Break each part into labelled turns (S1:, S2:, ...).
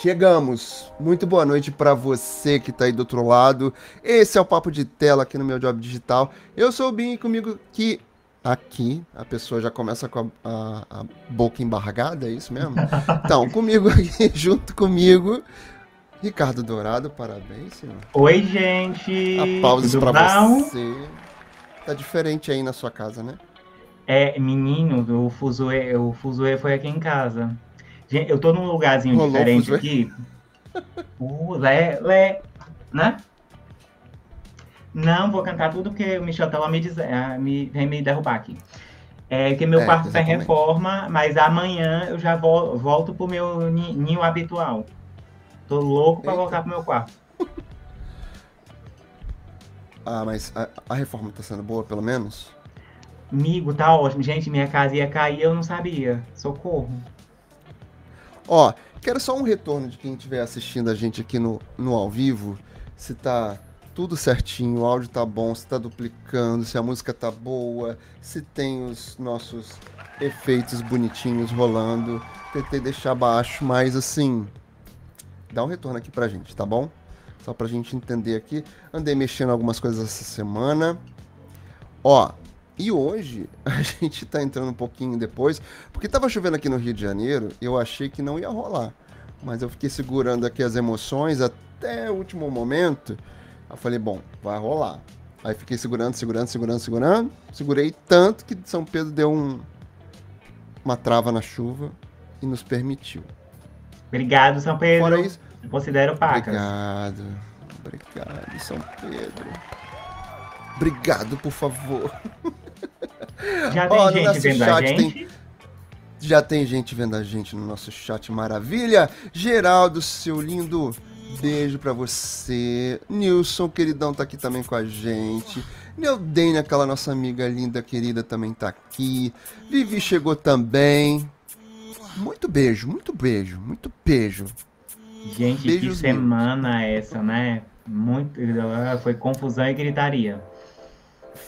S1: Chegamos! Muito boa noite para você que tá aí do outro lado. Esse é o Papo de Tela aqui no meu Job Digital. Eu sou o Bin e comigo que aqui a pessoa já começa com a, a, a, boca embargada, é isso mesmo? Então, comigo aqui, junto comigo, Ricardo Dourado, parabéns, senhor.
S2: Oi, gente!
S1: Aplausos para você. Tá diferente aí na sua casa, né?
S2: É, menino, o Fuzue, o Fuzue foi aqui em casa. Eu tô num lugarzinho Rolou diferente aqui. Uh, lé, lé, né? Não, vou cantar tudo que o Michel Tela me, diz, uh, me vem me derrubar aqui. É que meu é, quarto tem reforma, mas amanhã eu já vol volto pro meu ninho habitual. Tô louco para voltar pro meu quarto.
S1: Ah, mas a, a, reforma tá sendo boa, pelo menos?
S2: Amigo, tá ótimo. Gente, minha casa ia cair, eu não sabia. Socorro.
S1: Ó, quero só um retorno de quem estiver assistindo a gente aqui no, no ao vivo. Se tá tudo certinho, o áudio tá bom, se tá duplicando, se a música tá boa, se tem os nossos efeitos bonitinhos rolando. Tentei deixar baixo, mas assim, dá um retorno aqui pra gente, tá bom? Só pra gente entender aqui. Andei mexendo algumas coisas essa semana. Ó, e hoje a gente tá entrando um pouquinho depois, porque tava chovendo aqui no Rio de Janeiro, eu achei que não ia rolar. Mas eu fiquei segurando aqui as emoções até o último momento. Eu falei, bom, vai rolar. Aí fiquei segurando, segurando, segurando, segurando. Segurei tanto que São Pedro deu um, uma trava na chuva e nos permitiu.
S2: Obrigado, São Pedro. Fora isso, eu considero pacas.
S1: Obrigado. Obrigado, São Pedro. Obrigado, por favor.
S2: Já tem oh, gente vendo a gente? Tem...
S1: Já tem gente vendo a gente no nosso chat, maravilha. Geraldo, seu lindo, beijo para você. Nilson, queridão, tá aqui também com a gente. Neudene, aquela nossa amiga linda, querida, também tá aqui. Vivi chegou também. Muito beijo, muito beijo, muito beijo.
S2: Gente, Beijos que semana meus. essa, né? Muito, foi confusão e gritaria.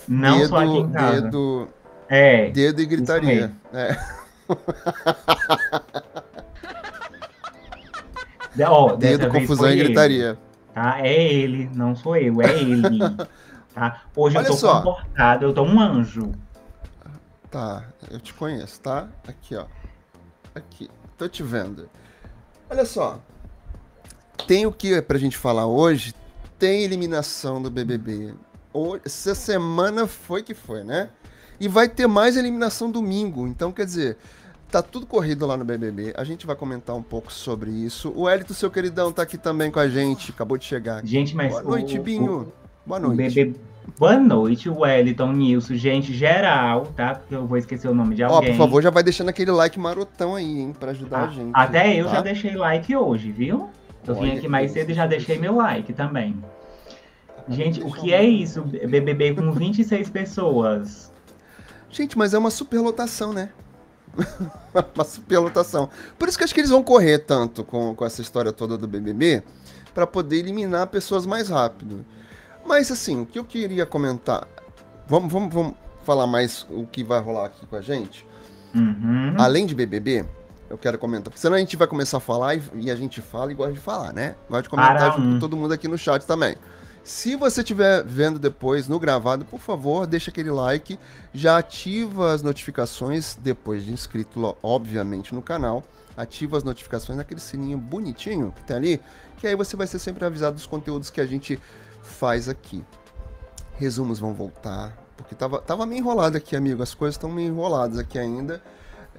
S2: Não dedo, só aqui em casa.
S1: Dedo, é, dedo e gritaria. É.
S2: oh,
S1: dedo, confusão e gritaria.
S2: Ele, tá? É ele, não sou eu, é ele. tá? Hoje Olha eu tô só. comportado, eu tô um anjo.
S1: Tá, eu te conheço, tá? Aqui, ó. Aqui, tô te vendo. Olha só. Tem o que pra gente falar hoje? Tem eliminação do BBB essa semana foi que foi, né? E vai ter mais eliminação domingo. Então, quer dizer, tá tudo corrido lá no BBB. A gente vai comentar um pouco sobre isso. O Hélito, seu queridão, tá aqui também com a gente. Acabou de chegar.
S2: Gente, mas.
S1: Boa noite,
S2: o,
S1: Binho.
S2: O, Boa noite. BBB... Boa noite, Wellington, Nilson, gente geral, tá? Porque eu vou esquecer o nome de alguém.
S1: Ó, por favor, já vai deixando aquele like marotão aí, hein? Pra ajudar ah, a gente.
S2: Até eu tá? já deixei like hoje, viu? Eu Olha vim aqui mais cedo e já deixei meu like também. Gente, o que é isso? BBB com 26 pessoas.
S1: Gente, mas é uma superlotação, né? uma superlotação. Por isso que acho que eles vão correr tanto com, com essa história toda do BBB para poder eliminar pessoas mais rápido. Mas assim, o que eu queria comentar. Vamos, vamos, vamos falar mais o que vai rolar aqui com a gente.
S2: Uhum.
S1: Além de BBB, eu quero comentar. Porque senão a gente vai começar a falar e, e a gente fala e gosta de falar, né? Gosta de comentar junto com todo mundo aqui no chat também. Se você estiver vendo depois no gravado, por favor, deixa aquele like, já ativa as notificações depois de inscrito, obviamente, no canal. Ativa as notificações naquele sininho bonitinho que tem ali, que aí você vai ser sempre avisado dos conteúdos que a gente faz aqui. Resumos vão voltar, porque tava, tava meio enrolado aqui, amigo. As coisas estão meio enroladas aqui ainda.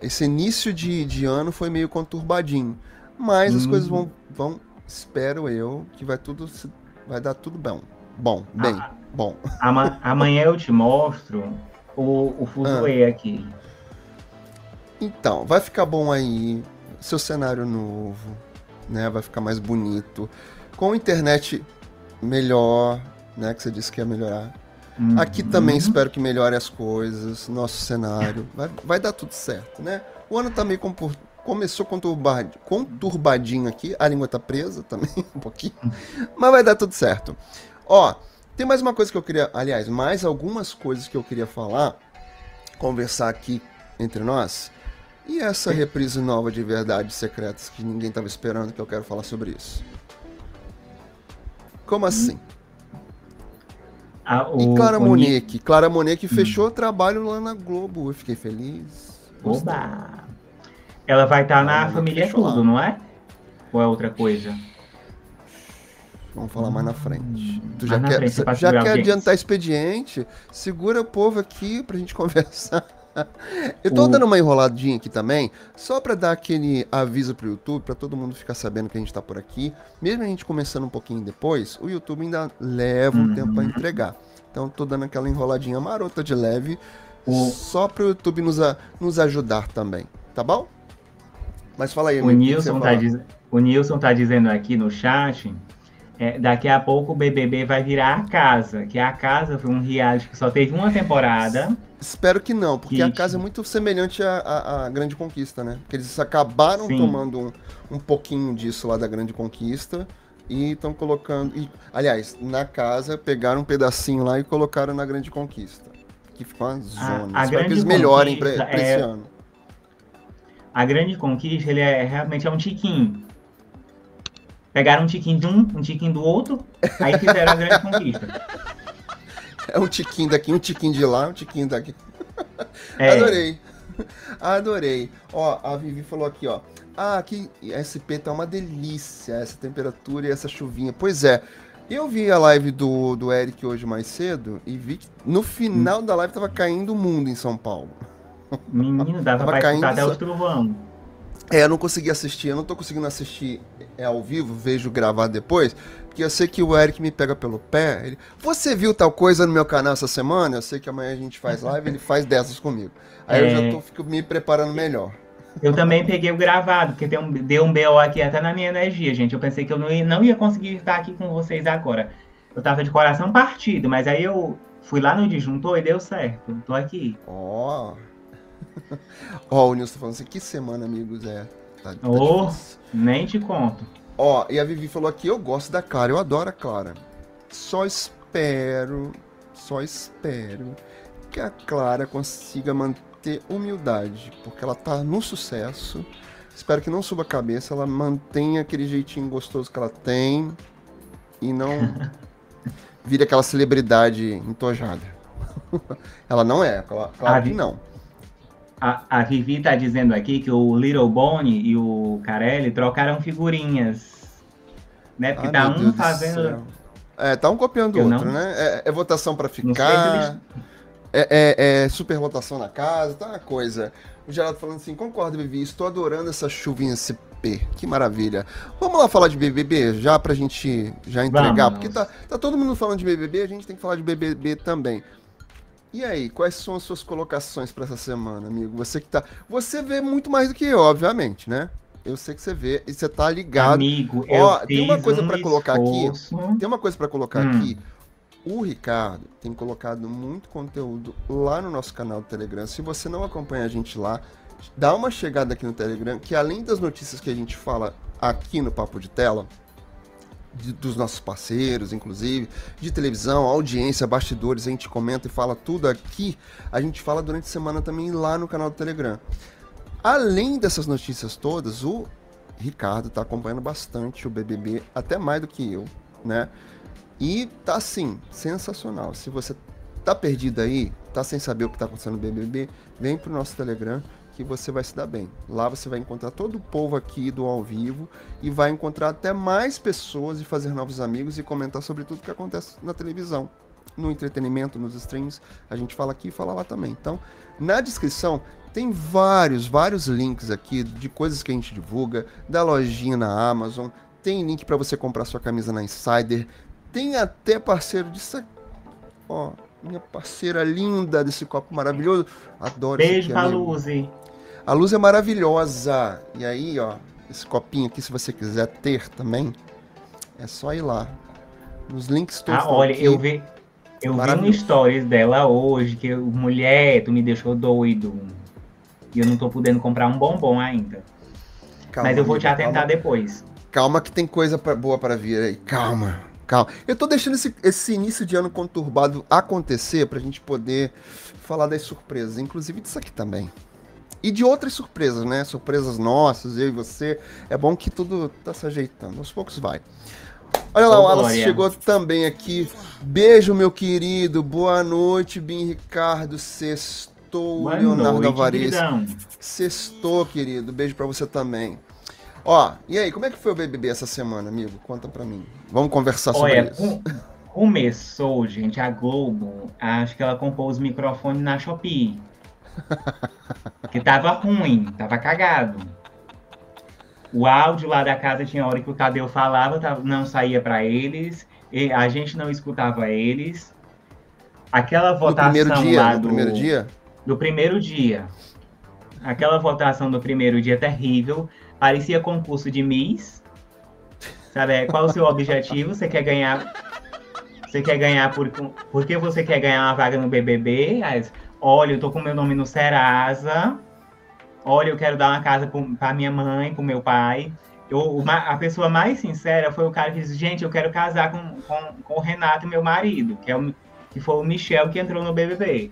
S1: Esse início de, de ano foi meio conturbadinho. Mas as coisas vão, vão, espero eu, que vai tudo vai dar tudo bom. Bom, bem, ah, bom.
S2: Ama amanhã eu te mostro o, o fuzuê ah. aqui.
S1: Então, vai ficar bom aí. Seu cenário novo, né? Vai ficar mais bonito. Com internet melhor, né? Que você disse que ia melhorar. Uhum. Aqui também espero que melhore as coisas, nosso cenário. Vai, vai dar tudo certo, né? O ano tá meio começou conturbadinho aqui, a língua tá presa também um pouquinho, mas vai dar tudo certo. Ó, tem mais uma coisa que eu queria, aliás, mais algumas coisas que eu queria falar, conversar aqui entre nós. E essa reprise nova de Verdades Secretas que ninguém estava esperando que eu quero falar sobre isso? Como assim? Ah, e Clara Monique? Clara Monique hum. fechou o trabalho lá na Globo. Eu fiquei feliz.
S2: Oba! Ela vai estar tá na Família Tudo, não é? Ou é outra coisa?
S1: Vamos falar mais na frente. Hum, tu já quer, frente, já quer adiantar expediente? Segura o povo aqui pra gente conversar. Eu tô o... dando uma enroladinha aqui também, só para dar aquele aviso pro YouTube, para todo mundo ficar sabendo que a gente tá por aqui. Mesmo a gente começando um pouquinho depois, o YouTube ainda leva um uhum. tempo para entregar. Então tô dando aquela enroladinha marota de leve, o... só pro YouTube nos, a, nos ajudar também, tá bom? Mas fala aí,
S2: o Nilson, tá diz... o Nilson tá dizendo aqui no chat é, daqui a pouco o BBB vai virar a casa, que a casa foi um reality que só teve uma temporada.
S1: Espero que não, porque que... a casa é muito semelhante à, à, Grande Conquista, né? Porque eles acabaram Sim. tomando um, um pouquinho disso lá da Grande Conquista e estão colocando. E, aliás, na casa pegaram um pedacinho lá e colocaram na Grande Conquista. Que ficou uma zona. A, a Espero que eles melhorem para é... esse ano.
S2: A Grande Conquista, ele é realmente é um tiquinho. Pegaram um tiquinho de um, um tiquinho do outro, aí fizeram a grande conquista.
S1: É um tiquinho daqui, um tiquinho de lá, um tiquinho daqui. É. Adorei. Adorei. Ó, a Vivi falou aqui, ó. Ah, aqui SP tá uma delícia, essa temperatura e essa chuvinha. Pois é. Eu vi a live do, do Eric hoje mais cedo e vi que no final hum. da live tava caindo o mundo em São Paulo.
S2: Menino, dava pra caindo até os trovão.
S1: É, eu não consegui assistir, eu não tô conseguindo assistir é, ao vivo, vejo gravar depois, porque eu sei que o Eric me pega pelo pé. Ele, Você viu tal coisa no meu canal essa semana? Eu sei que amanhã a gente faz live, ele faz dessas comigo. Aí é... eu já é. tô fico me preparando melhor.
S2: Eu também peguei o gravado, porque um, deu um BO aqui até na minha energia, gente. Eu pensei que eu não ia, não ia conseguir estar aqui com vocês agora. Eu tava de coração partido, mas aí eu fui lá no disjuntor e deu certo. Tô aqui.
S1: Ó. Oh. Ó, o Nilson tá falando assim, que semana, amigos, é.
S2: Tá, tá oh, nem te conto.
S1: Ó, e a Vivi falou aqui, eu gosto da Clara, eu adoro a Clara. Só espero, só espero que a Clara consiga manter humildade, porque ela tá no sucesso. Espero que não suba a cabeça, ela mantenha aquele jeitinho gostoso que ela tem e não vire aquela celebridade entojada. ela não é, claro, claro que não.
S2: A, a Vivi tá dizendo aqui que o Little Bonnie e o Carelli trocaram figurinhas. Né? Porque ah, tá um Deus fazendo.
S1: É, tá um copiando o outro, não... né? É, é votação para ficar. É, é, é superlotação na casa, tá uma coisa. O Geraldo falando assim, concordo, Vivi, estou adorando essa chuvinha CP, que maravilha. Vamos lá falar de BBB, já pra gente já entregar, Vamos. porque tá, tá todo mundo falando de BBB, a gente tem que falar de BBB também. E aí, quais são as suas colocações para essa semana, amigo? Você que tá. Você vê muito mais do que eu, obviamente, né? Eu sei que você vê e você tá ligado.
S2: Amigo,
S1: Ó, tem uma coisa um para colocar aqui. Tem uma coisa para colocar hum. aqui. O Ricardo tem colocado muito conteúdo lá no nosso canal do Telegram. Se você não acompanha a gente lá, dá uma chegada aqui no Telegram, que além das notícias que a gente fala aqui no Papo de Tela, de, dos nossos parceiros, inclusive, de televisão, audiência, bastidores, a gente comenta e fala tudo aqui. A gente fala durante a semana também lá no canal do Telegram. Além dessas notícias todas, o Ricardo tá acompanhando bastante o BBB, até mais do que eu, né? E tá assim, sensacional. Se você tá perdido aí, tá sem saber o que tá acontecendo no BBB, vem pro nosso Telegram que você vai se dar bem. Lá você vai encontrar todo o povo aqui do ao vivo e vai encontrar até mais pessoas e fazer novos amigos e comentar sobre tudo que acontece na televisão, no entretenimento, nos streams. A gente fala aqui e fala lá também. Então, na descrição tem vários, vários links aqui de coisas que a gente divulga, da lojinha na Amazon, tem link para você comprar sua camisa na Insider, tem até parceiro disso aqui. Ó, minha parceira linda desse copo maravilhoso. Adoro
S2: Beijo pra Luzi.
S1: A luz é maravilhosa. E aí, ó, esse copinho aqui, se você quiser ter também, é só ir lá. Nos links
S2: todos. Ah, olha, aqui. eu vi. Eu vi um stories dela hoje, que mulher, tu me deixou doido. E eu não tô podendo comprar um bombom ainda. Calma, Mas eu vou te atentar calma. depois.
S1: Calma que tem coisa pra, boa para vir aí. Calma, calma. Eu tô deixando esse, esse início de ano conturbado acontecer pra gente poder falar das surpresas, inclusive disso aqui também. E de outras surpresas, né? Surpresas nossas, eu e você. É bom que tudo tá se ajeitando. Aos poucos vai. Olha lá, o Wallace chegou também aqui. Beijo, meu querido. Boa noite, Bim Ricardo. Sextou, Boa Leonardo noite, Alvarez. Sextou, querido. Beijo para você também. Ó, e aí, como é que foi o BBB essa semana, amigo? Conta pra mim. Vamos conversar sobre Olha, isso.
S2: Começou, gente, a Globo, acho que ela comprou os microfones na Shopee. que tava ruim, tava cagado. O áudio lá da casa tinha hora que o Tadeu falava, não saía para eles, a gente não escutava eles. Aquela votação
S1: do primeiro dia,
S2: lá
S1: do, primeiro dia?
S2: Do primeiro dia. Aquela votação do primeiro dia terrível, parecia concurso de Miss. Sabe, qual o seu objetivo? Você quer ganhar você quer ganhar por porque você quer ganhar uma vaga no BBB? Olha, eu tô com meu nome no Serasa. Olha, eu quero dar uma casa para minha mãe, para meu pai. Eu, a pessoa mais sincera foi o cara que disse, gente, eu quero casar com, com, com o Renato, meu marido, que, é o, que foi o Michel que entrou no BBB.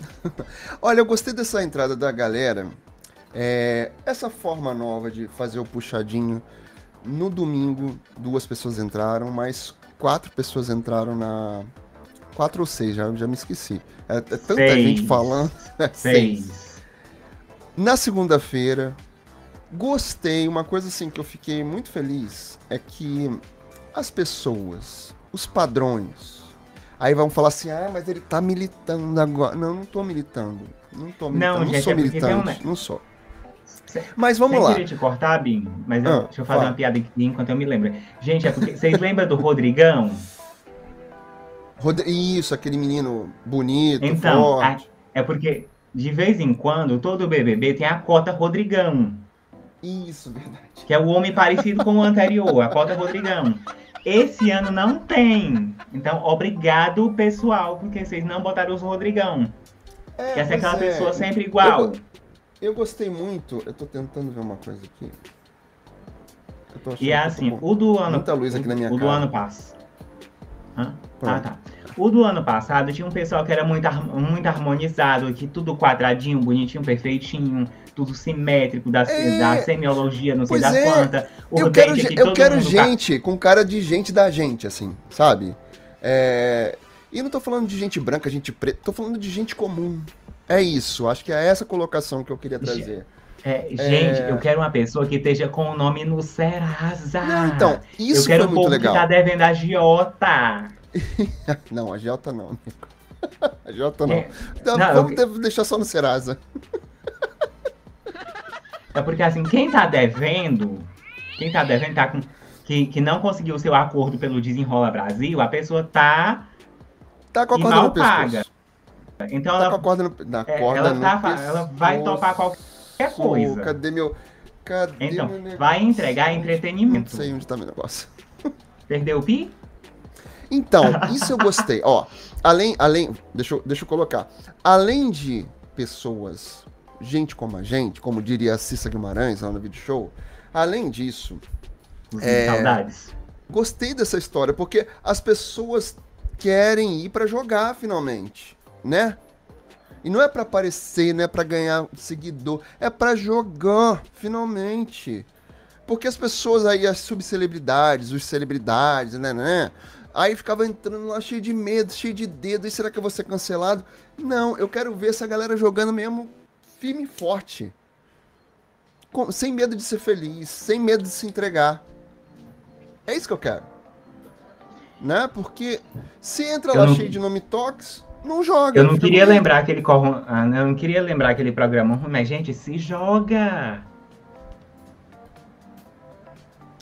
S1: Olha, eu gostei dessa entrada da galera. É, essa forma nova de fazer o puxadinho. No domingo, duas pessoas entraram, mas quatro pessoas entraram na. Quatro ou seis, já, já me esqueci. É, é tanta seis. gente falando. É, seis. seis. Na segunda-feira, gostei. Uma coisa assim que eu fiquei muito feliz é que as pessoas, os padrões, aí vão falar assim: ah, mas ele tá militando agora. Não, não tô militando. Não tô militando. Não, não gente, sou é militante. Um... Não sou. Mas vamos Sem lá.
S2: queria te cortar, Bim, mas eu, ah, deixa eu fazer fala. uma piada aqui enquanto eu me lembro. Gente, é porque vocês lembram do Rodrigão?
S1: Rod... Isso, aquele menino bonito, então, forte.
S2: A... é porque de vez em quando todo BBB tem a cota Rodrigão.
S1: Isso, verdade.
S2: Que é o homem parecido com o anterior, a cota Rodrigão. Esse ano não tem. Então, obrigado, pessoal, porque vocês não botaram os Rodrigão. É, que essa é aquela é. pessoa sempre igual. Eu,
S1: eu gostei muito. Eu tô tentando ver uma coisa aqui.
S2: e é assim, o do ano.
S1: Muita luz aqui na minha
S2: o
S1: cara.
S2: do ano passado. Ah, tá. O do ano passado tinha um pessoal que era muito, muito harmonizado, que tudo quadradinho, bonitinho, perfeitinho, tudo simétrico, da, é... da semiologia, não sei das é. quantas.
S1: Eu quero, eu quero gente tá... com cara de gente da gente, assim, sabe? É... E não tô falando de gente branca, gente preta, tô falando de gente comum. É isso, acho que é essa colocação que eu queria trazer.
S2: É, gente, é... eu quero uma pessoa que esteja com o nome no Serasa.
S1: Não, então, isso
S2: eu quero
S1: foi muito legal.
S2: que tá devendo a Giota.
S1: não, a Giota não. A Giota não. É... Então, não vamos eu... deixar só no Serasa.
S2: É porque assim, quem tá devendo, quem tá devendo tá com. Que, que não conseguiu o seu acordo pelo Desenrola Brasil, a pessoa tá.
S1: Tá com a corda no
S2: paga. Então
S1: tá
S2: ela,
S1: com a corda no, na é, corda
S2: ela, tá, ela vai topar qualquer coisa.
S1: Cadê meu. Cadê
S2: então, meu vai entregar entretenimento.
S1: Não sei onde tá meu negócio.
S2: Perdeu o pi?
S1: Então, isso eu gostei. Ó, além, além, deixa eu, deixa eu colocar. Além de pessoas, gente como a gente, como diria a Cissa Guimarães lá no vídeo show, além disso.
S2: É, saudades.
S1: Gostei dessa história, porque as pessoas querem ir para jogar finalmente né? E não é para aparecer, não é para ganhar seguidor, é para jogar, finalmente. Porque as pessoas aí, as subcelebridades, os celebridades, né, né? Aí ficava entrando lá cheio de medo, cheio de dedo, e será que eu vou ser cancelado? Não, eu quero ver essa galera jogando mesmo firme e forte. Com, sem medo de ser feliz, sem medo de se entregar. É isso que eu quero. Né? Porque se entra eu lá não... cheio de nome tox, não joga.
S2: Eu não queria lembrar aquele corro... Ah, eu não queria lembrar aquele programa, mas gente, se joga.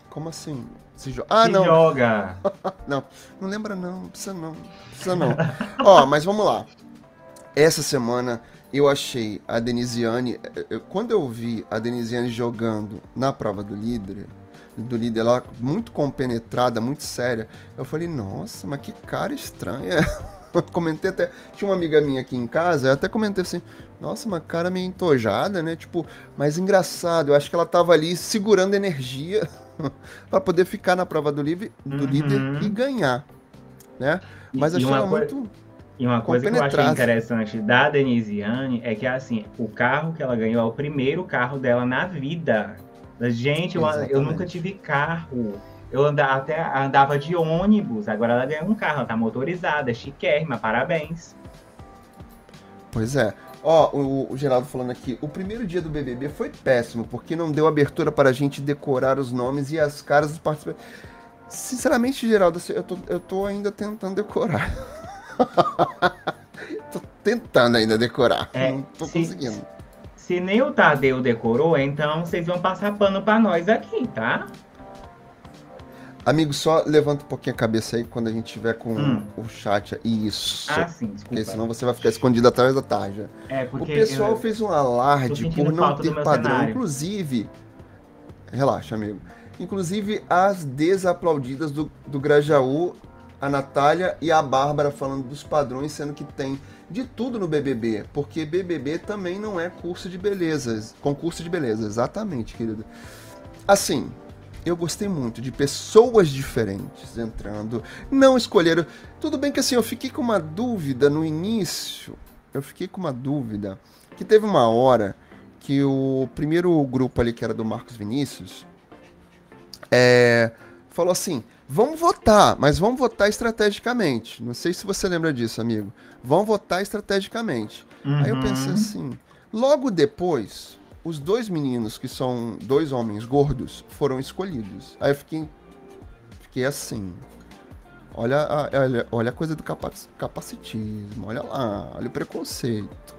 S1: Como assim?
S2: Se, jo... ah, se não. joga.
S1: não, não lembra não, não precisa não. Precisa não. Ó, mas vamos lá. Essa semana eu achei a Denisiane, eu, quando eu vi a Denisiane jogando na prova do líder, do líder lá, muito compenetrada, muito séria, eu falei, nossa, mas que cara estranha. comentei até. Tinha uma amiga minha aqui em casa, eu até comentei assim, nossa, uma cara meio entojada, né? Tipo, mas engraçado, eu acho que ela tava ali segurando energia para poder ficar na prova do, livre, do uhum. líder e ganhar, né? Mas achei ela muito.
S2: E uma coisa que eu achei interessante da Denisiane é que, assim, o carro que ela ganhou é o primeiro carro dela na vida. Gente, eu, eu nunca tive carro. Eu andava, até andava de ônibus, agora ela ganhou um carro, ela tá motorizada, chiquérrima, parabéns.
S1: Pois é. Ó, o, o, Geraldo falando aqui, o primeiro dia do BBB foi péssimo, porque não deu abertura para a gente decorar os nomes e as caras dos participantes. Sinceramente, Geraldo, assim, eu tô, eu tô ainda tentando decorar. tô tentando ainda decorar. É, não tô se, conseguindo.
S2: Se nem o Tadeu decorou, então vocês vão passar pano para nós aqui, tá?
S1: Amigo, só levanta um pouquinho a cabeça aí quando a gente tiver com hum. o chat. Isso.
S2: Ah, sim, desculpa.
S1: Porque senão você vai ficar escondido atrás da tarja.
S2: É, porque
S1: o pessoal eu... fez um alarde por não ter padrão. Cenário. Inclusive. Relaxa, amigo. Inclusive, as desaplaudidas do, do Grajaú, a Natália e a Bárbara falando dos padrões, sendo que tem de tudo no BBB. Porque BBB também não é curso de beleza. Concurso de beleza, exatamente, querido. Assim, eu gostei muito de pessoas diferentes entrando, não escolheram. Tudo bem que assim, eu fiquei com uma dúvida no início. Eu fiquei com uma dúvida que teve uma hora que o primeiro grupo ali, que era do Marcos Vinícius, é, falou assim: vamos votar, mas vamos votar estrategicamente. Não sei se você lembra disso, amigo. Vamos votar estrategicamente. Uhum. Aí eu pensei uhum. assim. Logo depois, os dois meninos, que são dois homens gordos, foram escolhidos. Aí eu fiquei, fiquei assim. Olha a, olha, olha a coisa do capacitismo, olha lá, olha o preconceito.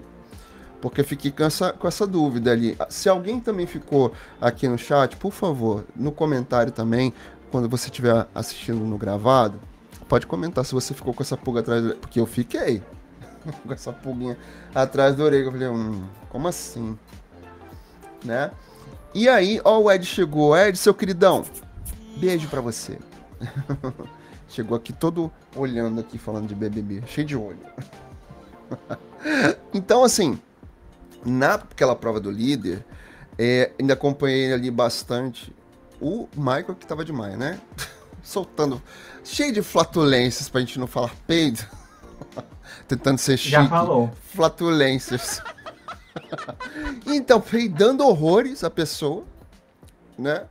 S1: Porque fiquei com essa, com essa dúvida ali. Se alguém também ficou aqui no chat, por favor, no comentário também, quando você estiver assistindo no gravado, pode comentar se você ficou com essa pulga atrás. Porque eu fiquei com essa pulguinha atrás da orelha. Eu falei, hum, como assim? Né? E aí, ó, o Ed chegou. Ed, seu queridão, beijo para você. chegou aqui todo olhando aqui, falando de BBB, cheio de olho. então, assim, naquela prova do líder, é, ainda acompanhei ali bastante o Michael, que tava demais, né? Soltando, cheio de flatulências pra gente não falar peido. Tentando ser chique.
S2: Já falou.
S1: Flatulências. então, dando horrores à pessoa, né?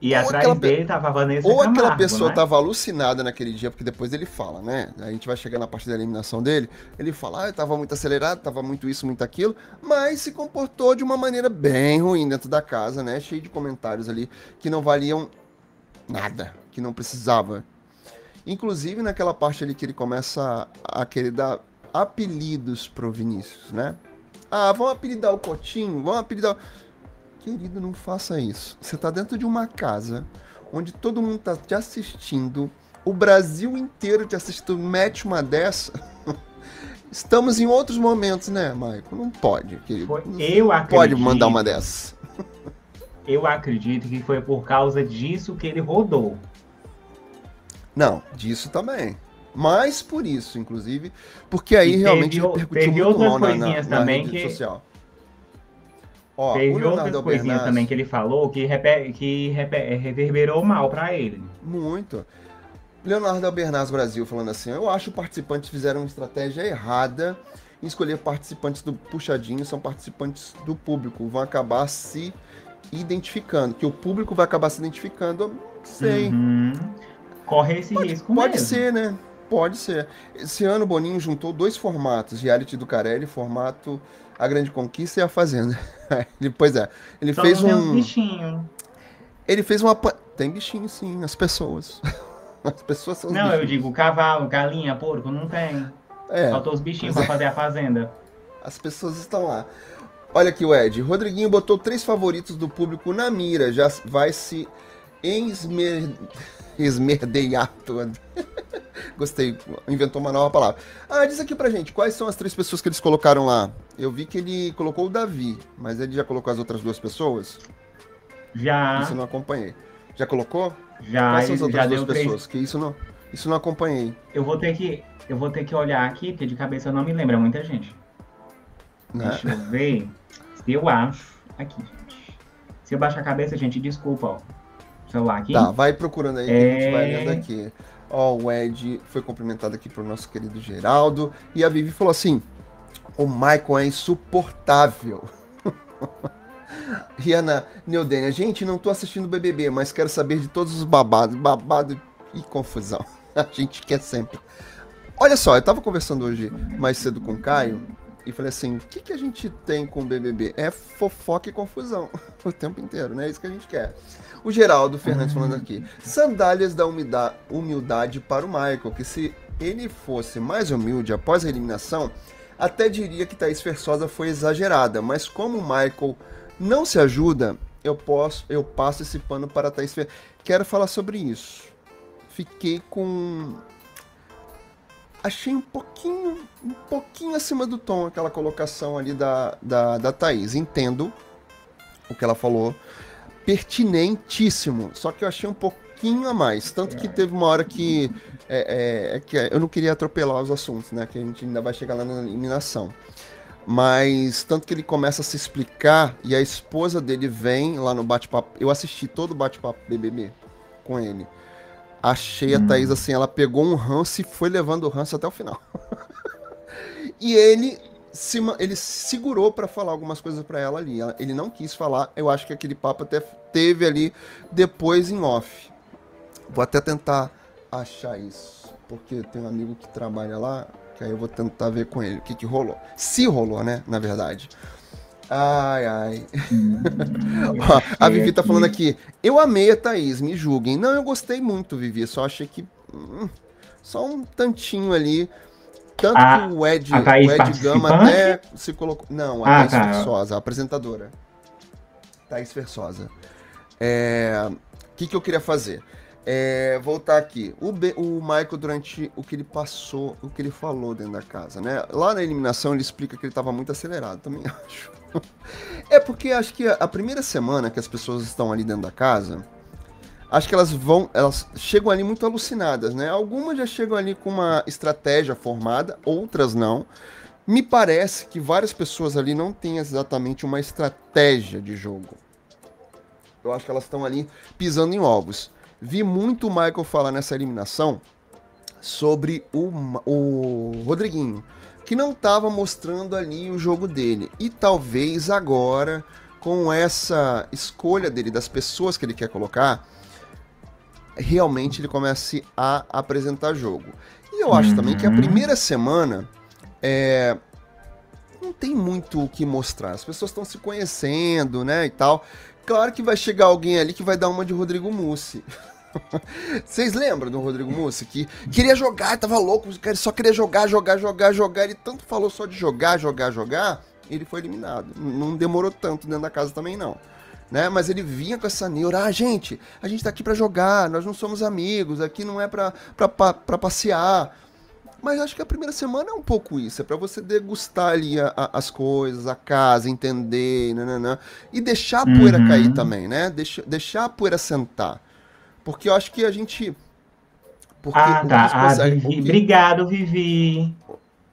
S2: E ou atrás aquela... dele tava a Vanessa
S1: Ou Camargo, aquela pessoa né? tava alucinada naquele dia, porque depois ele fala, né? A gente vai chegar na parte da eliminação dele, ele fala, ah, eu tava muito acelerado, tava muito isso, muito aquilo, mas se comportou de uma maneira bem ruim dentro da casa, né? Cheio de comentários ali que não valiam nada, que não precisava. Inclusive naquela parte ali que ele começa a querer dar apelidos pro Vinícius, né? Ah, vamos apelidar o Cotinho, vamos apelidar. Querido, não faça isso. Você tá dentro de uma casa onde todo mundo tá te assistindo, o Brasil inteiro te assistindo, mete uma dessa. Estamos em outros momentos, né, Maico? Não pode, querido. Foi,
S2: eu acredito,
S1: pode mandar uma dessa.
S2: eu acredito que foi por causa disso que ele rodou.
S1: Não, disso também. Mais por isso, inclusive, porque aí e realmente
S2: teve, repercutiu teve muito outras mal coisinhas na, na, também
S1: na
S2: que...
S1: social.
S2: Ó, teve outras coisinhas também que ele falou que, reper... que reper... reverberou mal para ele.
S1: Muito. Leonardo Albernaz Brasil falando assim: Eu acho que os participantes fizeram uma estratégia errada em escolher participantes do puxadinho, são participantes do público, vão acabar se identificando, que o público vai acabar se identificando, eu sei.
S2: Uhum. Corre esse
S1: pode,
S2: risco
S1: pode
S2: mesmo.
S1: ser, né? Pode ser. Esse ano o Boninho juntou dois formatos, reality do Carelli, formato A Grande Conquista e A Fazenda. ele, pois é, ele Só fez um...
S2: bichinho.
S1: Ele fez uma... Tem bichinho sim, as pessoas. As pessoas são
S2: Não, bichinhos. eu digo cavalo, galinha, porco, não tem. É. Faltou os bichinhos pra é. fazer a Fazenda.
S1: As pessoas estão lá. Olha aqui o Ed. Rodriguinho botou três favoritos do público na mira. Já vai se esmer... esmerdear todo. Gostei, inventou uma nova palavra. Ah, diz aqui pra gente, quais são as três pessoas que eles colocaram lá? Eu vi que ele colocou o Davi, mas ele já colocou as outras duas pessoas?
S2: Já.
S1: Isso eu não acompanhei. Já colocou?
S2: Já.
S1: Quais são as outras duas pessoas? Três... Que isso não, isso não acompanhei.
S2: Eu vou ter que, eu vou ter que olhar aqui, porque de cabeça eu não me lembro, é muita gente. Né? Deixa eu ver eu acho. Aqui, gente. Se eu baixar a cabeça, gente, desculpa, ó. Celular aqui.
S1: Tá, vai procurando aí, é... que a gente vai lendo é. aqui. Ó, o Ed foi cumprimentado aqui pro nosso querido Geraldo. E a Vivi falou assim: o Michael é insuportável. Rihanna Neudênia, gente, não tô assistindo BBB, mas quero saber de todos os babados, babado e confusão. A gente quer sempre. Olha só, eu tava conversando hoje mais cedo com o Caio e falei assim: o que, que a gente tem com o BBB? É fofoca e confusão o tempo inteiro, né? É isso que a gente quer. O Geraldo Fernandes falando aqui: sandálias da humildade para o Michael, que se ele fosse mais humilde após a eliminação, até diria que Thaís Versosa foi exagerada, mas como o Michael não se ajuda, eu posso, eu passo esse pano para Thaís Ver. Quero falar sobre isso. Fiquei com achei um pouquinho, um pouquinho acima do tom aquela colocação ali da, da, da Thaís. Entendo o que ela falou. Pertinentíssimo. Só que eu achei um pouquinho a mais. Tanto que teve uma hora que. É, é, é que eu não queria atropelar os assuntos, né? Que a gente ainda vai chegar lá na eliminação. Mas tanto que ele começa a se explicar e a esposa dele vem lá no bate-papo. Eu assisti todo o bate-papo BBB com ele. Achei a hum. Thaís assim, ela pegou um ranço e foi levando o ranço até o final. e ele se, ele segurou para falar algumas coisas para ela ali. Ele não quis falar. Eu acho que aquele papo até teve ali depois em off. Vou até tentar achar isso, porque tem um amigo que trabalha lá, que aí eu vou tentar ver com ele o que, que rolou. Se rolou, né? Na verdade. Ai, ai. Hum, Ó, a Vivi tá falando aqui. Eu amei a Thaís, me julguem. Não, eu gostei muito, Vivi. Só achei que. Hum, só um tantinho ali. Tanto a, que o Ed, o Ed Gama até se colocou. Não, a ah, Thaís tá. Versosa, a apresentadora. Thaís Versosa. É... O que, que eu queria fazer? É, voltar aqui. O, B, o Michael, durante o que ele passou, o que ele falou dentro da casa, né? Lá na eliminação ele explica que ele estava muito acelerado, também acho. É porque acho que a primeira semana que as pessoas estão ali dentro da casa, acho que elas vão, elas chegam ali muito alucinadas, né? Algumas já chegam ali com uma estratégia formada, outras não. Me parece que várias pessoas ali não têm exatamente uma estratégia de jogo. Eu acho que elas estão ali pisando em ovos. Vi muito o Michael falar nessa eliminação sobre o, o Rodriguinho, que não estava mostrando ali o jogo dele. E talvez agora, com essa escolha dele, das pessoas que ele quer colocar, realmente ele comece a apresentar jogo. E eu acho uhum. também que a uhum. primeira semana é, não tem muito o que mostrar. As pessoas estão se conhecendo, né, e tal. Claro que vai chegar alguém ali que vai dar uma de Rodrigo Mussi. Vocês lembram do Rodrigo Mussi que queria jogar, tava louco, ele só queria jogar, jogar, jogar, jogar. Ele tanto falou só de jogar, jogar, jogar, ele foi eliminado. Não demorou tanto dentro da casa também não. Né? Mas ele vinha com essa neura, ah, gente, a gente tá aqui para jogar, nós não somos amigos, aqui não é pra passear. Mas acho que a primeira semana é um pouco isso, é para você degustar ali a, a, as coisas, a casa, entender, nananã, e deixar a poeira uhum. cair também, né? Deixa, deixar a poeira sentar. Porque eu acho que a gente.
S2: Porque ah, tá. Ah, Vivi. Obrigado, Vivi.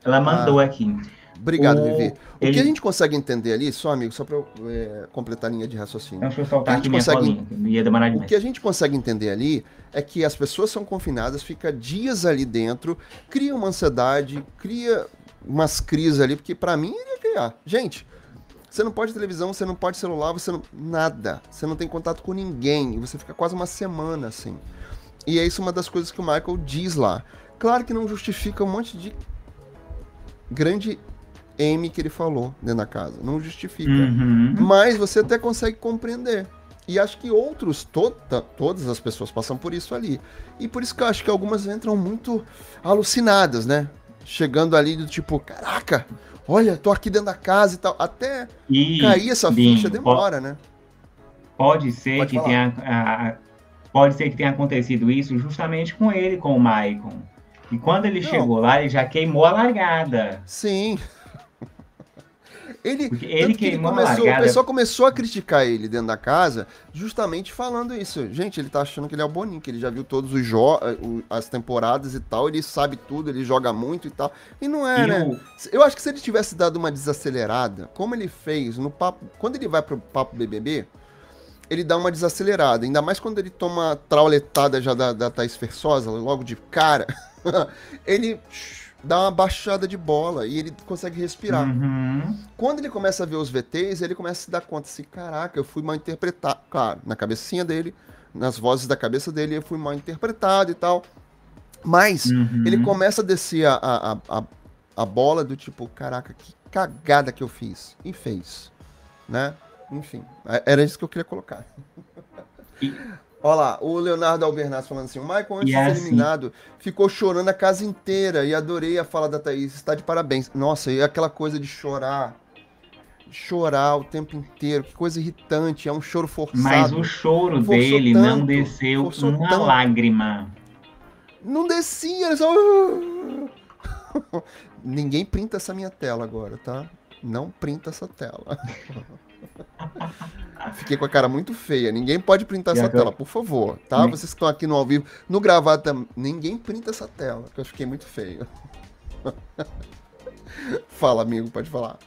S2: Ela mandou ah, aqui.
S1: Obrigado, o... Vivi. O Ele... que a gente consegue entender ali, só amigo, só para é, completar a linha de raciocínio.
S2: Deixa eu soltar aqui minha consegue...
S1: Ia demorar demais. O que a gente consegue entender ali é que as pessoas são confinadas, fica dias ali dentro, cria uma ansiedade, cria umas crises ali, porque para mim ele ia criar. Gente, você não pode televisão, você não pode celular, você não. Nada. Você não tem contato com ninguém. E você fica quase uma semana assim. E é isso uma das coisas que o Michael diz lá. Claro que não justifica um monte de grande M que ele falou dentro da casa. Não justifica. Uhum. Mas você até consegue compreender. E acho que outros, toda, todas as pessoas passam por isso ali. E por isso que eu acho que algumas entram muito alucinadas, né? Chegando ali do tipo, caraca, olha, tô aqui dentro da casa e tal. Até e, cair essa ficha demora,
S2: pode,
S1: né?
S2: Pode ser pode que falar. tenha. A, pode ser que tenha acontecido isso justamente com ele, com o Maicon. E quando ele Não. chegou lá, ele já queimou a largada.
S1: Sim. Ele, ele, que ele começou, o pessoal começou a criticar ele dentro da casa, justamente falando isso. Gente, ele tá achando que ele é o Boninho, que ele já viu todos os jogos, as temporadas e tal, ele sabe tudo, ele joga muito e tal. E não é, e né? O... Eu acho que se ele tivesse dado uma desacelerada, como ele fez no papo, quando ele vai pro papo BBB, ele dá uma desacelerada. Ainda mais quando ele toma trauletada já da, da Thaís Fersosa, logo de cara. ele dá uma baixada de bola e ele consegue respirar.
S2: Uhum.
S1: Quando ele começa a ver os VTs, ele começa a se dar conta assim, caraca, eu fui mal interpretado. Claro, na cabecinha dele, nas vozes da cabeça dele, eu fui mal interpretado e tal. Mas
S2: Uhum.
S1: ele começa a descer a, a, a, a bola do tipo, caraca, que cagada que eu fiz. E fez. Né? Enfim, é- era isso que eu queria colocar.
S2: E-
S1: Olha lá, o Leonardo Albernaz falando assim: o Michael, antes de ser eliminado, ficou chorando a casa inteira e adorei a fala da Thaís. Está de parabéns. Nossa, e aquela coisa de chorar. Chorar o tempo inteiro, que coisa irritante, é um choro forçado.
S2: Mas o choro
S1: Forçou
S2: dele
S1: tanto,
S2: não desceu uma
S1: tanto.
S2: lágrima.
S1: Não descia, ele só. Ninguém printa essa minha tela agora, tá? Não printa essa tela. Fiquei com a cara muito feia. Ninguém pode printar
S2: E
S1: essa
S2: agora-
S1: tela, por favor, tá?
S2: Nem-
S1: Vocês que estão aqui no ao vivo, no gravado também. Ninguém printa essa tela, que eu fiquei muito feio. Fala, amigo, pode falar.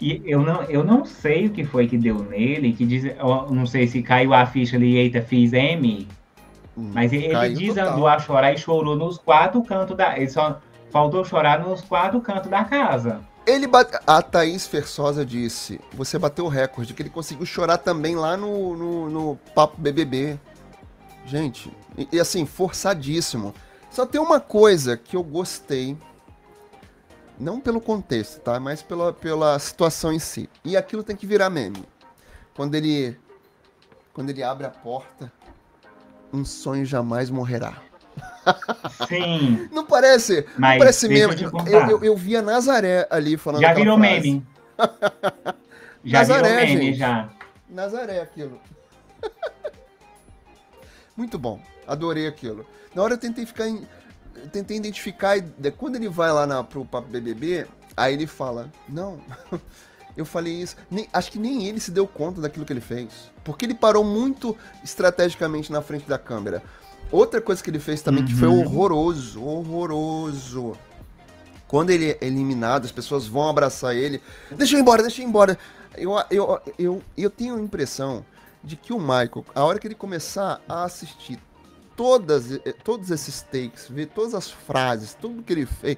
S2: E eu não, eu não sei o que foi que deu nele, que diz, eu não sei se caiu a ficha ali, eita, fiz M,
S1: Hum,
S2: mas ele
S1: caiu
S2: desandou
S1: total.
S2: a chorar e chorou nos quatro cantos da. Ele só faltou chorar nos quatro cantos da casa.
S1: Ele bate... A Thaís Fersosa disse: você bateu o recorde, que ele conseguiu chorar também lá no, no, no Papo BBB. Gente, e, e assim, forçadíssimo. Só tem uma coisa que eu gostei. Não pelo contexto, tá? Mas pela, pela situação em si. E aquilo tem que virar meme. Quando ele. Quando ele abre a porta, um sonho jamais morrerá.
S2: Sim,
S1: Não parece?
S2: mas
S1: não parece meme.
S2: eu
S1: Eu, eu, vi a Nazaré ali falando
S2: já virou
S1: frase.
S2: meme. Já
S1: Nazaré,
S2: virou meme,
S1: gente.
S2: já.
S1: Nazaré aquilo. Muito bom. Adorei aquilo. Na hora eu tentei ficar em- eu tentei identificar de- quando ele vai lá na, pro papo BBB, aí ele fala: "Não. Eu falei isso. Nem- acho que nem ele se deu conta daquilo que ele fez, porque ele parou muito estrategicamente na frente da câmera. Outra coisa que ele fez também que foi
S2: Uhum.
S1: horroroso, horroroso. Quando ele é eliminado, as pessoas vão abraçar ele. Deixa eu ir embora, deixa eu ir embora. Eu, eu, eu, eu tenho a impressão de que o Michael, a hora que ele começar a assistir todas, eh, todos esses takes, ver todas as frases, tudo que ele fez,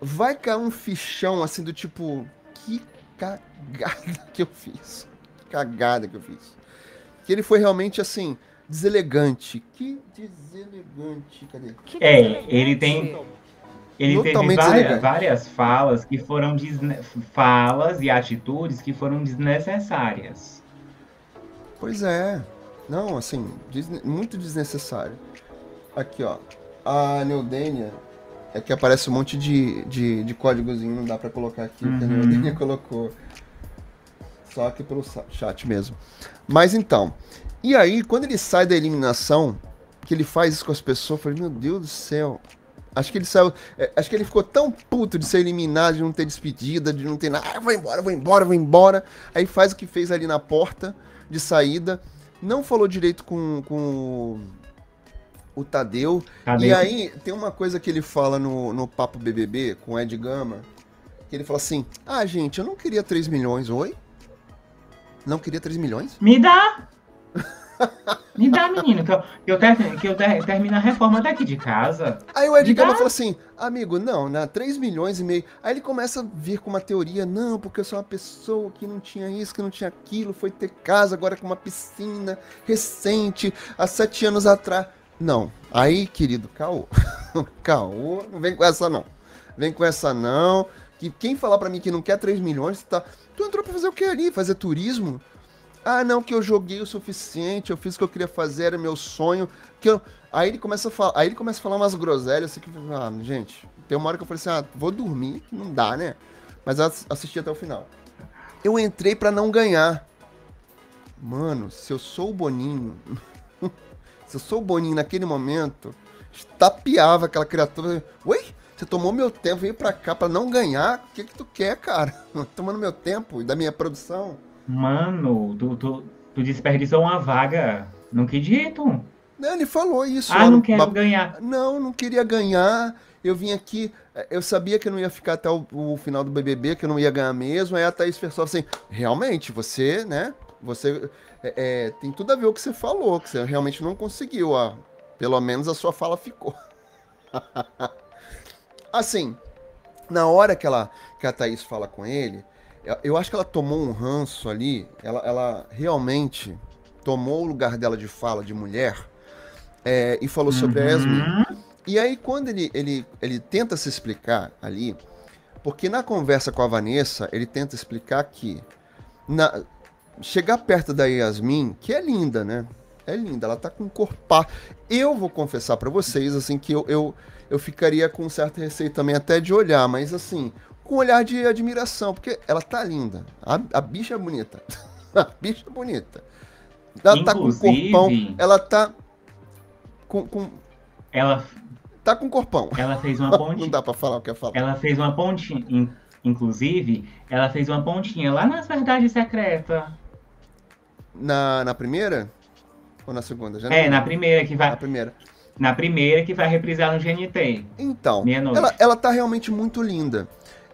S1: vai cair um fichão assim do tipo, que cagada que eu fiz. Que cagada que eu fiz. Que ele foi realmente assim, deselegante. Que deselegante. Cadê?
S2: É, ele tem. Ele teve
S1: Totalmente
S2: várias,
S1: deselegante.
S2: várias falas que foram desne... falas e atitudes que foram desnecessárias.
S1: Pois é. Não, assim, desne- muito desnecessário. Aqui, ó. A Neudênia é que aparece um monte de, de, de códigozinho, não dá pra colocar aqui, o que a
S2: Uhum.
S1: Neudênia colocou. Só aqui pelo chat mesmo. Mas então, e aí, quando ele sai da eliminação, que ele faz isso com as pessoas, eu falei, meu Deus do céu. Acho que ele saiu. é, acho que ele ficou tão puto de ser eliminado, de não ter despedida, de não ter nada. Ah, vou embora, vou embora, vou embora. Aí faz o que fez ali na porta de saída. Não falou direito com, com o- o Tadeu.
S2: Cadê?
S1: E aí, tem uma coisa que ele fala no, no Papo BBB com o Ed Gama, que ele fala assim, ah, gente, eu não queria 3 milhões, oi? Não queria 3 milhões?
S2: Me dá! Me dá, menino, que eu, que eu, ter- que eu ter- termino a reforma daqui de casa.
S1: Aí o Ed Gama fala assim, amigo, não, né, 3 milhões e meio. Aí ele começa a vir com uma teoria, não, porque eu sou uma pessoa que não tinha isso, que não tinha aquilo, foi ter casa agora com uma piscina recente, há sete anos atrás. Não, aí, querido, caô. caô, não vem com essa não. Vem com essa não. Que quem falar pra mim que não quer 3 milhões, tá. Tu entrou pra fazer o que ali? Fazer turismo? Ah, não, que eu joguei o suficiente, eu fiz o que eu queria fazer, era meu sonho. Que eu... Aí ele começa a falar, aí ele começa a falar umas groselhas assim que, ah, gente, tem uma hora que eu falei assim, ah, vou dormir, que não dá, né? Mas assisti até o final. Eu entrei pra não ganhar. Mano, se eu sou o Boninho, se eu sou o Boninho naquele momento, estapeava aquela criatura. Oi? Você tomou meu tempo, veio pra cá pra não ganhar? O que que tu quer, cara? Tomando meu tempo e da minha produção.
S2: Mano, tu, tu, tu desperdiçou uma vaga. Não acredito.
S1: Não, ele falou isso.
S2: Ah, não quero ganhar.
S1: Não, não queria ganhar. Eu vim aqui, eh, eu sabia que eu não ia ficar até o, o final do BBB, que eu não ia ganhar mesmo. Aí a Thaís Fersov assim, realmente, você, né? Você é, é, tem tudo a ver o que você falou, que você realmente não conseguiu. Ó. Pelo menos a sua fala ficou. assim, na hora que, ela, que a Thaís fala com ele, eu acho que ela tomou um ranço ali, ela, ela realmente tomou o lugar dela de fala de mulher é, e falou uhum. sobre a Yasmin. E aí, quando ele, ele, ele tenta se explicar ali, porque na conversa com a Vanessa, ele tenta explicar que na, chegar perto da Yasmin, que é linda, né? É linda, ela tá com um corpo. Eu vou confessar para vocês, assim, que eu, eu, eu ficaria com um certo receio também até de olhar, mas assim, com um olhar de admiração, porque ela tá linda. A, a bicha é bonita. a bicha é bonita. Ela Inclusive, tá com um corpão, ela tá com, com...
S2: Ela
S1: tá com corpão.
S2: Ela fez uma pontinha.
S1: Não dá para falar o que eu falo.
S2: Ela fez uma pontinha, inclusive, ela fez uma pontinha lá nas Verdades Secretas.
S1: Na, na primeira? Ou na segunda?
S2: Já é, na primeira que vai.
S1: Na primeira.
S2: Na primeira que vai reprisar no GNT.
S1: Então, ela, ela tá realmente muito linda.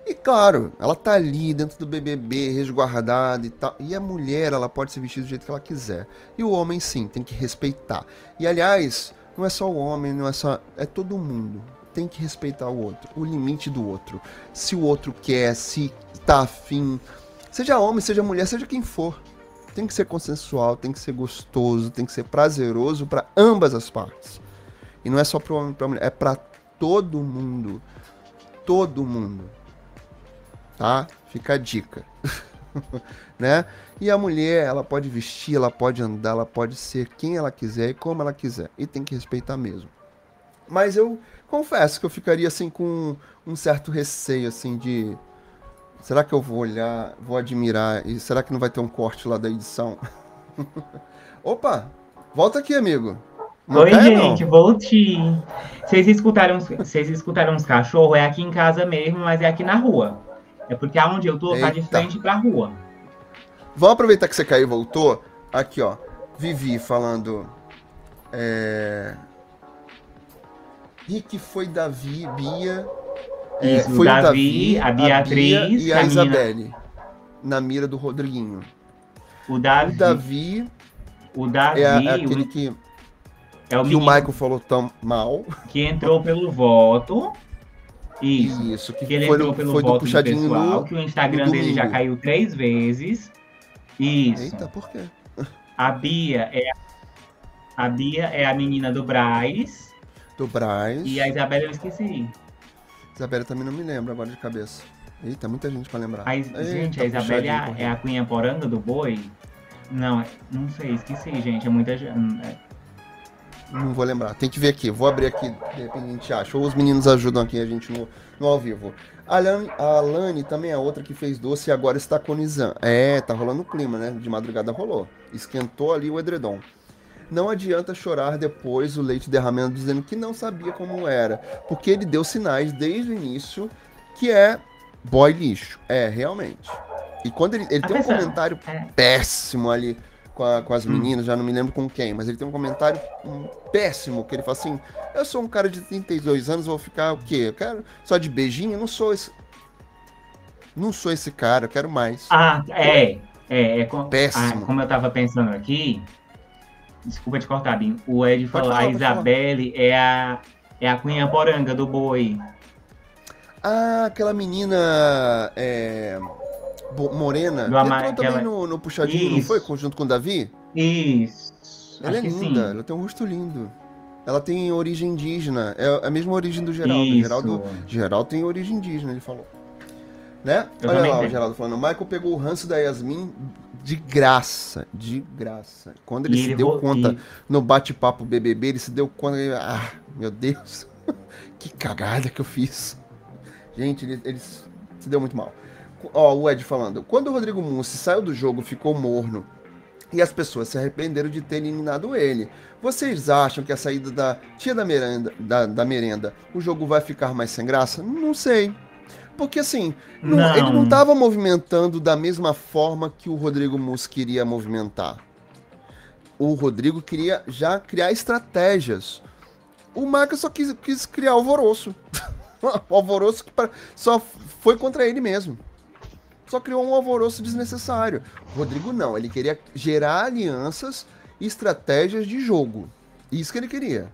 S1: E claro, ela tá ali dentro do BBB, resguardada e tal. E a mulher, ela pode se vestir do jeito que ela quiser. E o homem, sim, tem que respeitar. E aliás, não é só o homem, não é só. É todo mundo. Tem que respeitar o outro, o limite do outro. Se o outro quer, se tá afim. Seja homem, seja mulher, seja quem for. Tem que ser consensual, tem que ser gostoso, tem que ser prazeroso para ambas as partes. E não é só pro homem e pra mulher, é para todo mundo. Todo mundo. Tá? Fica a dica. né? E a mulher, ela pode vestir, ela pode andar, ela pode ser quem ela quiser e como ela quiser. E tem que respeitar mesmo. Mas eu confesso que eu ficaria assim com um certo receio assim de será que eu vou olhar, vou admirar e será que não vai ter um corte lá da edição? Opa, volta aqui, amigo.
S2: Não Oi, gente, não. voltei. Vocês escutaram, vocês escutaram os cachorros? É aqui em casa mesmo, mas é aqui na rua. É porque aonde eu tô Eita. tá de frente pra rua.
S1: Vamos aproveitar que você caiu e voltou. Aqui, ó. Vivi falando. É... Rick foi Davi, Bia.
S2: É, Isso, foi Davi, Davi, a Beatriz a Bia
S1: e a Isabelle. Na mira do Rodriguinho.
S2: O Davi.
S1: O Davi.
S2: O Davi.
S1: É, é aquele que. É o que o Michael falou tão mal.
S2: Que entrou pelo voto.
S1: Isso. Isso
S2: que, que ele foi, entrou pelo foi voto do puxadinho pessoal, no, que o Instagram dele já caiu três vezes. Isso.
S1: Eita, por quê?
S2: A Bia é a Bia é a menina do Braz.
S1: Do Braz.
S2: E a Isabela eu esqueci.
S1: Isabela também não me lembro agora de cabeça. Eita, muita gente pra lembrar.
S2: A, Eita, gente, a Isabela é, é a Cunha Poranga do Boi? Não, não sei, esqueci, gente. É muita gente. É...
S1: Não vou lembrar. Tem que ver aqui. Vou abrir aqui, de repente a gente acha. Ou os meninos ajudam aqui a gente no, no ao vivo. A Alane, a Alane também é outra que fez doce e agora está agonizando. É, tá rolando o clima, né? De madrugada rolou. Esquentou ali o edredom. Não adianta chorar depois o leite derramando dizendo que não sabia como era, porque ele deu sinais desde o início que é boy lixo. É, realmente. E quando ele, ele tem um comentário é. péssimo ali com, a, com as hum. meninas, já não me lembro com quem, mas ele tem um comentário péssimo, que ele fala assim, eu sou um cara de 32 anos, vou ficar o quê? Eu quero só de beijinho? Eu não sou esse... Não sou esse cara, eu quero mais.
S2: Ah, é. É, é com, péssimo. Ah, como eu tava pensando aqui, Desculpa te cortar, Bim. O Ed falou, a Isabelle é a, é a Cunha Poranga do boi.
S1: Ah, aquela menina é, morena. Do
S2: ama...
S1: Entrou também no, no puxadinho, Isso. não foi? Junto com o Davi?
S2: Isso.
S1: Ela Acho é linda, ela tem um rosto lindo. Ela tem origem indígena. É a mesma origem do Geraldo. Isso. Geraldo, Geraldo tem origem indígena, ele falou. Né? Eu Olha lá tenho. o Geraldo falando. O Michael pegou o ranço da Yasmin de graça, de graça. Quando ele e se ele deu conta no bate-papo BBB, ele se deu conta, ele, ah, meu Deus, que cagada que eu fiz. Gente, ele, ele se deu muito mal. Ó, o Ed falando, quando o Rodrigo Mussi saiu do jogo, ficou morno. E as pessoas se arrependeram de ter eliminado ele. Vocês acham que a saída da tia da merenda, da, da merenda, o jogo vai ficar mais sem graça? Não sei. Porque assim, não, não. ele não estava movimentando da mesma forma que o Rodrigo Mus queria movimentar. O Rodrigo queria já criar estratégias. O Marcos só quis, quis criar alvoroço. o alvoroço que só foi contra ele mesmo. Só criou um alvoroço desnecessário. Rodrigo não, ele queria gerar alianças e estratégias de jogo. Isso que ele queria.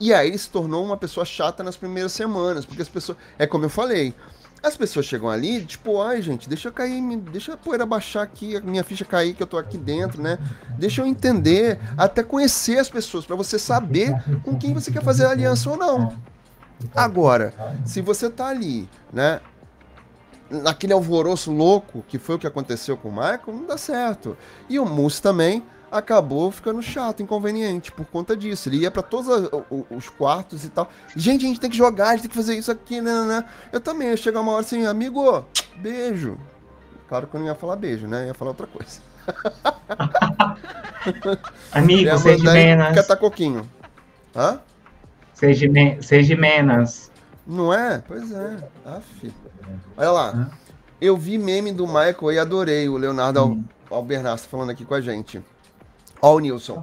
S1: E aí ele se tornou uma pessoa chata nas primeiras semanas, porque as pessoas. É como eu falei. As pessoas chegam ali, tipo, ai gente, deixa eu cair, deixa a poeira baixar aqui, a minha ficha cair que eu tô aqui dentro, né? Deixa eu entender, até conhecer as pessoas, para você saber com quem você quer fazer aliança ou não. Agora, se você tá ali, né, naquele alvoroço louco, que foi o que aconteceu com o Michael, não dá certo. E o Moose também acabou ficando chato, inconveniente por conta disso. Ele ia para todos os quartos e tal. Gente, a gente tem que jogar, a gente tem que fazer isso aqui, né? né, né. Eu também ia chegar uma hora assim, amigo, beijo. Claro que eu não ia falar beijo, né? Eu ia falar outra coisa.
S2: amigo, seja menos.
S1: Catar coquinho. Hã?
S2: Seja, me... seja menos.
S1: Não é? Pois é. Aff. Olha lá. Eu vi meme do Michael e adorei o Leonardo hum. Albernasta falando aqui com a gente. Ó, o Nilson.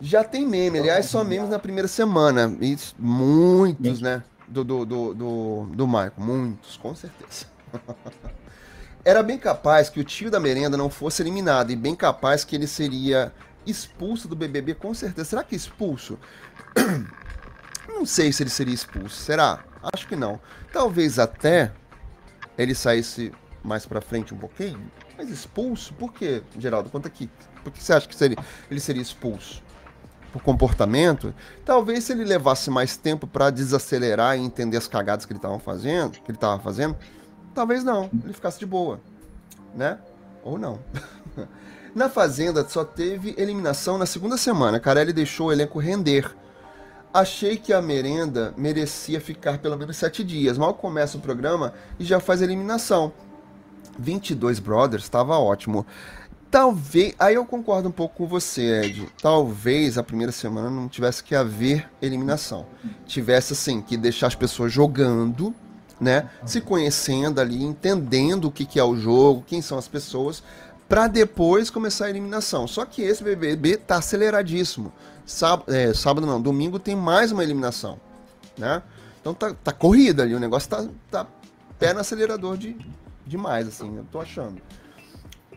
S1: Já tem meme, aliás, só memes na primeira semana. Muitos, né? Do, do, do, do, do Michael. Muitos, com certeza. Era bem capaz que o tio da merenda não fosse eliminado. E bem capaz que ele seria expulso do BBB, com certeza. Será que expulso? Não sei se ele seria expulso. Será? Acho que não. Talvez até ele saísse mais pra frente um pouquinho. Mas expulso? Por quê, Geraldo? Conta aqui. Por que você acha que seria, ele seria expulso? Por comportamento? Talvez se ele levasse mais tempo para desacelerar e entender as cagadas que ele estava fazendo, que ele estava fazendo, talvez não, ele ficasse de boa, né? Ou não. na Fazenda só teve eliminação na segunda semana. Carelli deixou o elenco render. Achei que a merenda merecia ficar pelo menos sete dias. Mal começa o programa e já faz eliminação. 22 Brothers estava ótimo. Talvez. Aí eu concordo um pouco com você, Ed. Talvez a primeira semana não tivesse que haver eliminação. Tivesse, assim, que deixar as pessoas jogando, né? Se conhecendo ali, entendendo o que, que é o jogo, quem são as pessoas, para depois começar a eliminação. Só que esse BBB tá aceleradíssimo. Sábado, é, sábado não, domingo tem mais uma eliminação, né? Então tá, tá corrida ali, o negócio tá, tá pé no acelerador de, demais, assim, eu tô achando.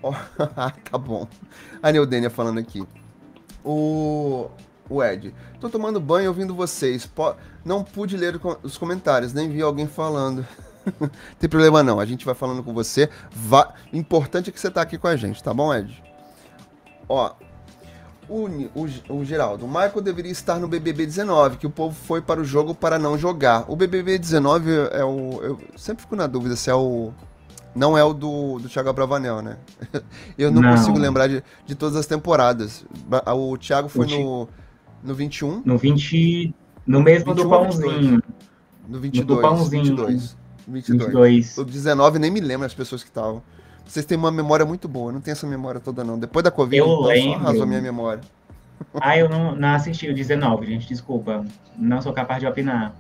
S1: Oh, tá bom. A Neudênia falando aqui. O, o Ed. Tô tomando banho ouvindo vocês. Po... Não pude ler os comentários, nem vi alguém falando. Tem problema não, a gente vai falando com você. Va... Importante é que você tá aqui com a gente, tá bom, Ed? Ó, o, o, o Geraldo, o Michael deveria estar no BBB 19, que o povo foi para o jogo para não jogar. O BBB 19 é o. Eu sempre fico na dúvida se é o não é o do, do Thiago Bravanel, né? Eu não, não, consigo lembrar de, de todas as temporadas. O Thiago foi no, no 21.
S2: No 20. No mesmo 21, do pãozinho.
S1: No 22. No do pãozinho. 22. 22. 22. O 19 nem me lembro as pessoas que estavam. Vocês têm uma memória muito boa, eu não tenho essa memória toda não. Depois da Covid,
S2: eu então, lembro.
S1: só arrasou a minha memória.
S2: Ah, eu não, não assisti o 19, gente, desculpa. Não sou capaz de opinar.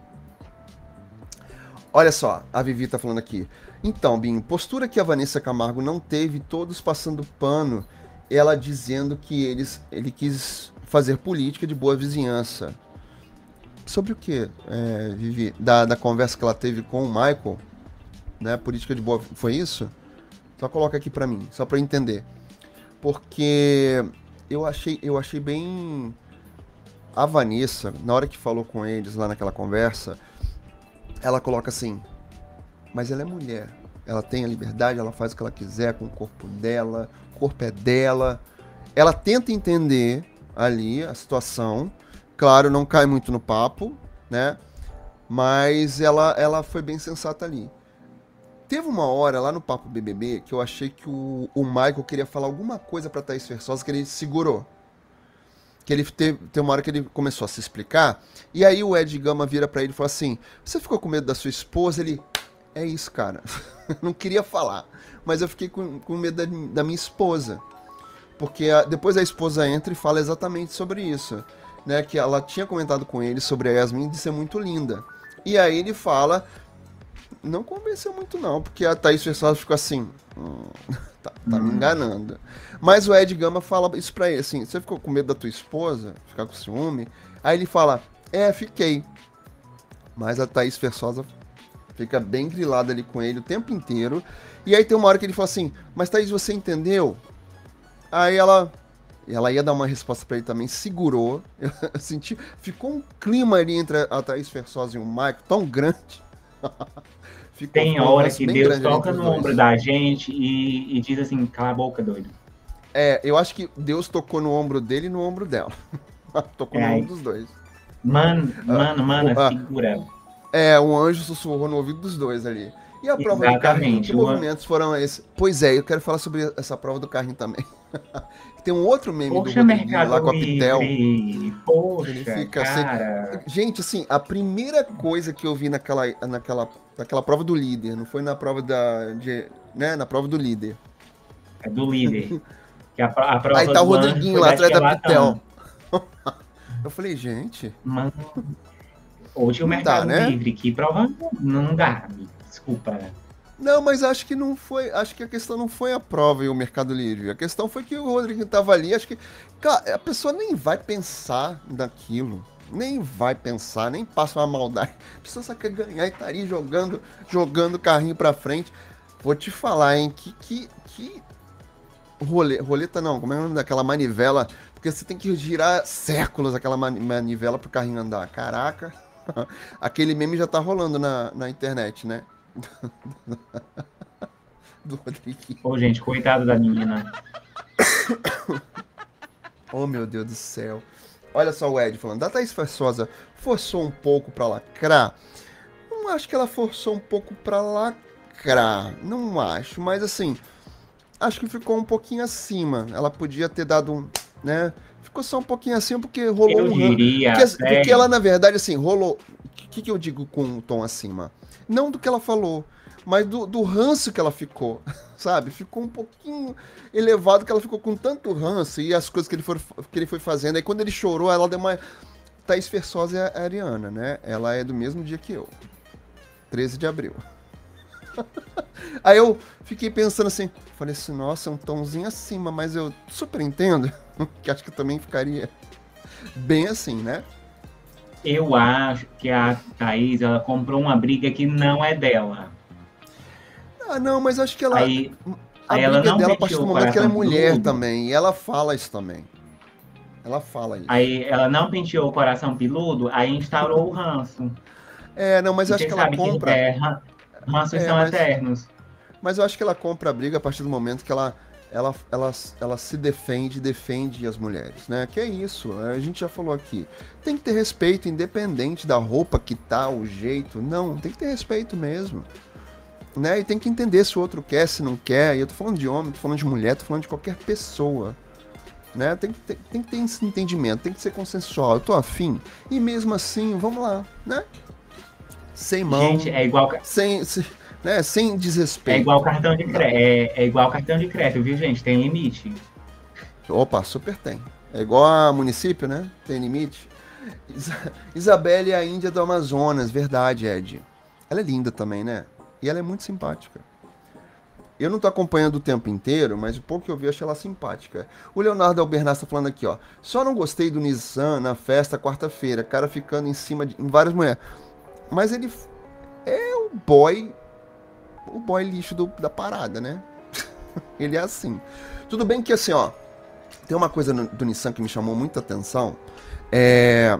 S1: Olha só, a Vivi tá falando aqui. Então, Bim, postura que a Vanessa Camargo não teve, todos passando pano, ela dizendo que eles, ele quis fazer política de boa vizinhança. Sobre o que, é, Vivi? Da, da conversa que ela teve com o Michael, né? Política de boa. Foi isso? Só coloca aqui para mim, só para eu entender. Porque eu achei, eu achei bem. A Vanessa, na hora que falou com eles lá naquela conversa, ela coloca assim: mas ela é mulher. Ela tem a liberdade, ela faz o que ela quiser com o corpo dela, o corpo é dela. Ela tenta entender ali a situação. Claro, não cai muito no papo, né? Mas ela, ela foi bem sensata ali. Teve uma hora lá no Papo BBB que eu achei que o, o Michael queria falar alguma coisa pra Thaís Versosa que ele segurou. Que ele teve, tem uma hora que ele começou a se explicar. E aí o Ed Gama vira para ele e fala assim: Você ficou com medo da sua esposa? Ele. É isso, cara. não queria falar. Mas eu fiquei com, com medo da, da minha esposa. Porque a, depois a esposa entra e fala exatamente sobre isso. Né, que ela tinha comentado com ele sobre a Yasmin de ser muito linda. E aí ele fala. Não convenceu muito, não, porque a Thaís Versosa ficou assim. Hum, tá, tá me hum. enganando. Mas o Ed Gama fala isso pra ele, assim, você ficou com medo da tua esposa? Ficar com ciúme? Aí ele fala, é, fiquei. Mas a Thaís Versosa fica bem grilada ali com ele o tempo inteiro. E aí tem uma hora que ele fala assim, mas Thaís, você entendeu? Aí ela. Ela ia dar uma resposta para ele também, segurou. Eu senti. Ficou um clima ali entre a Thaís Fersosa e o Michael tão grande.
S2: Ficou tem hora que Deus toca no ombro da gente e, e diz assim, cala a boca, doido.
S1: É, eu acho que Deus tocou no ombro dele e no ombro dela. tocou é, no ombro dos dois.
S2: Mano, mano, mano, ah, figura.
S1: É, um anjo sussurrou no ouvido dos dois ali. E a prova Exatamente, do carrinho? Que movimentos foram esses? Pois é, eu quero falar sobre essa prova do carrinho também. Tem um outro meme
S2: Poxa, do Rodriguinho lá com a Pitel.
S1: Poxa, cara. Gente, assim, a primeira coisa que eu vi naquela, naquela, naquela prova do líder, não foi na prova da. De, né, na prova do líder.
S2: É do líder. que a, a prova
S1: Aí tá o Rodriguinho lá atrás da Pitel. eu falei, gente.
S2: Mano. Hoje o Mercado dá, né? Livre, que prova não dá, desculpa.
S1: Não, mas acho que não foi. Acho que a questão não foi a prova e o Mercado Livre. A questão foi que o Rodrigo estava ali. Acho que. Cara, a pessoa nem vai pensar naquilo. Nem vai pensar, nem passa uma maldade. A pessoa só quer ganhar e tá ali jogando, jogando carrinho pra frente. Vou te falar, hein? Que. que, que... Role, roleta não, como é o nome daquela manivela? Porque você tem que girar séculos aquela manivela pro carrinho andar. Caraca. Aquele meme já tá rolando na, na internet, né?
S2: do Rodriguinho. Ô, gente, coitado da menina.
S1: oh, meu Deus do céu. Olha só o Ed falando. Da Thaís Forçosa forçou um pouco pra lacrar? Não acho que ela forçou um pouco pra lacrar. Não acho, mas assim, acho que ficou um pouquinho acima. Ela podia ter dado um, né? Ficou só um pouquinho acima porque rolou
S2: eu
S1: um
S2: diria,
S1: porque, porque ela, na verdade, assim, rolou. O que, que eu digo com um tom acima? Não do que ela falou, mas do, do ranço que ela ficou, sabe? Ficou um pouquinho elevado que ela ficou com tanto ranço e as coisas que ele, for, que ele foi fazendo. Aí quando ele chorou, ela deu uma. Thaís Fersosa é a Ariana, né? Ela é do mesmo dia que eu. 13 de abril. Aí eu fiquei pensando assim, falei assim, nossa, é um tomzinho acima, mas eu super entendo que acho que também ficaria bem assim, né?
S2: Eu acho que a Thaís ela comprou uma briga que não é dela.
S1: Ah, não, mas acho que ela. Aí, a aí briga ela não dela a partir do momento que ela é mulher tudo. também. E ela fala isso também. Ela fala isso.
S2: Aí ela não penteou o coração peludo, aí instaurou o ranço.
S1: É, não, mas e acho que ela compra. Que é,
S2: ranços é, são mas... eternos.
S1: Mas eu acho que ela compra a briga a partir do momento que ela ela, ela, ela se defende, defende as mulheres, né? Que é isso, a gente já falou aqui. Tem que ter respeito, independente da roupa que tá, o jeito. Não, tem que ter respeito mesmo. Né? E tem que entender se o outro quer, se não quer. E eu tô falando de homem, tô falando de mulher, tô falando de qualquer pessoa. Né? Tem, que ter, tem que ter esse entendimento, tem que ser consensual. Eu tô afim. E mesmo assim, vamos lá, né? Sem mão.
S2: Gente, é igual.
S1: Sem, sem né? Sem desrespeito.
S2: É igual cartão de crédito, é, é igual cartão de crédito, viu, gente? Tem limite.
S1: Opa, super tem. É igual a município, né? Tem limite. Isa Isabelle é a Índia do Amazonas, verdade, Ed. Ela é linda também, né? E ela é muito simpática. Eu não tô acompanhando o tempo inteiro, mas o pouco que eu vi, eu achei ela simpática. O Leonardo Albernaz tá falando aqui, ó. Só não gostei do Nissan na festa quarta-feira, cara ficando em cima de em várias mulheres. Mas ele é o boy o boy lixo do, da parada, né? ele é assim. Tudo bem que assim, ó, tem uma coisa no, do Nissan que me chamou muita atenção, é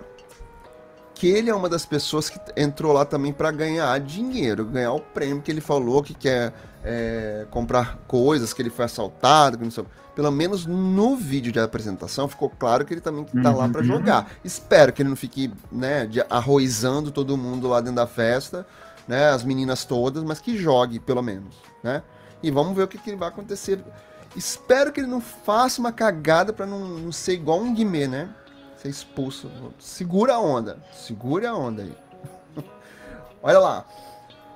S1: que ele é uma das pessoas que entrou lá também para ganhar dinheiro, ganhar o prêmio que ele falou que quer é, comprar coisas, que ele foi assaltado, que não sei, pelo menos no vídeo de apresentação ficou claro que ele também tá uhum. lá para jogar. Espero que ele não fique, né, de, arroizando todo mundo lá dentro da festa, né, as meninas todas, mas que jogue pelo menos, né? E vamos ver o que, que vai acontecer. Espero que ele não faça uma cagada para não, não, ser igual um Guimê, né? Ser expulso. Segura a onda. Segura a onda aí. Olha lá.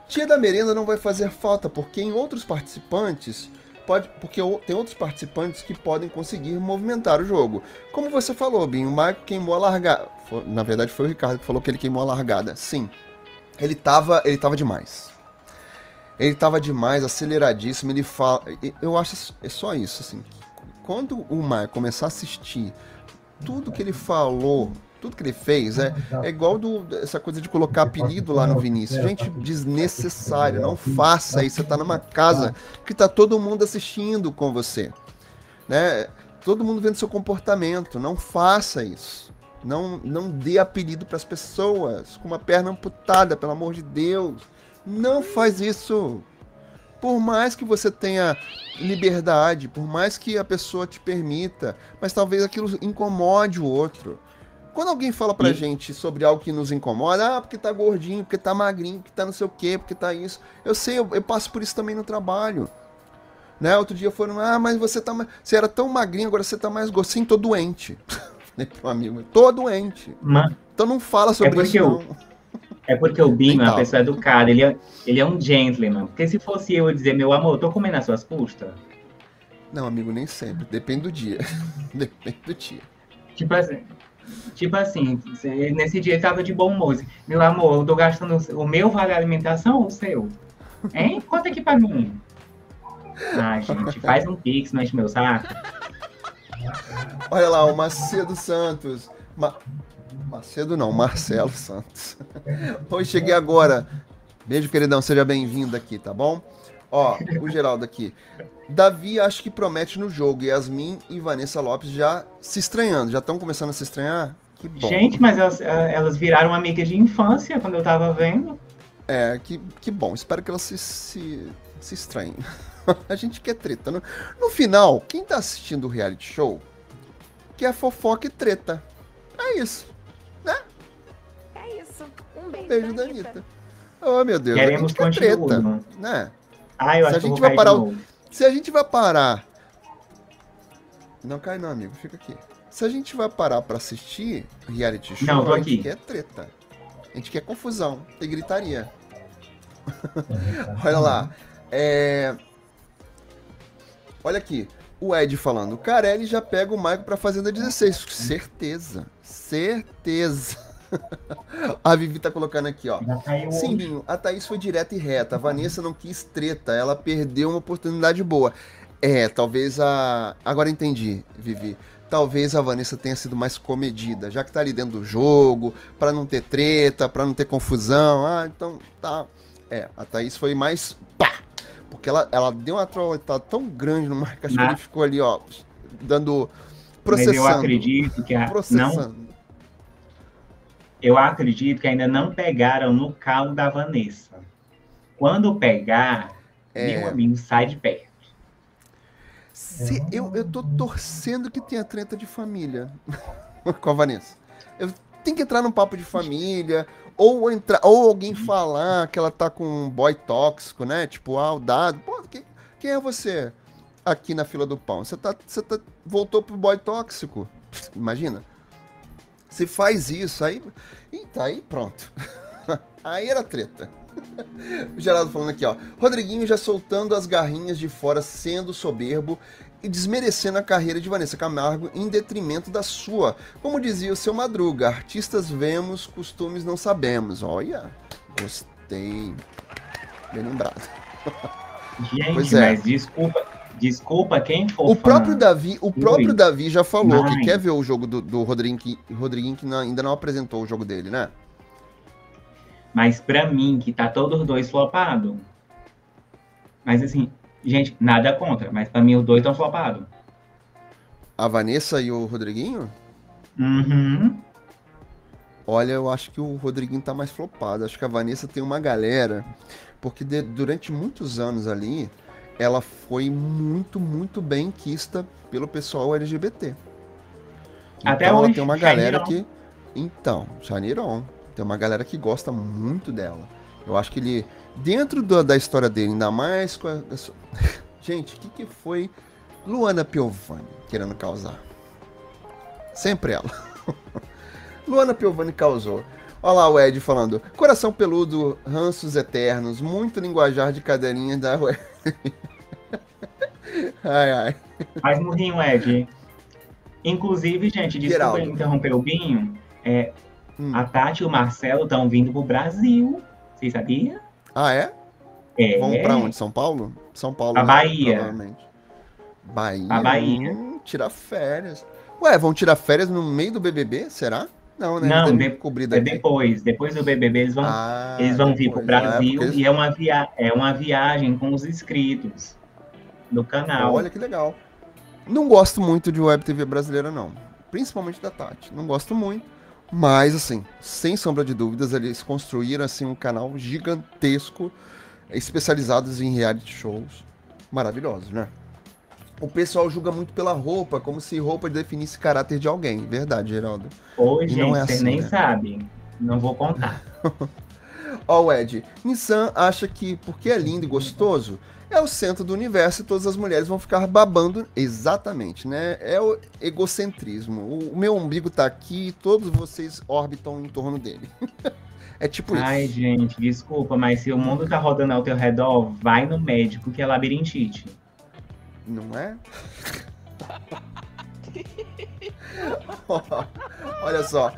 S1: Tia da merenda não vai fazer falta, porque em outros participantes pode, porque tem outros participantes que podem conseguir movimentar o jogo. Como você falou, Binho, o Marco queimou a largada. Na verdade, foi o Ricardo que falou que ele queimou a largada. Sim, ele tava, ele tava demais. Ele tava demais, aceleradíssimo. Ele fala. Eu acho é só isso, assim. Quando o Mar começar a assistir tudo que ele falou, tudo que ele fez é, é igual do, essa coisa de colocar apelido lá no Vinícius. Gente, desnecessário. Não faça isso. Você tá numa casa que tá todo mundo assistindo com você. Né? Todo mundo vendo seu comportamento. Não faça isso. Não, não dê apelido para as pessoas com uma perna amputada, pelo amor de Deus. Não faz isso. Por mais que você tenha liberdade, por mais que a pessoa te permita, mas talvez aquilo incomode o outro. Quando alguém fala pra e... gente sobre algo que nos incomoda, ah, porque tá gordinho, porque tá magrinho, porque tá não sei o quê, porque tá isso. Eu sei, eu, eu passo por isso também no trabalho. Né? Outro dia foram, ah, mas você tá Você era tão magrinho, agora você tá mais gostinho, tô doente. Falei pro amigo, tô doente. Então não fala sobre é isso, eu...
S2: É porque o Bima é uma pessoa educada, ele é, ele é um gentleman. Porque se fosse eu dizer, meu amor, tô comendo as suas custas.
S1: Não, amigo, nem sempre. Depende do dia. Depende do dia.
S2: Tipo assim, tipo assim, nesse dia ele tava de bom humor. Meu amor, eu tô gastando o meu vale alimentação ou o seu? Hein? Conta aqui pra mim. Ah, gente, faz um pix, não enche meu saco.
S1: Olha lá, o Macedo Santos. Ma... Macedo não, Marcelo Santos. Oi, cheguei agora. Beijo, queridão, seja bem-vindo aqui, tá bom? Ó, o Geraldo aqui. Davi acho que promete no jogo. Yasmin e Vanessa Lopes já se estranhando. Já estão começando a se estranhar?
S2: Que bom. Gente, mas elas, elas viraram amigas de infância quando eu tava vendo.
S1: É, que, que bom. Espero que elas se, se, se estranhem. a gente quer treta. No, no final, quem tá assistindo o reality show quer fofoca e treta. É isso. Né?
S3: É isso. Um beijo,
S1: um beijo da Anitta. Anitta. Oh, meu Deus.
S2: Queremos a gente quer treta.
S1: Né?
S2: Ah, eu
S1: se
S2: acho a
S1: gente vai parar. Se a gente vai parar. Não cai, não, amigo. Fica aqui. Se a gente vai parar pra assistir reality show,
S2: não,
S1: a gente quer treta. A gente quer confusão e gritaria. Olha lá. É... Olha aqui. O Ed falando. O Carelli já pega o Michael pra Fazenda 16. Certeza. Certeza. a Vivi tá colocando aqui, ó. Sim, a Thaís foi direta e reta. A Vanessa não quis treta. Ela perdeu uma oportunidade boa. É, talvez a. Agora entendi, Vivi. Talvez a Vanessa tenha sido mais comedida, já que tá ali dentro do jogo, para não ter treta, para não ter confusão. Ah, então tá. É, a Thaís foi mais. Pá! Porque ela, ela deu uma trolletada tão grande no Marcos que ele ficou ali, ó, dando. Processando. Mas
S2: eu acredito que a. Processando. Não eu acredito que ainda não pegaram no calo da Vanessa. Quando pegar, é... meu amigo, sai de perto.
S1: Se, eu, eu tô torcendo que tenha treta de família com a Vanessa. Eu tenho que entrar num papo de família, ou entrar, ou alguém falar que ela tá com um boy tóxico, né? Tipo, ah, o dado. Pô, quem, quem é você aqui na fila do pão? Você tá, você tá, voltou pro boy tóxico. Imagina. Se faz isso, aí. Eita, aí pronto. aí era treta. O Geraldo falando aqui, ó. Rodriguinho já soltando as garrinhas de fora, sendo soberbo e desmerecendo a carreira de Vanessa Camargo em detrimento da sua. Como dizia o seu Madruga, artistas vemos, costumes não sabemos. Olha, gostei. Bem lembrado.
S2: Gente, pois é. mas desculpa, Desculpa quem for.
S1: O próprio Davi, o próprio Davi já falou Mas... que quer ver o jogo do, do Rodriguinho, que, Rodriguinho que não, ainda não apresentou o jogo dele, né?
S2: Mas para mim, que tá todos os dois flopado. Mas assim, gente, nada contra, mas para mim os dois estão flopados.
S1: A Vanessa e o Rodriguinho?
S2: Uhum.
S1: Olha, eu acho que o Rodriguinho tá mais flopado. Acho que a Vanessa tem uma galera, porque de, durante muitos anos ali, ela foi muito, muito bem quista pelo pessoal LGBT.
S2: Até então, hoje,
S1: tem uma galera que. Então, Shaniron. Tem uma galera que gosta muito dela. Eu acho que ele. Dentro do, da história dele, ainda mais com a. Gente, o que, que foi Luana Piovani querendo causar? Sempre ela. Luana Piovani causou. Olha lá o Ed falando. Coração peludo, ranços eternos, muito linguajar de cadeirinha da web. ai, ai.
S2: Mas murrinho, Ed. Inclusive, gente, desculpa Geraldo. interromper o Binho. É, hum. A Tati e o Marcelo estão vindo pro Brasil. Vocês sabiam?
S1: Ah, é?
S2: É.
S1: Vamos pra onde? São Paulo? São Paulo.
S2: A né? Bahia.
S1: Provavelmente. Bahia.
S2: A Bahia.
S1: Hum, tirar férias. Ué, vão tirar férias no meio do BBB? Será?
S2: Não, né? Não, de, é depois. Depois do BBB, eles vão, ah, eles vão vir para o é, Brasil é, e é uma, via, é uma viagem com os inscritos do canal.
S1: Olha que legal. Não gosto muito de web TV brasileira, não. Principalmente da Tati. Não gosto muito. Mas, assim, sem sombra de dúvidas, eles construíram assim, um canal gigantesco, especializados em reality shows maravilhosos, né? O pessoal julga muito pela roupa, como se roupa definisse caráter de alguém. Verdade, Geraldo.
S2: Oi, gente, é assim, nem né? sabe. Não vou contar.
S1: Ó, o Ed. Nissan acha que porque é lindo e gostoso, é o centro do universo e todas as mulheres vão ficar babando. Exatamente, né? É o egocentrismo. O meu umbigo tá aqui e todos vocês orbitam em torno dele. é tipo
S2: isso. Ai, gente, desculpa, mas se o mundo tá rodando ao teu redor, vai no médico que é labirintite.
S1: Não é? Olha só.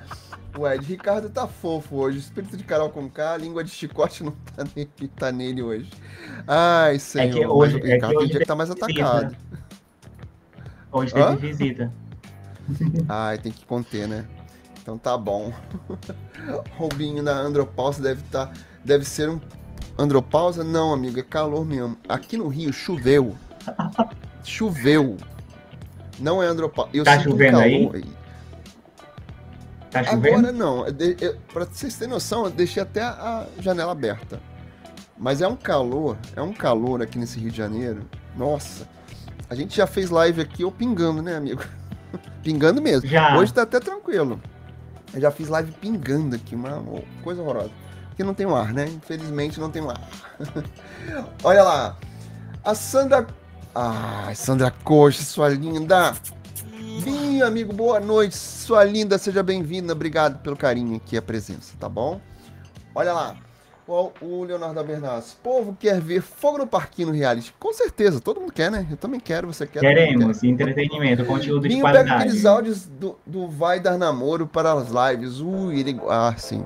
S1: O Ed Ricardo tá fofo hoje. Espírito de Carol com K, língua de chicote não tá nele, tá nele hoje. Ai, senhor. É que hoje, o Ricardo é que tem dia que tá mais atacado.
S2: Hoje teve Hã? visita.
S1: Ai, tem que conter, né? Então tá bom. Roubinho na andropausa deve tá, deve ser um andropausa? Não, amigo, é calor mesmo. Aqui no Rio choveu. Choveu. Não é andropausa. Eu
S2: tá chovendo um aí? aí?
S1: Tá? Agora não. Para vocês terem noção, eu deixei até a janela aberta. Mas é um calor, é um calor aqui nesse Rio de Janeiro. Nossa. A gente já fez live aqui, eu pingando, né, amigo? pingando mesmo. Já. Hoje tá até tranquilo. Eu já fiz live pingando aqui, uma coisa horrorosa. Porque não tem um ar, né? Infelizmente não tem um ar. Olha lá. A Sandra. Ah, Sandra Coxa, sua linda. Vinho, amigo, boa noite. Sua linda, seja bem-vinda. Obrigado pelo carinho aqui a presença, tá bom? Olha lá. O, Leonardo Abernaz. Povo quer ver fogo no parquinho no reality. Com certeza, todo mundo quer, né? Eu também quero, você quer.
S2: Queremos, quer. entretenimento, conteúdo Vinho de qualidade. pega
S1: aqueles áudios do, do Vai Dar Namoro para as lives. Ui, ele... Ah, sim.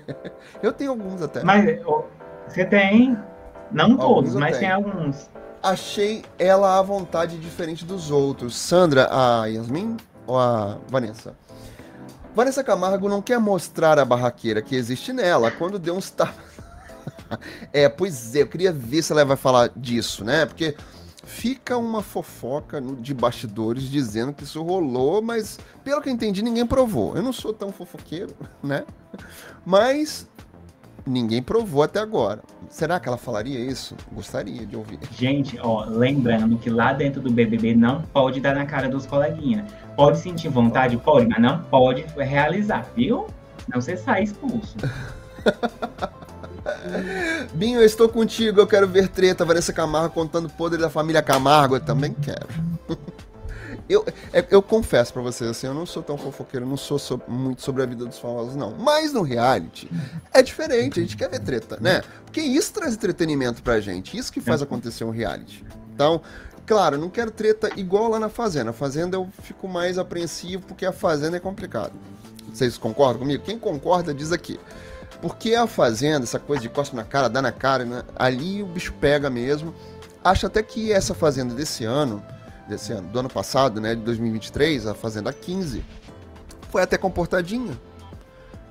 S1: eu tenho alguns até.
S2: Mas você tem? Não todos, mas tem alguns
S1: achei ela à vontade diferente dos outros. Sandra, a Yasmin ou a Vanessa? Vanessa Camargo não quer mostrar a barraqueira que existe nela. Quando deu uns tapas. é, pois é, eu queria ver se ela vai falar disso, né? Porque fica uma fofoca de bastidores dizendo que isso rolou, mas pelo que eu entendi, ninguém provou. Eu não sou tão fofoqueiro, né? Mas ninguém provou até agora. Será que ela falaria isso? Gostaria de ouvir.
S2: Gente, ó, lembrando que lá dentro do BBB não pode dar na cara dos coleguinhas. Pode sentir vontade? Pode, mas não pode realizar, viu? Não você sai expulso.
S1: Binho, eu estou contigo, eu quero ver treta. Vanessa Camargo contando podre da família Camargo, eu também quero. Eu, é, eu confesso para vocês, assim, eu não sou tão fofoqueiro, não sou so, muito sobre a vida dos famosos, não. Mas no reality é diferente, a gente quer ver treta, né? Porque isso traz entretenimento pra gente, isso que faz acontecer um reality. Então, claro, não quero treta igual lá na Fazenda. Na Fazenda eu fico mais apreensivo porque a Fazenda é complicado. Vocês concordam comigo? Quem concorda diz aqui. Porque a Fazenda, essa coisa de cospe na cara, dá na cara, né? ali o bicho pega mesmo. Acho até que essa Fazenda desse ano desse ano, do ano passado, né, de 2023, a Fazenda 15, foi até comportadinha,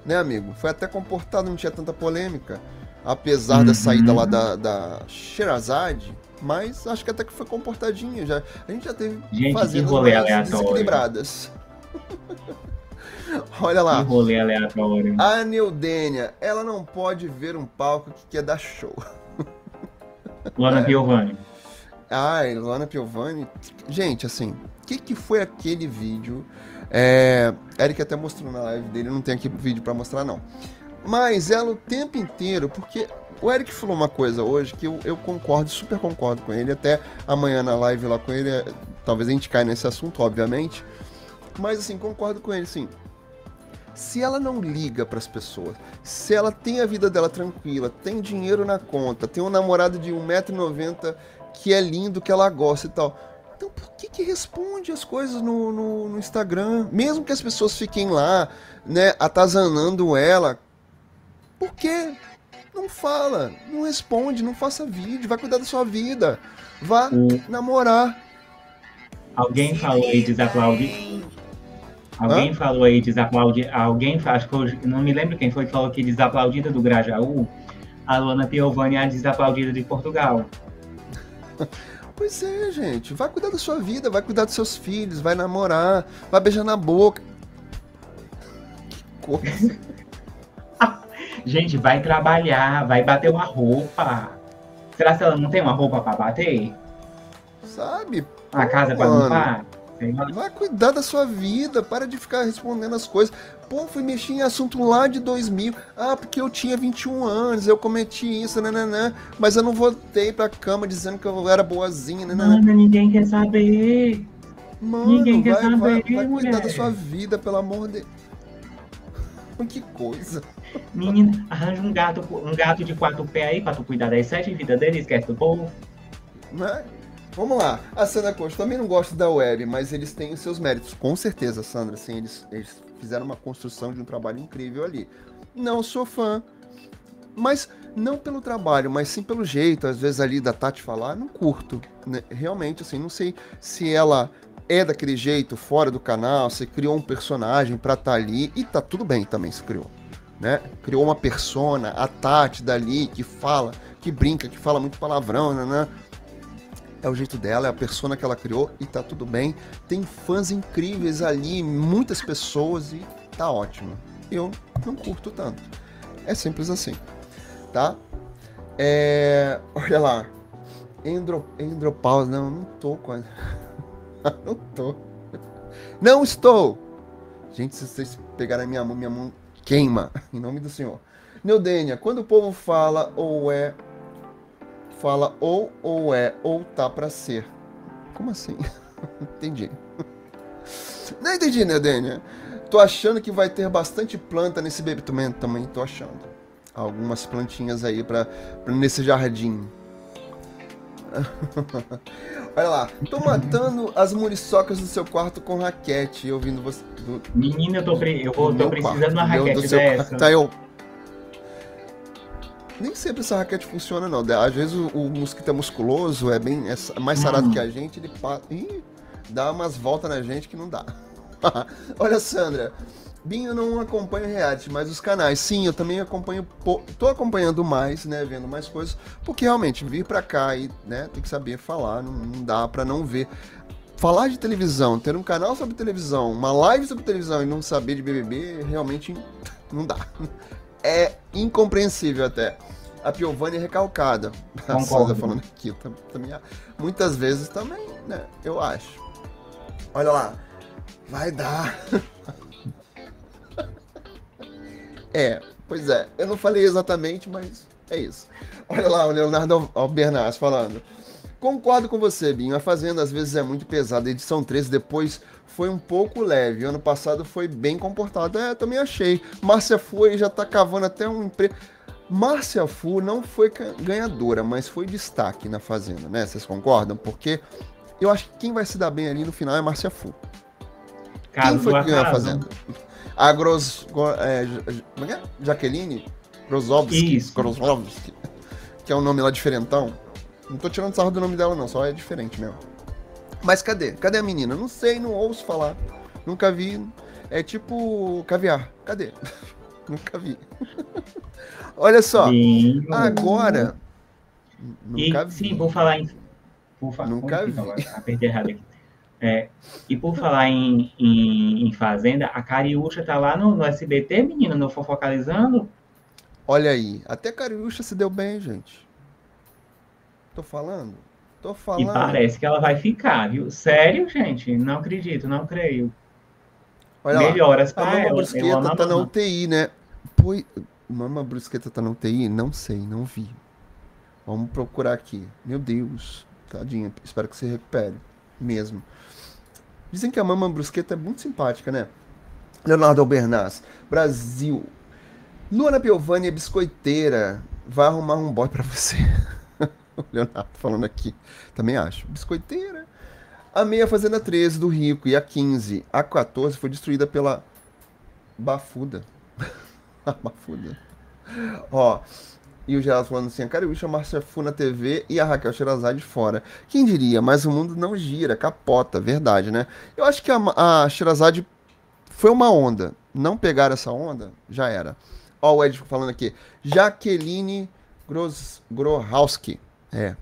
S1: né, amigo? Foi até comportado, não tinha tanta polêmica, apesar uhum. da saída lá da, da Sherazade, mas acho que até que foi comportadinha, já, a gente já teve
S2: gente, fazendas
S1: desequilibradas. Olha lá.
S2: Que rolê aleatório.
S1: A Neudênia, ela não pode ver um palco que quer dar show.
S2: Luana é. Piovani.
S1: Ai, Luana Piovani. Gente, assim, o que, que foi aquele vídeo? É, Eric até mostrou na live dele, não tem aqui vídeo para mostrar, não. Mas ela o tempo inteiro, porque o Eric falou uma coisa hoje que eu, eu concordo, super concordo com ele. Até amanhã na live lá com ele, é, talvez a gente caia nesse assunto, obviamente. Mas assim, concordo com ele, sim. Se ela não liga para as pessoas, se ela tem a vida dela tranquila, tem dinheiro na conta, tem um namorado de 1,90m que é lindo, que ela gosta e tal. Então por que, que responde as coisas no, no, no Instagram? Mesmo que as pessoas fiquem lá, né, atazanando ela. Por quê? Não fala, não responde, não faça vídeo, vai cuidar da sua vida. Vá namorar.
S2: Alguém falou aí, diz a Claudia. Alguém Hã? falou aí desaplaudida. Alguém, acho que eu não me lembro quem foi que falou que desaplaudida do Grajaú. A Luana Piovani é a desaplaudida de Portugal.
S1: Pois é, gente. Vai cuidar da sua vida, vai cuidar dos seus filhos, vai namorar, vai beijar na boca.
S2: Que coisa. gente, vai trabalhar, vai bater uma roupa. Será que ela não tem uma roupa para bater?
S1: Sabe?
S2: A casa para limpar?
S1: Vai cuidar da sua vida, para de ficar respondendo as coisas. Pô, fui mexer em assunto lá de 2000. Ah, porque eu tinha 21 anos, eu cometi isso, nananã. Mas eu não voltei pra cama dizendo que eu era boazinha, nananã.
S2: Mano, ninguém quer saber.
S1: Mano, ninguém vai, quer saber, vai, vai cuidar da sua vida, pelo amor de que coisa.
S2: Menina, arranja um gato, um gato de quatro pés aí pra tu cuidar das sete vidas dele, esquece do povo.
S1: Né? Vamos lá. A Sandra Costa também não gosta da web, mas eles têm os seus méritos. Com certeza, Sandra. Assim, eles, eles fizeram uma construção de um trabalho incrível ali. Não sou fã. Mas não pelo trabalho, mas sim pelo jeito, às vezes ali da Tati falar, não curto. Né? Realmente, assim, não sei se ela é daquele jeito fora do canal, você criou um personagem pra estar tá ali, e tá tudo bem também se criou. Né? Criou uma persona, a Tati dali, que fala, que brinca, que fala muito palavrão, né? É o jeito dela, é a persona que ela criou e tá tudo bem. Tem fãs incríveis ali, muitas pessoas e tá ótimo. Eu não curto tanto. É simples assim, tá? É... Olha lá. Endro... Endropausa. Não, não tô com não tô. Não estou! Gente, se vocês pegarem a minha mão, minha mão queima. Em nome do Senhor. Neudênia, quando o povo fala ou é fala ou ou é ou tá para ser. Como assim? entendi. Não entendi, né, Dênia? Tô achando que vai ter bastante planta nesse bebê também, tô achando. Algumas plantinhas aí para nesse jardim. Olha lá, tô matando as muriçocas do seu quarto com raquete, ouvindo você.
S2: Do... Menina, eu tô, pre... eu vou, tô precisando de uma raquete dessa.
S1: Tá, eu nem sempre essa raquete funciona, não. Às vezes o, o mosquito é musculoso, é bem é mais sarado que a gente, ele Ih, dá umas voltas na gente que não dá. Olha, Sandra, Binho não acompanha reality, mas os canais. Sim, eu também acompanho. Tô acompanhando mais, né? Vendo mais coisas. Porque realmente, vir pra cá e né, tem que saber falar, não, não dá pra não ver. Falar de televisão, ter um canal sobre televisão, uma live sobre televisão e não saber de BBB, realmente não dá é incompreensível até. A Piovani é recalcada. A falando aqui também. Muitas vezes também, né? Eu acho. Olha lá. Vai dar. é, pois é. Eu não falei exatamente, mas é isso. Olha lá o Leonardo Albernaz falando. Concordo com você, Binho. A Fazenda às vezes é muito pesada. Edição 13 depois foi um pouco leve. Ano passado foi bem comportado. É, também achei. Márcia Fu já tá cavando até um emprego. Márcia Fu não foi ganhadora, mas foi destaque na Fazenda, né? Vocês concordam? Porque eu acho que quem vai se dar bem ali no final é Márcia Fu.
S2: Caso quem foi que ganhou a Fazenda?
S1: A Gros... É, como é é? Jaqueline? Grozovski. Isso. Grozovski. Que é um nome lá diferentão. Não tô tirando sarro do nome dela, não, só é diferente mesmo. Mas cadê? Cadê a menina? Não sei, não ouço falar. Nunca vi. É tipo caviar. Cadê? Nunca vi. Olha só. Sim. Agora.
S2: Nunca e, vi. Sim, vou falar em.
S1: Vou falar, Nunca vi.
S2: Apertei errado aqui. É, e por falar em, em, em, Fazenda, a Cariúcha tá lá no, no SBT, menino, no Fofocalizando.
S1: Olha aí, até Cariúcha se deu bem, gente. Tô falando? Tô falando.
S2: E parece que ela vai ficar, viu? Sério, gente? Não acredito, não creio.
S1: Olha Melhoras lá, para a Mama Brusqueta tá na UTI, né? Pô, Mama Brusqueta tá na UTI? Não sei, não vi. Vamos procurar aqui. Meu Deus. Tadinha. Espero que se recupere. Mesmo. Dizem que a Mama Brusqueta é muito simpática, né? Leonardo Albernaz. Brasil. Luana Piovani é biscoiteira. Vai arrumar um boy pra você. o Leonardo falando aqui. Também acho. Biscoiteira. A meia Fazenda 13 do Rico e a 15. A 14 foi destruída pela Bafuda. a Bafuda. Ó. E o Geraldo falando assim, a Cariúcha, a Márcia Fu na TV e a Raquel Sherazade fora. Quem diria? Mas o mundo não gira, capota, verdade, né? Eu acho que a, a foi uma onda. Não pegar essa onda, já era. Ó, o Ed falando aqui. Jaqueline Gros, Grohowski. É,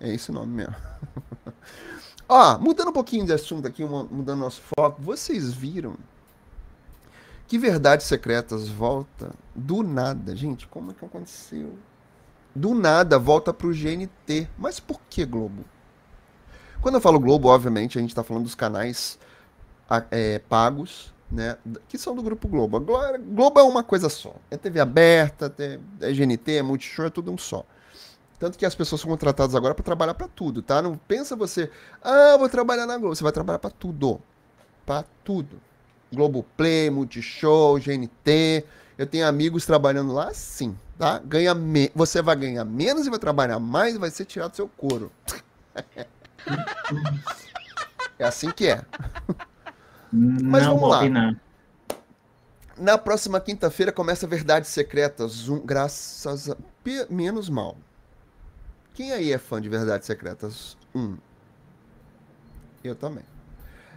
S1: é esse nome mesmo. Ó, mudando um pouquinho de assunto aqui, mudando nosso foco, vocês viram que Verdades Secretas volta do nada, gente? Como é que aconteceu? Do nada volta pro GNT. Mas por que Globo? Quando eu falo Globo, obviamente, a gente está falando dos canais é, pagos, né? Que são do Grupo Globo. Globo é uma coisa só. É TV aberta, é GNT, é Multishow, é tudo um só. Tanto que as pessoas são contratadas agora para trabalhar para tudo, tá? Não pensa você, ah, vou trabalhar na Globo. Você vai trabalhar para tudo. Para tudo. Globoplay, Multishow, GNT. Eu tenho amigos trabalhando lá, sim, tá? Ganha me... Você vai ganhar menos e vai trabalhar mais e vai ser tirado do seu couro. é assim que é. Mas
S2: Não
S1: vamos lá.
S2: Opinar.
S1: Na próxima quinta-feira começa Verdades Secretas, um, graças a... Menos mal. Quem aí é fã de Verdades Secretas 1? Eu também.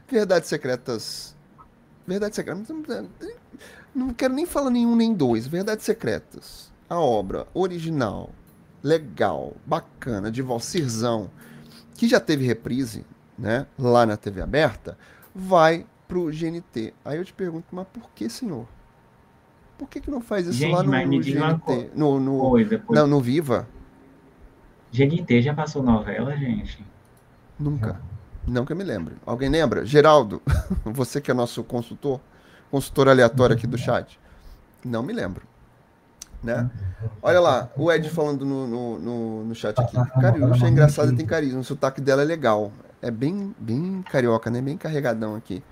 S1: Verdades Secretas Verdades Secretas. Não quero nem falar nenhum nem dois. Verdades Secretas. A obra original, legal, bacana, de Valcirzão, que já teve reprise, né? Lá na TV aberta, vai pro GNT. Aí eu te pergunto, mas por que, senhor? Por que, que não faz isso
S2: Gente,
S1: lá no, no GNT? No, no,
S2: Coisa,
S1: não, no Viva?
S2: GNT já passou novela, gente?
S1: Nunca. Não que eu me lembre. Alguém lembra? Geraldo, você que é nosso consultor, consultor aleatório aqui do chat. Não me lembro. Né? Olha lá, o Ed falando no, no, no, no chat aqui. Cariúcha é engraçado e tem carisma. O sotaque dela é legal. É bem, bem carioca, né? Bem carregadão aqui.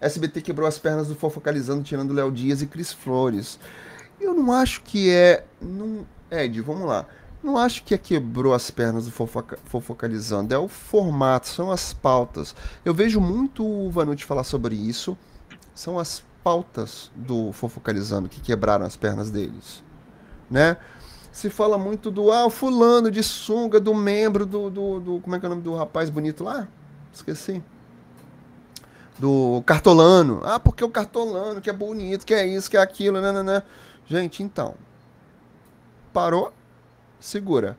S1: SBT quebrou as pernas do Fofocalizando, tirando Léo Dias e Cris Flores. Eu não acho que é. Não... Ed, vamos lá. Não acho que é quebrou as pernas do fofoca, fofocalizando, é o formato, são as pautas. Eu vejo muito o Vanucci falar sobre isso. São as pautas do fofocalizando que quebraram as pernas deles, né? Se fala muito do ah, fulano de sunga, do membro do, do, do como é que é o nome do rapaz bonito lá? Esqueci. Do cartolano. Ah, porque o cartolano que é bonito, que é isso, que é aquilo, né, né, né. Gente, então. Parou? Segura.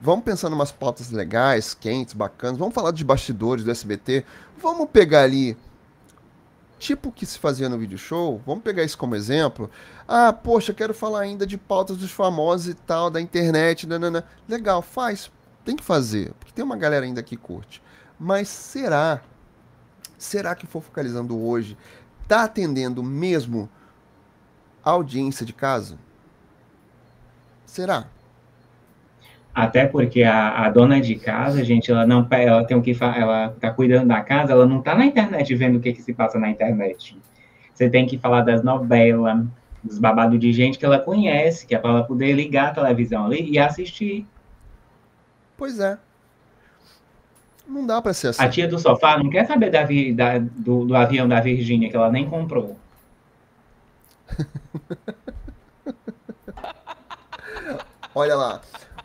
S1: Vamos pensar em umas pautas legais, quentes, bacanas. Vamos falar de bastidores do SBT. Vamos pegar ali, tipo o que se fazia no vídeo show. Vamos pegar isso como exemplo. Ah, poxa, quero falar ainda de pautas dos famosos e tal, da internet. Nanana. Legal, faz. Tem que fazer, porque tem uma galera ainda que curte. Mas será? Será que for focalizando hoje tá atendendo mesmo a audiência de casa? Será?
S2: Até porque a, a, dona de casa, gente, ela não ela tem o que ela tá cuidando da casa, ela não tá na internet vendo o que, que se passa na internet. Você tem que falar das novelas, dos babados de gente que ela conhece, que é para ela poder ligar a televisão ali e assistir.
S1: Pois é. Não dá para ser assim.
S2: A tia do sofá não quer saber da, da do, do avião da Virgínia, que ela nem comprou.
S1: Olha lá.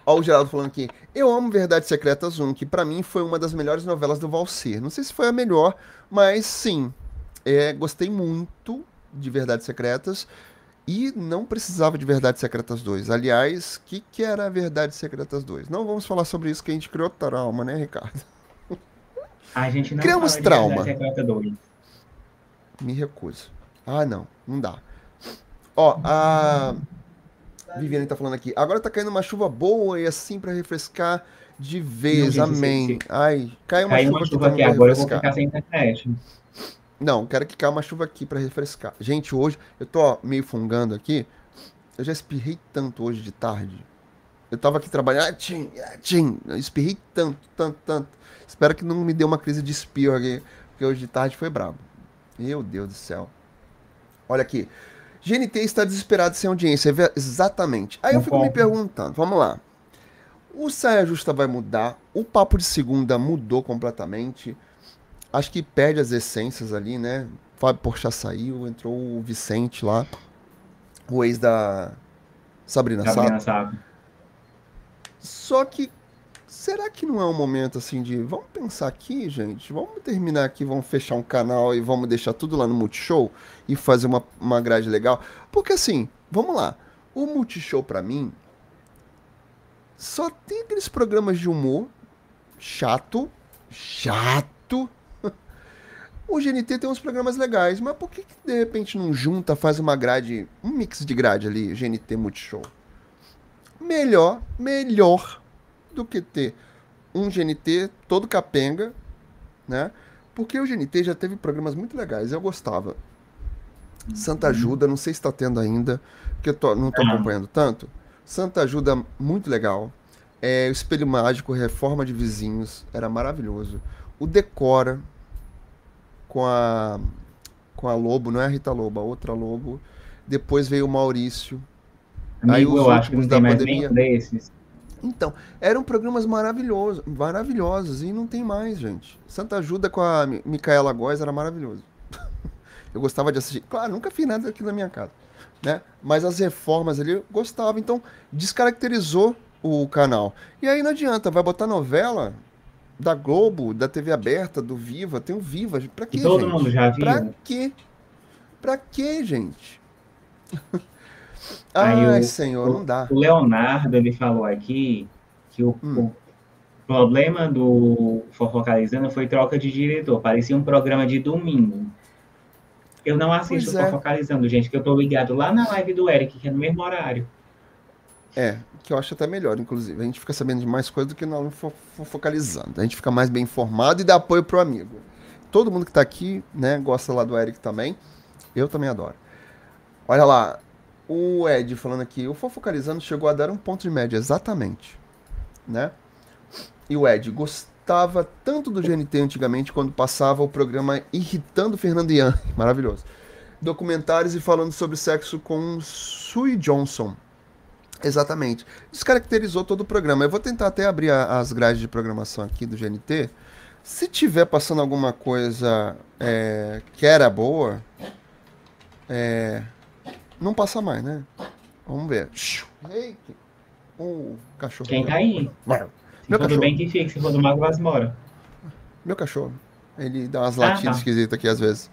S1: Olha o Geraldo falando aqui. Eu amo Verdades Secretas 1, que para mim foi uma das melhores novelas do Valsir. Não sei se foi a melhor, mas sim. É, gostei muito de Verdades Secretas. E não precisava de Verdades Secretas 2. Aliás, o que, que era Verdades Secretas 2? Não vamos falar sobre isso, que a gente criou trauma, né, Ricardo?
S2: A gente não
S1: Criamos trauma. Me recuso. Ah, não. Não dá. Ó, a. Viviane tá falando aqui. Agora tá caindo uma chuva boa e assim para refrescar de vez. Não, Amém. Ai, cai uma chuva, uma chuva aqui,
S2: aqui agora refrescar. eu vou ficar sem internet.
S1: Não, quero que caia uma chuva aqui para refrescar. Gente, hoje eu tô ó, meio fungando aqui. Eu já espirrei tanto hoje de tarde. Eu tava aqui trabalhando, ah, tchim, ah, tchim. Eu espirrei tanto, tanto, tanto. Espero que não me dê uma crise de espirro aqui, porque hoje de tarde foi brabo. Meu Deus do céu. Olha aqui. GNT está desesperado sem audiência. Exatamente. Aí eu fico me perguntando, vamos lá. O Saia Justa vai mudar, o Papo de Segunda mudou completamente. Acho que perde as essências ali, né? Fábio Porchat saiu, entrou o Vicente lá, o ex da Sabrina, Sabrina Sato. Só que será que não é um momento assim de vamos pensar aqui, gente? Vamos terminar aqui, vamos fechar um canal e vamos deixar tudo lá no Multishow e fazer uma, uma grade legal? Porque assim, vamos lá. O Multishow para mim só tem aqueles programas de humor chato, chato. O GNT tem uns programas legais, mas por que, que de repente não junta, faz uma grade, um mix de grade ali, GNT Multishow? Melhor, melhor do que ter um GNT todo capenga, né? Porque o GNT já teve programas muito legais, eu gostava. Santa Ajuda, não sei se está tendo ainda, porque eu tô, não estou acompanhando tanto. Santa Ajuda, muito legal. É, o Espelho Mágico, Reforma de Vizinhos, era maravilhoso. O Decora, com a, com a Lobo, não é a Rita Lobo, a outra Lobo. Depois veio o Maurício.
S2: Amigo, Aí os eu acho que não tem mais pandemia. desses.
S1: Então, eram programas maravilhosos, maravilhosos, e não tem mais, gente. Santa Ajuda com a Micaela Góes era maravilhoso. eu gostava de assistir. Claro, nunca fiz nada aqui na minha casa, né? Mas as reformas ali eu gostava, então descaracterizou o canal. E aí não adianta, vai botar novela da Globo, da TV aberta, do Viva, tem o Viva, pra quê,
S2: todo gente? mundo já viu.
S1: Pra quê? Pra quê, gente?
S2: Aí Ai, o, senhor, não dá. O Leonardo, ele falou aqui que o, hum. o problema do Fofocalizando foi troca de diretor. Parecia um programa de domingo. Eu não assisto pois é. Fofocalizando, gente, que eu tô ligado lá na live do Eric, que é no mesmo horário.
S1: É, que eu acho até melhor, inclusive. A gente fica sabendo de mais coisas do que não focalizando. A gente fica mais bem informado e dá apoio pro amigo. Todo mundo que tá aqui, né, gosta lá do Eric também. Eu também adoro. Olha lá, o Ed falando aqui, o Fofocalizando chegou a dar um ponto de média, exatamente. Né? E o Ed gostava tanto do GNT antigamente quando passava o programa Irritando Fernando Ian. Maravilhoso. Documentários e falando sobre sexo com Sui Johnson. Exatamente. Descaracterizou todo o programa. Eu vou tentar até abrir a, as grades de programação aqui do GNT. Se tiver passando alguma coisa é, que era boa, é, não passa mais, né? Vamos ver.
S2: Ei, o cachorro. Quem tá aí? Meu cachorro. bem que fica, se for do Mago Vasmora.
S1: Meu cachorro. Ele dá umas ah, latidas tá. esquisitas aqui às vezes.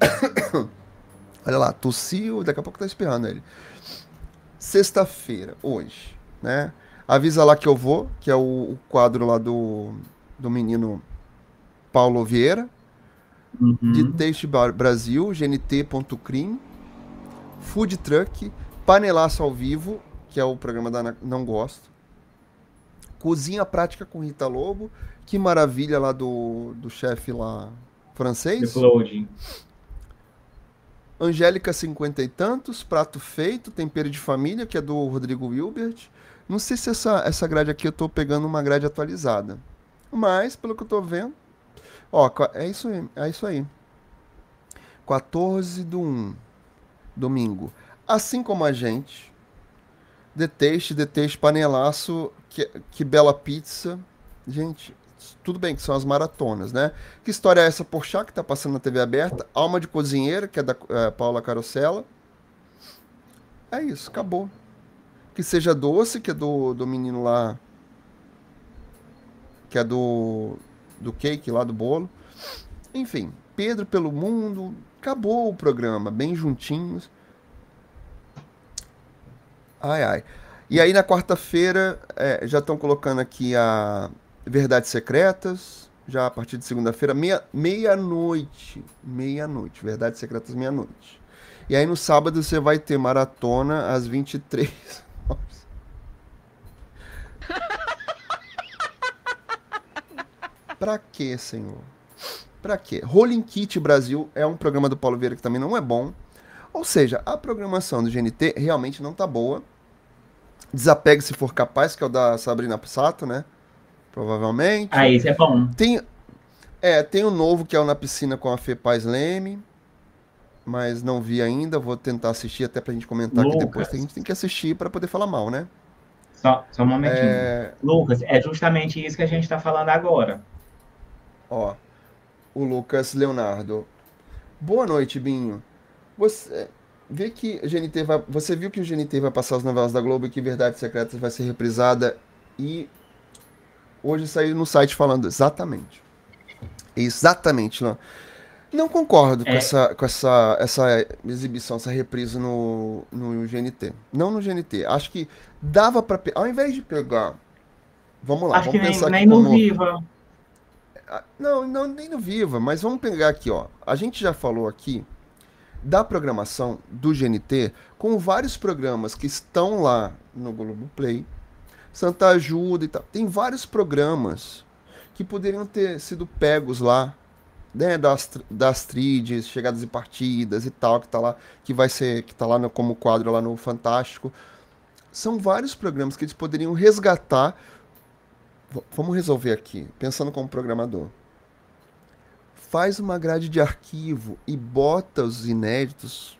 S1: Olha lá, tossiu, daqui a pouco tá espirrando ele. Sexta-feira, hoje, né? Avisa lá que eu vou, que é o, o quadro lá do, do menino Paulo Vieira, uhum. de Taste Brasil, gnt.crim. Food Truck, Panelaço ao Vivo, que é o programa da Não Gosto. Cozinha Prática com Rita Lobo, que maravilha lá do, do chefe lá francês.
S2: Uploading.
S1: Angélica Cinquenta e Tantos, Prato Feito, Tempero de Família, que é do Rodrigo Wilbert. Não sei se essa, essa grade aqui eu tô pegando uma grade atualizada. Mas, pelo que eu tô vendo. Ó, é isso aí. É isso aí. 14 do 1 domingo. Assim como a gente, deteste, deteste panelaço, que, que bela pizza. Gente, tudo bem que são as maratonas, né? Que história é essa Porchat que tá passando na TV aberta? Alma de Cozinheira, que é da é, Paula Carosella. É isso, acabou. Que seja doce, que é do, do menino lá. Que é do. Do cake lá, do bolo. Enfim, Pedro pelo mundo, Acabou o programa, bem juntinhos. Ai, ai. E aí na quarta-feira é, já estão colocando aqui a Verdades Secretas, já a partir de segunda-feira, meia-noite. Meia meia-noite, Verdades Secretas meia-noite. E aí no sábado você vai ter maratona às 23. Nossa. pra quê, senhor? Pra quê? Rolling Kit Brasil é um programa do Paulo Vieira que também não é bom. Ou seja, a programação do GNT realmente não tá boa. Desapegue se for capaz, que é o da Sabrina Sato, né? Provavelmente.
S2: Ah, isso é bom.
S1: Tem, é, tem o novo que é o Na Piscina com a Fê Paz Leme. Mas não vi ainda, vou tentar assistir até pra gente comentar Lucas. aqui depois. A gente tem que assistir para poder falar mal, né?
S2: Só, só um momentinho. É... Lucas, é justamente isso que a gente tá falando agora.
S1: Ó, o Lucas Leonardo. Boa noite, Binho. Você vê que GNT vai, você viu que o GNT vai passar as novelas da Globo e que Verdades Secretas vai ser reprisada e Hoje saiu no site falando exatamente. Exatamente, não. Não concordo é. com, essa, com essa, essa exibição, essa reprise no, no GNT. Não no GNT. Acho que dava para Ao invés de pegar. Vamos lá,
S2: Acho
S1: vamos
S2: que pensar nem, nem como... no Viva.
S1: Não, não, nem no Viva, mas vamos pegar aqui, ó. A gente já falou aqui da programação do GNT com vários programas que estão lá no Globoplay, Santa Ajuda e tal. Tem vários programas que poderiam ter sido pegos lá, né, das, das trides, chegadas e partidas e tal, que tá lá, que vai ser, que tá lá no, como quadro lá no Fantástico. São vários programas que eles poderiam resgatar. Vamos resolver aqui, pensando como programador faz uma grade de arquivo e bota os inéditos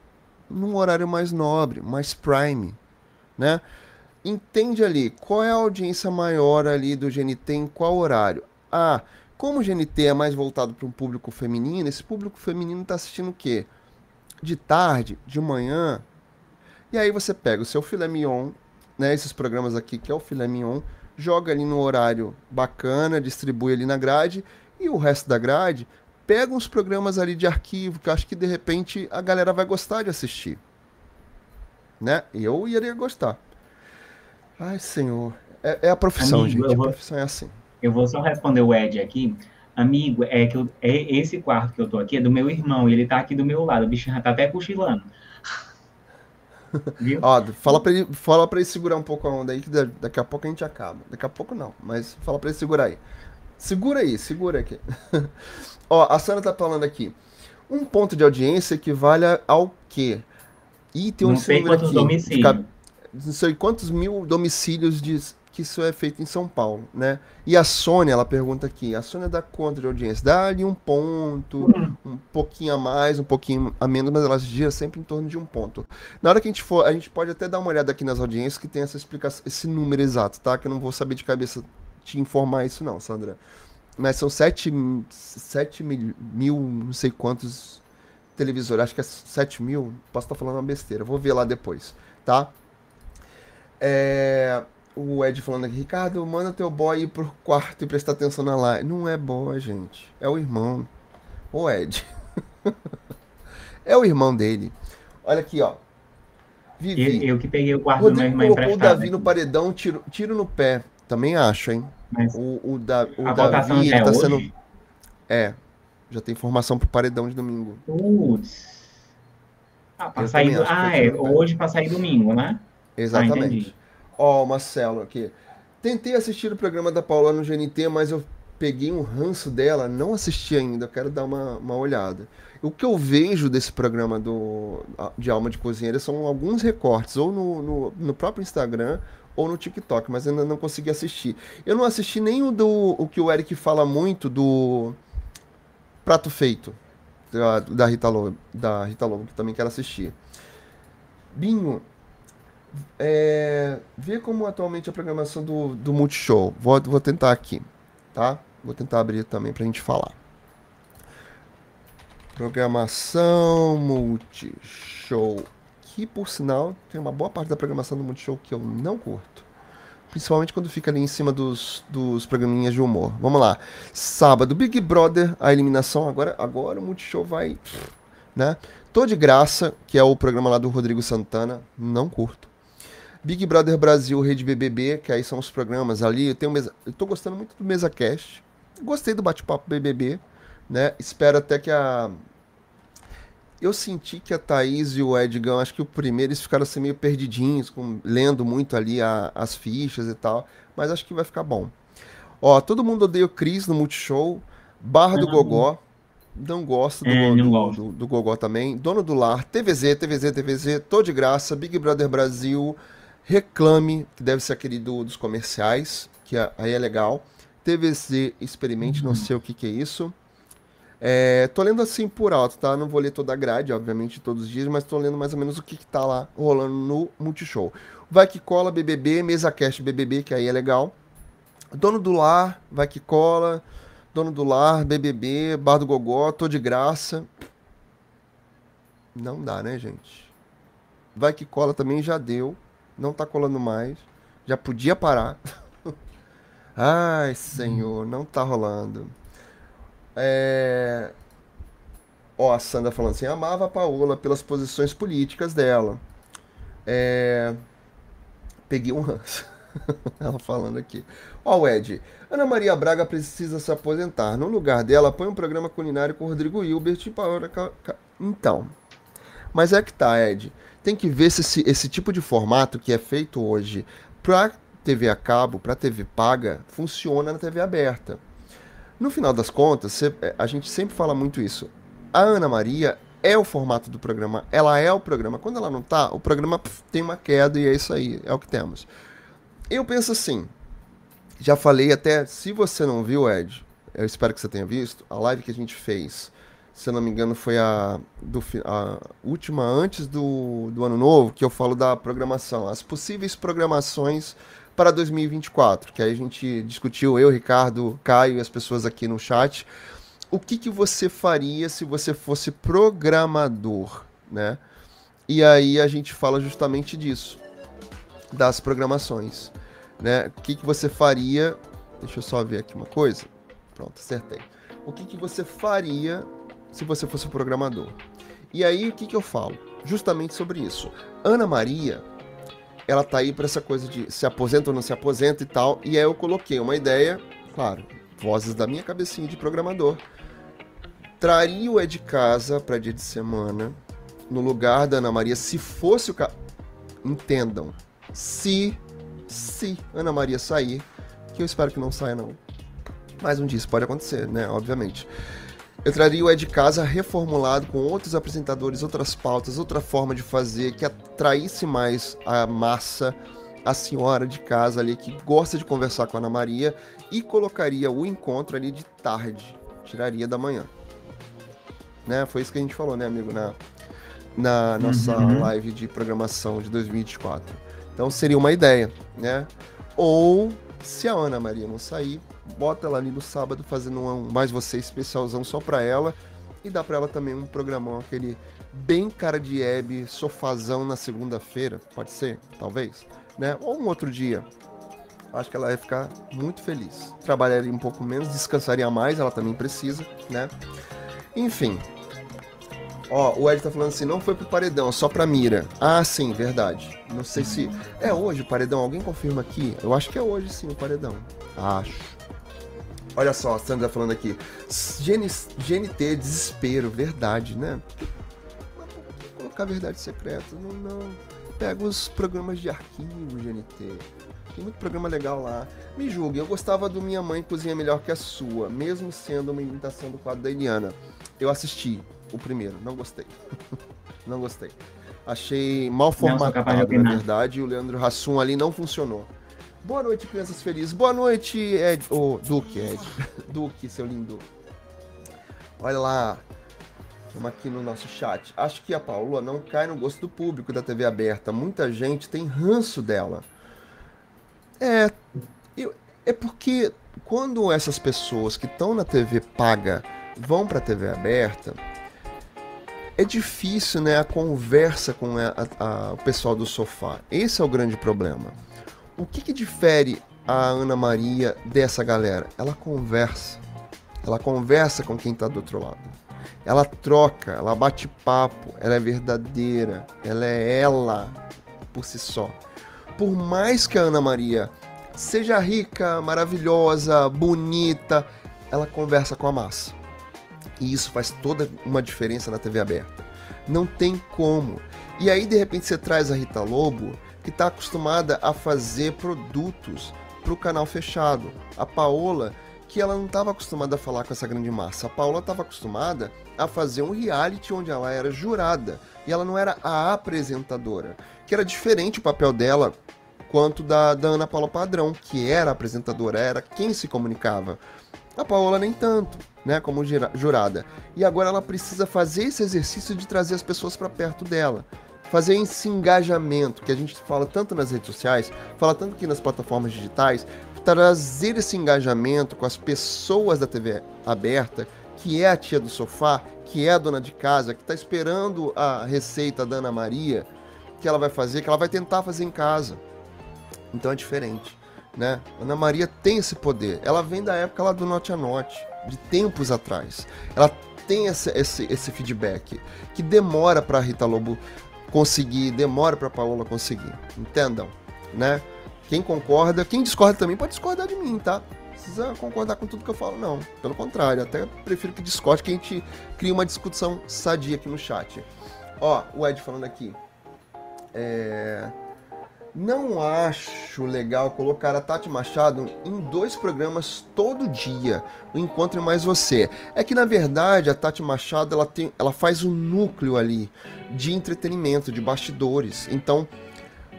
S1: num horário mais nobre, mais prime, né? Entende ali qual é a audiência maior ali do GNT em qual horário. Ah, como o GNT é mais voltado para um público feminino, esse público feminino está assistindo o quê? De tarde, de manhã. E aí você pega o seu filé mignon, né, esses programas aqui que é o filé mignon, joga ali no horário bacana, distribui ali na grade e o resto da grade pega uns programas ali de arquivo que eu acho que de repente a galera vai gostar de assistir. Né? Eu iria gostar. Ai, senhor. É, é a profissão, Amigo, gente. Vou, a profissão é assim.
S2: Eu vou só responder o Ed aqui. Amigo, é que eu, é, esse quarto que eu tô aqui é do meu irmão, e ele tá aqui do meu lado. O bicho já tá até cochilando.
S1: Ó, fala pra, ele, fala pra ele segurar um pouco a onda aí, que daqui a pouco a gente acaba. Daqui a pouco não, mas fala pra ele segurar aí. Segura aí, segura aqui. Ó, a Sandra tá falando aqui. Um ponto de audiência equivale ao quê?
S2: E tem um não sei quantos aqui, domicílios.
S1: Não sei quantos mil domicílios de, que isso é feito em São Paulo, né? E a Sônia, ela pergunta aqui, a Sônia dá conta de audiência? Dá ali um ponto, um pouquinho a mais, um pouquinho a menos, mas ela gira sempre em torno de um ponto. Na hora que a gente for, a gente pode até dar uma olhada aqui nas audiências que tem essa explicação, esse número exato, tá? Que eu não vou saber de cabeça te informar isso não, Sandra. Mas são 7, 7 mil, mil, não sei quantos televisores. Acho que é 7 mil. Posso estar falando uma besteira. Vou ver lá depois, tá? É, o Ed falando aqui, Ricardo, manda teu boy ir pro quarto e prestar atenção na live. Não é boy, gente. É o irmão. O Ed. é o irmão dele. Olha aqui, ó.
S2: Vivi. Eu, eu que peguei o quarto Rodrigo do meu irmão
S1: colocou o Davi no paredão, tiro, tiro no pé. Também acho, hein? Mas o, o, da, o Davi, ele tá hoje? sendo. É. Já tem formação pro paredão de domingo.
S2: Putz. Ah, pra sair ah é. Hoje pra sair domingo, né?
S1: Exatamente. Ah, Ó, oh, Marcelo aqui. Tentei assistir o programa da Paula no GNT, mas eu peguei um ranço dela, não assisti ainda, quero dar uma, uma olhada. O que eu vejo desse programa do, de Alma de Cozinheira são alguns recortes, ou no, no, no próprio Instagram, ou no TikTok, mas ainda não consegui assistir. Eu não assisti nem o do o que o Eric fala muito do Prato Feito da, da Rita Lobo, da Rita Lobo, que também quero assistir. Binho, é, vê como atualmente a programação do, do Multishow. Vou, vou tentar aqui, tá? Vou tentar abrir também pra gente falar. Programação Multishow que por sinal tem uma boa parte da programação do Multishow que eu não curto. Principalmente quando fica ali em cima dos, dos programinhas de humor. Vamos lá. Sábado, Big Brother, a eliminação. Agora, agora o Multishow vai. Né? Tô de graça, que é o programa lá do Rodrigo Santana. Não curto. Big Brother Brasil, Rede BBB, que aí são os programas ali. Eu, tenho mesa... eu tô gostando muito do Mesa Cast. Gostei do bate-papo BBB. Né? Espero até que a eu senti que a Thaís e o Edgão, acho que o primeiro, eles ficaram assim meio perdidinhos, com, lendo muito ali a, as fichas e tal, mas acho que vai ficar bom. Ó, todo mundo odeia o Cris no Multishow, Barra do Gogó, não gosto do, é, do, do, do, Gogó também, Dono do Lar, TVZ, TVZ, TVZ, tô de graça, Big Brother Brasil, Reclame, que deve ser aquele do, dos comerciais, que aí é legal, TVZ, Experimente, não sei o que que é isso, é, tô lendo assim por alto, tá? Não vou ler toda a grade, obviamente, todos os dias, mas tô lendo mais ou menos o que, que tá lá rolando no Multishow. Vai que cola BBB, mesa cast BBB, que aí é legal. Dono do lar, vai que cola. Dono do lar, BBB, Bar do Gogó, tô de graça. Não dá, né, gente? Vai que cola também já deu. Não tá colando mais. Já podia parar. Ai, senhor, não tá rolando. É... Ó, a Sandra falando assim, amava a Paola pelas posições políticas dela. É... Peguei um ranço. Ela falando aqui. Ó, o Ed. Ana Maria Braga precisa se aposentar. No lugar dela, põe um programa culinário com Rodrigo Hilbert e Paola... Então. Mas é que tá, Ed. Tem que ver se esse, esse tipo de formato que é feito hoje pra TV a cabo, pra TV paga, funciona na TV aberta. No final das contas, a gente sempre fala muito isso. A Ana Maria é o formato do programa, ela é o programa. Quando ela não tá, o programa tem uma queda e é isso aí, é o que temos. Eu penso assim, já falei até, se você não viu, Ed, eu espero que você tenha visto, a live que a gente fez, se eu não me engano, foi a, do, a última antes do, do ano novo, que eu falo da programação, as possíveis programações para 2024, que aí a gente discutiu, eu, Ricardo, Caio e as pessoas aqui no chat, o que, que você faria se você fosse programador, né? E aí a gente fala justamente disso, das programações, né? O que, que você faria? Deixa eu só ver aqui uma coisa. Pronto, acertei. O que, que você faria se você fosse programador? E aí o que, que eu falo? Justamente sobre isso. Ana Maria, ela tá aí para essa coisa de se aposenta ou não se aposenta e tal. E aí eu coloquei uma ideia, claro, vozes da minha cabecinha de programador traria o Ed Casa para dia de semana no lugar da Ana Maria se fosse o ca... entendam se se Ana Maria sair que eu espero que não saia não mas um dia isso pode acontecer né obviamente eu traria o Ed Casa reformulado com outros apresentadores outras pautas outra forma de fazer que atraísse mais a massa a senhora de casa ali que gosta de conversar com a Ana Maria e colocaria o encontro ali de tarde tiraria da manhã né? Foi isso que a gente falou, né, amigo, na, na nossa uhum. live de programação de 2024. Então seria uma ideia, né? Ou se a Ana Maria não sair, bota ela ali no sábado fazendo um mais você especialzão só para ela e dá para ela também um programão aquele bem cara de Hebe, sofazão na segunda-feira, pode ser, talvez, né? Ou um outro dia. Acho que ela vai ficar muito feliz. Trabalharia um pouco menos, descansaria mais, ela também precisa, né? Enfim, Ó, o Ed tá falando assim, não foi pro paredão, só pra mira. Ah, sim, verdade. Não sei se. É hoje o paredão, alguém confirma aqui? Eu acho que é hoje sim o paredão. Acho. Olha só, a Sandra falando aqui. GNT, desespero, verdade, né? Mas por que colocar verdade secreta? Não, não. Pega os programas de arquivo, GNT. Tem muito programa legal lá. Me julgue, eu gostava do Minha Mãe Cozinha Melhor que a Sua, mesmo sendo uma imitação do quadro da Eliana. Eu assisti, o primeiro, não gostei. não gostei. Achei mal formatado, na verdade, e o Leandro Hassum ali não funcionou. Boa noite, crianças felizes. Boa noite, Ed. Oh, Duque, Ed. Duque, seu lindo. Olha lá. Estamos aqui no nosso chat. Acho que a Paula não cai no gosto do público da TV aberta. Muita gente tem ranço dela. É. Eu, é porque quando essas pessoas que estão na TV paga vão para a TV aberta, é difícil, né, a conversa com a, a, o pessoal do sofá. Esse é o grande problema. O que, que difere a Ana Maria dessa galera? Ela conversa. Ela conversa com quem está do outro lado. Ela troca, ela bate papo, ela é verdadeira, ela é ela por si só. Por mais que a Ana Maria seja rica, maravilhosa, bonita, ela conversa com a massa. E isso faz toda uma diferença na TV aberta. Não tem como. E aí, de repente, você traz a Rita Lobo, que está acostumada a fazer produtos para o canal fechado. A Paola, que ela não estava acostumada a falar com essa grande massa. A Paola estava acostumada a fazer um reality onde ela era jurada e ela não era a apresentadora, que era diferente o papel dela quanto da, da Ana Paula Padrão, que era apresentadora, era quem se comunicava. A Paola nem tanto, né, como jurada. E agora ela precisa fazer esse exercício de trazer as pessoas para perto dela. Fazer esse engajamento que a gente fala tanto nas redes sociais, fala tanto aqui nas plataformas digitais, trazer esse engajamento com as pessoas da TV aberta, que é a tia do sofá, que é a dona de casa, que está esperando a receita da Ana Maria, que ela vai fazer, que ela vai tentar fazer em casa. Então é diferente. né? Ana Maria tem esse poder. Ela vem da época lá do Note a Note, de tempos atrás. Ela tem esse, esse, esse feedback que demora para Rita Lobo conseguir, demora para Paola conseguir. Entendam, né? Quem concorda, quem discorda também pode discordar de mim, tá? Precisa concordar com tudo que eu falo, não. Pelo contrário, até prefiro que discorde, que a gente crie uma discussão sadia aqui no chat. Ó, o Ed falando aqui. É... Não acho legal colocar a Tati Machado em dois programas todo dia, o Encontre Mais Você. É que na verdade a Tati Machado ela, tem, ela faz um núcleo ali de entretenimento, de bastidores. Então,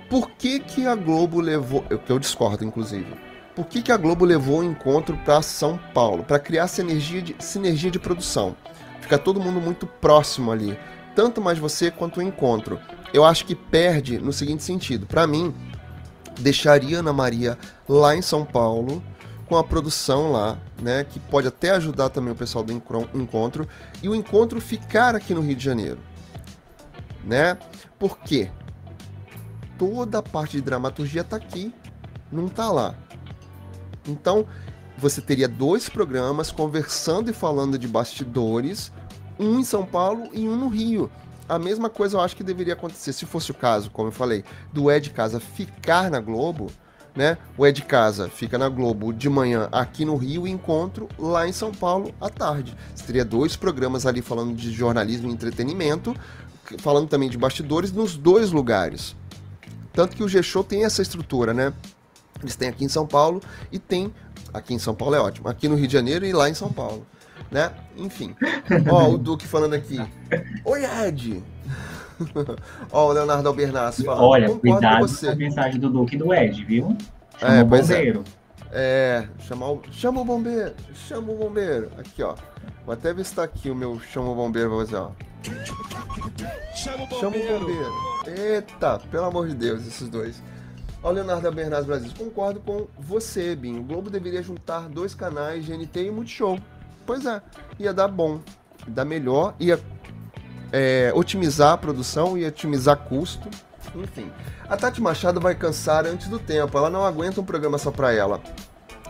S1: por que que a Globo levou, eu, que eu discordo inclusive, por que que a Globo levou o encontro para São Paulo? Para criar sinergia de, sinergia de produção. Fica todo mundo muito próximo ali tanto mais você quanto o encontro. Eu acho que perde no seguinte sentido. Para mim, deixaria Ana Maria lá em São Paulo com a produção lá, né, que pode até ajudar também o pessoal do encontro e o encontro ficar aqui no Rio de Janeiro, né? Por quê? Toda a parte de dramaturgia tá aqui, não tá lá. Então, você teria dois programas conversando e falando de bastidores um em São Paulo e um no Rio. A mesma coisa eu acho que deveria acontecer, se fosse o caso, como eu falei, do Ed Casa ficar na Globo, né? O Ed Casa fica na Globo de manhã aqui no Rio e encontro lá em São Paulo à tarde. Teria dois programas ali falando de jornalismo e entretenimento, falando também de bastidores nos dois lugares. Tanto que o G-Show tem essa estrutura, né? Eles têm aqui em São Paulo e tem. Aqui em São Paulo é ótimo. Aqui no Rio de Janeiro e lá em São Paulo né? Enfim. Ó, o Duque falando aqui. Oi, Ed! Ó, o Leonardo Albernaz falando.
S2: Olha, cuidado com, você. com a mensagem do Duque e do Ed, viu? Chama é, o é. bombeiro.
S1: É. é, chamar o... chama o bombeiro, chama o bombeiro. Aqui, ó. Vou até ver se tá aqui o meu chama o bombeiro pra você, ó. Chama o bombeiro. Chama o bombeiro. Eita, pelo amor de Deus, esses dois. Ó, Leonardo Albernaz Brasil, concordo com você, Binho. O Globo deveria juntar dois canais, GNT e Multishow. Pois é, ia dar bom, dar melhor, ia é, otimizar a produção, ia otimizar custo, enfim. A Tati Machado vai cansar antes do tempo, ela não aguenta um programa só pra ela.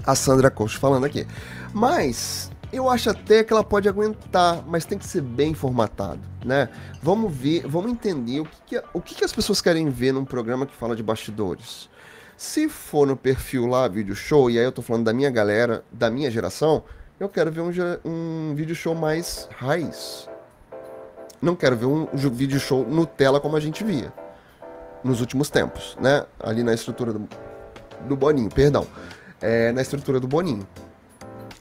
S1: A Sandra Coach falando aqui. Mas eu acho até que ela pode aguentar, mas tem que ser bem formatado, né? Vamos ver, vamos entender o que, que o que, que as pessoas querem ver num programa que fala de bastidores. Se for no perfil lá, vídeo show, e aí eu tô falando da minha galera, da minha geração, eu quero ver um, um vídeo show mais raiz. Não quero ver um vídeo show Nutella como a gente via nos últimos tempos, né? Ali na estrutura do, do Boninho, perdão. É, na estrutura do Boninho.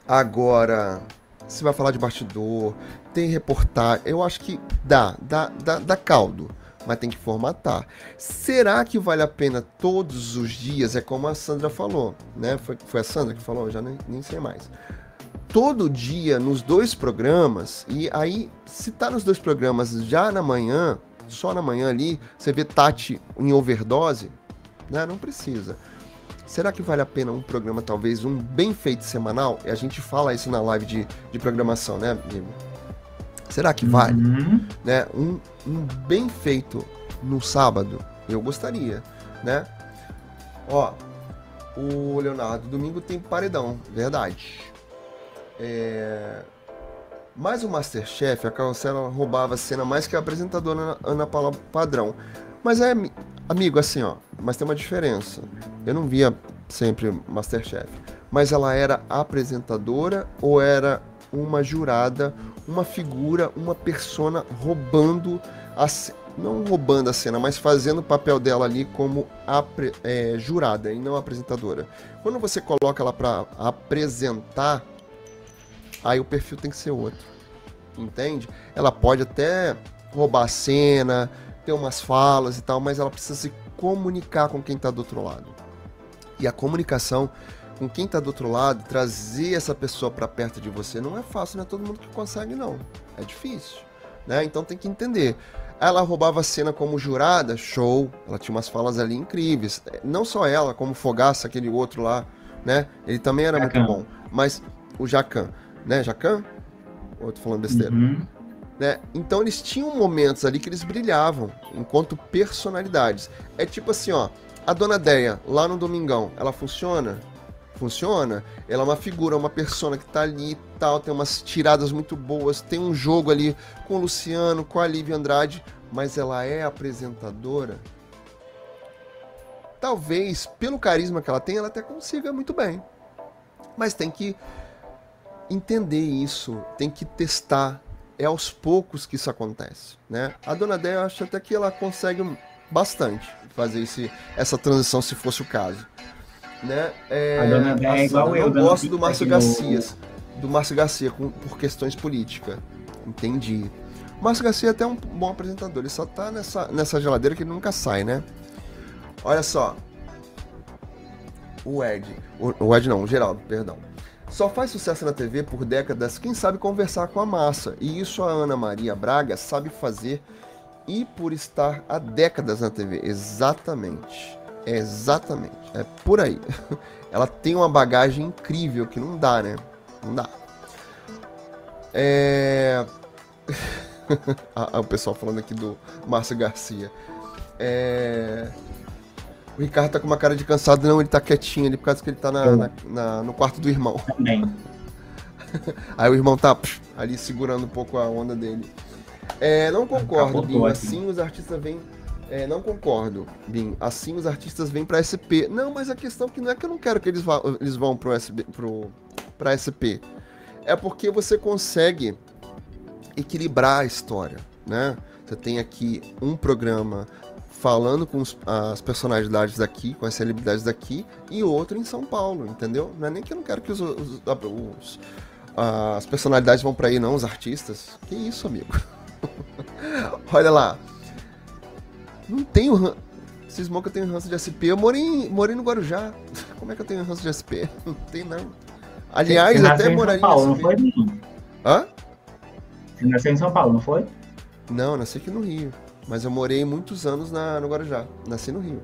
S1: Agora, se vai falar de bastidor, tem reportar, eu acho que dá, dá, dá, dá caldo, mas tem que formatar. Será que vale a pena todos os dias? É como a Sandra falou, né? Foi, foi a Sandra que falou, já nem, nem sei mais todo dia nos dois programas, e aí, se tá nos dois programas já na manhã, só na manhã ali, você vê Tati em overdose, né? Não precisa. Será que vale a pena um programa, talvez, um bem feito semanal? E a gente fala isso na live de, de programação, né, amigo? Será que vale? Uhum. Né? Um, um bem feito no sábado, eu gostaria, né? Ó, o Leonardo, domingo tem paredão, verdade. É... Mas o Masterchef, a Carrossela roubava a cena mais que a apresentadora Ana Paula Padrão. Mas é, amigo, assim, ó, mas tem uma diferença. Eu não via sempre Masterchef. Mas ela era apresentadora ou era uma jurada, uma figura, uma persona roubando a não roubando a cena, mas fazendo o papel dela ali como é, jurada e não apresentadora. Quando você coloca ela para apresentar aí o perfil tem que ser outro. Entende? Ela pode até roubar a cena, ter umas falas e tal, mas ela precisa se comunicar com quem está do outro lado. E a comunicação com quem está do outro lado, trazer essa pessoa para perto de você não é fácil, não é todo mundo que consegue não. É difícil, né? Então tem que entender. Ela roubava a cena como jurada, show. Ela tinha umas falas ali incríveis. Não só ela, como Fogaça, aquele outro lá, né? Ele também era Jacan. muito bom. Mas o Jacan né, Jacan? Ou eu tô falando besteira? Uhum. Né? Então eles tinham momentos ali que eles brilhavam enquanto personalidades. É tipo assim, ó, a Dona Deia, lá no Domingão, ela funciona? Funciona. Ela é uma figura, uma persona que tá ali e tal, tem umas tiradas muito boas, tem um jogo ali com o Luciano, com a Lívia Andrade, mas ela é apresentadora? Talvez, pelo carisma que ela tem, ela até consiga muito bem. Mas tem que entender isso, tem que testar. É aos poucos que isso acontece, né? A Dona Déia, eu acho até que ela consegue bastante fazer esse, essa transição, se fosse o caso. Né? É,
S2: a Dona Déia é igual eu.
S1: Eu gosto do Márcio Garcia, no... do Márcio Garcia com, por questões políticas. Entendi. O Márcio Garcia é até um bom apresentador, ele só tá nessa, nessa geladeira que ele nunca sai, né? Olha só. O Ed. O, o Ed não, o Geraldo, perdão. Só faz sucesso na TV por décadas quem sabe conversar com a massa. E isso a Ana Maria Braga sabe fazer e por estar há décadas na TV. Exatamente. exatamente. É por aí. Ela tem uma bagagem incrível que não dá, né? Não dá. É. o pessoal falando aqui do Márcio Garcia. É. O Ricardo tá com uma cara de cansado, não, ele tá quietinho ali por causa que ele tá na, na, na no quarto do irmão. Também. Aí o irmão tá pff, ali segurando um pouco a onda dele. É, não concordo, Bim. Assim os artistas vêm. É, não concordo, Bim. Assim os artistas vêm pra SP. Não, mas a questão é que não é que eu não quero que eles, vá, eles vão pro SB, pro, pra SP. É porque você consegue equilibrar a história, né? Você tem aqui um programa falando com os, as personalidades daqui, com as celebridades daqui, e outro em São Paulo, entendeu? Não é nem que eu não quero que os, os, os as personalidades vão para aí, não, os artistas. Que isso, amigo? Olha lá. Não tenho. Cismou que eu tenho ranço de SP. Eu morei, morei no Guarujá. Como é que eu tenho ranço de SP? Não tem, não. Aliás, até moraria em
S2: São Paulo, não foi?
S1: Hã?
S2: Você nasceu em São Paulo, não foi?
S1: Não, nasci aqui no Rio. Mas eu morei muitos anos na, no Guarujá. Nasci no Rio.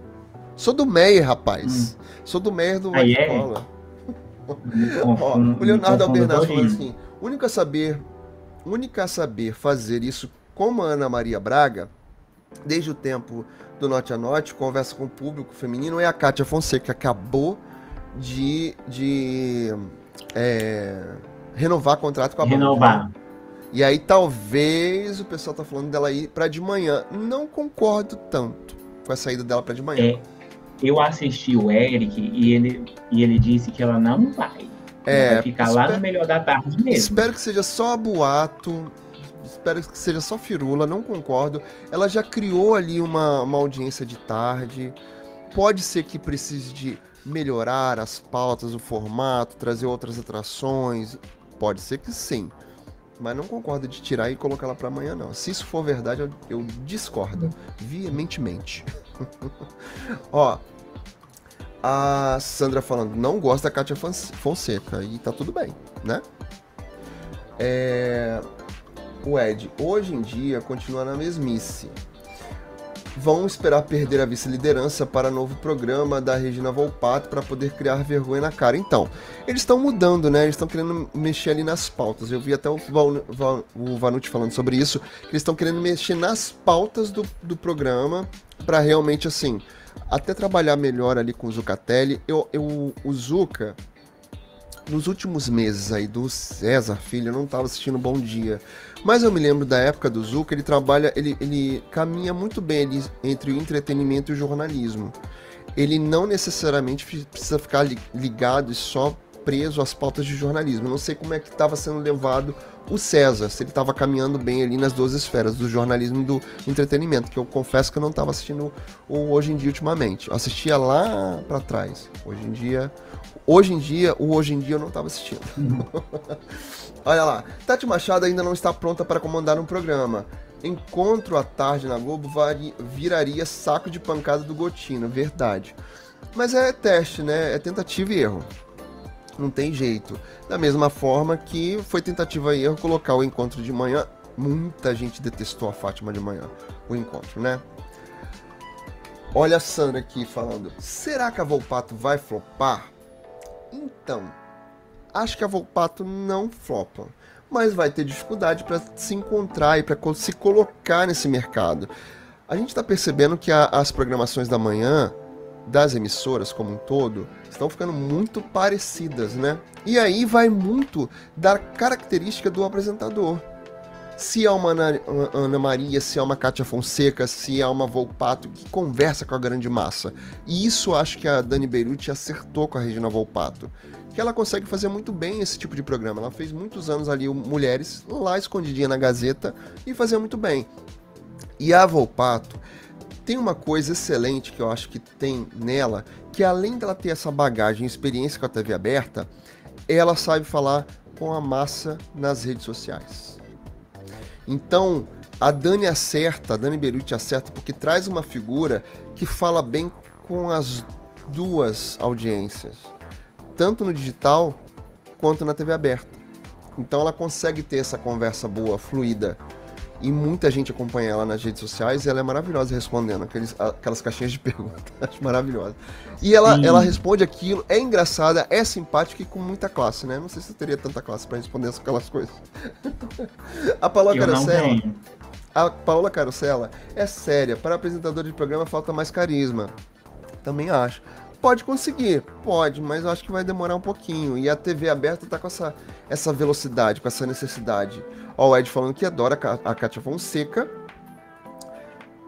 S1: Sou do Meyer, rapaz. Hum. Sou do Meyer do
S2: Aí é?
S1: Ó, o Leonardo Albernaz falando assim: única a saber, única saber fazer isso como a Ana Maria Braga, desde o tempo do Note a Note, conversa com o público feminino, é a Kátia Fonseca, que acabou de, de é, renovar contrato com a
S2: Renovar.
S1: E aí talvez o pessoal tá falando dela ir para de manhã. Não concordo tanto com a saída dela para de manhã. É,
S2: eu assisti o Eric e ele, e ele disse que ela não vai. É, vai ficar espero, lá no melhor da tarde mesmo.
S1: Espero que seja só boato. Espero que seja só firula, não concordo. Ela já criou ali uma, uma audiência de tarde. Pode ser que precise de melhorar as pautas, o formato, trazer outras atrações. Pode ser que sim. Mas não concordo de tirar e colocar ela para amanhã, não. Se isso for verdade, eu, eu discordo veementemente. Ó, a Sandra falando, não gosta da Kátia Fonseca. E tá tudo bem, né? É... O Ed, hoje em dia, continua na mesmice vão esperar perder a vice-liderança para novo programa da Regina Volpato para poder criar vergonha na cara. Então, eles estão mudando, né? Eles estão querendo mexer ali nas pautas. Eu vi até o, Val, o Vanucci falando sobre isso, eles estão querendo mexer nas pautas do, do programa para realmente, assim, até trabalhar melhor ali com o Zucatelli. Eu, eu, o Zuca, nos últimos meses aí do César Filho, eu não estava assistindo Bom Dia. Mas eu me lembro da época do Zuka, ele trabalha, ele, ele caminha muito bem ali entre o entretenimento e o jornalismo. Ele não necessariamente precisa ficar ligado e só preso às pautas de jornalismo. Eu não sei como é que estava sendo levado o César, se ele estava caminhando bem ali nas duas esferas, do jornalismo e do entretenimento, que eu confesso que eu não estava assistindo o Hoje em Dia ultimamente. Eu assistia lá para trás. Hoje em dia, hoje em dia, o Hoje em Dia eu não estava assistindo. Olha lá, Tati Machado ainda não está pronta para comandar um programa. Encontro à tarde na Globo viraria saco de pancada do Gotino, verdade. Mas é teste, né? É tentativa e erro. Não tem jeito. Da mesma forma que foi tentativa e erro colocar o encontro de manhã. Muita gente detestou a Fátima de manhã, o encontro, né? Olha a Sandra aqui falando. Será que a Volpato vai flopar? Então, acho que a Volpato não flopa, mas vai ter dificuldade para se encontrar e para se colocar nesse mercado. A gente está percebendo que a, as programações da manhã das emissoras como um todo estão ficando muito parecidas, né? E aí vai muito da característica do apresentador. Se é uma Ana Maria, se é uma Kátia Fonseca, se é uma Volpato que conversa com a grande massa. E isso acho que a Dani Beirute acertou com a Regina Volpato. Que ela consegue fazer muito bem esse tipo de programa. Ela fez muitos anos ali Mulheres lá escondidinha na Gazeta e fazia muito bem. E a Volpato tem uma coisa excelente que eu acho que tem nela, que além dela ter essa bagagem e experiência com a TV aberta, ela sabe falar com a massa nas redes sociais. Então, a Dani acerta, a Dani Beruti acerta, porque traz uma figura que fala bem com as duas audiências, tanto no digital quanto na TV aberta. Então ela consegue ter essa conversa boa, fluida, e muita gente acompanha ela nas redes sociais e ela é maravilhosa respondendo aqueles, aquelas caixinhas de perguntas. Acho maravilhosa. E ela, ela responde aquilo, é engraçada, é simpática e com muita classe, né? Não sei se eu teria tanta classe para responder aquelas coisas. a Paula Carosella. A Paula Carosella é séria. Para apresentador de programa falta mais carisma. Também acho. Pode conseguir, pode, mas eu acho que vai demorar um pouquinho. E a TV aberta tá com essa, essa velocidade, com essa necessidade. Ó, o Ed falando que adora a Kátia Fonseca.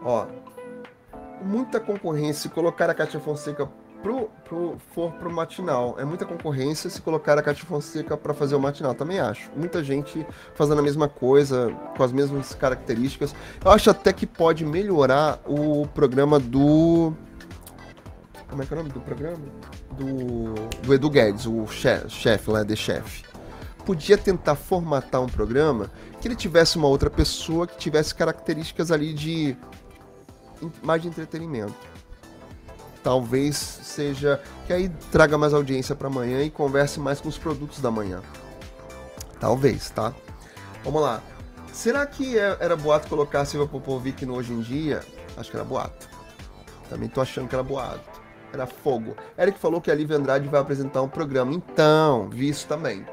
S1: Ó, muita concorrência. Se colocar a Kátia Fonseca pro, pro, for pro matinal, é muita concorrência se colocar a Kátia Fonseca para fazer o matinal. Também acho. Muita gente fazendo a mesma coisa, com as mesmas características. Eu acho até que pode melhorar o programa do. Como é que é o nome do programa? Do, do Edu Guedes, o chefe chef lá, de chefe podia tentar formatar um programa que ele tivesse uma outra pessoa que tivesse características ali de mais de entretenimento. Talvez seja que aí traga mais audiência para amanhã e converse mais com os produtos da manhã. Talvez, tá? Vamos lá. Será que é, era boato colocar a Silvia Popovic no Hoje em Dia? Acho que era boato. Também tô achando que era boato. Era fogo. Eric falou que a Lívia Andrade vai apresentar um programa. Então, vi isso também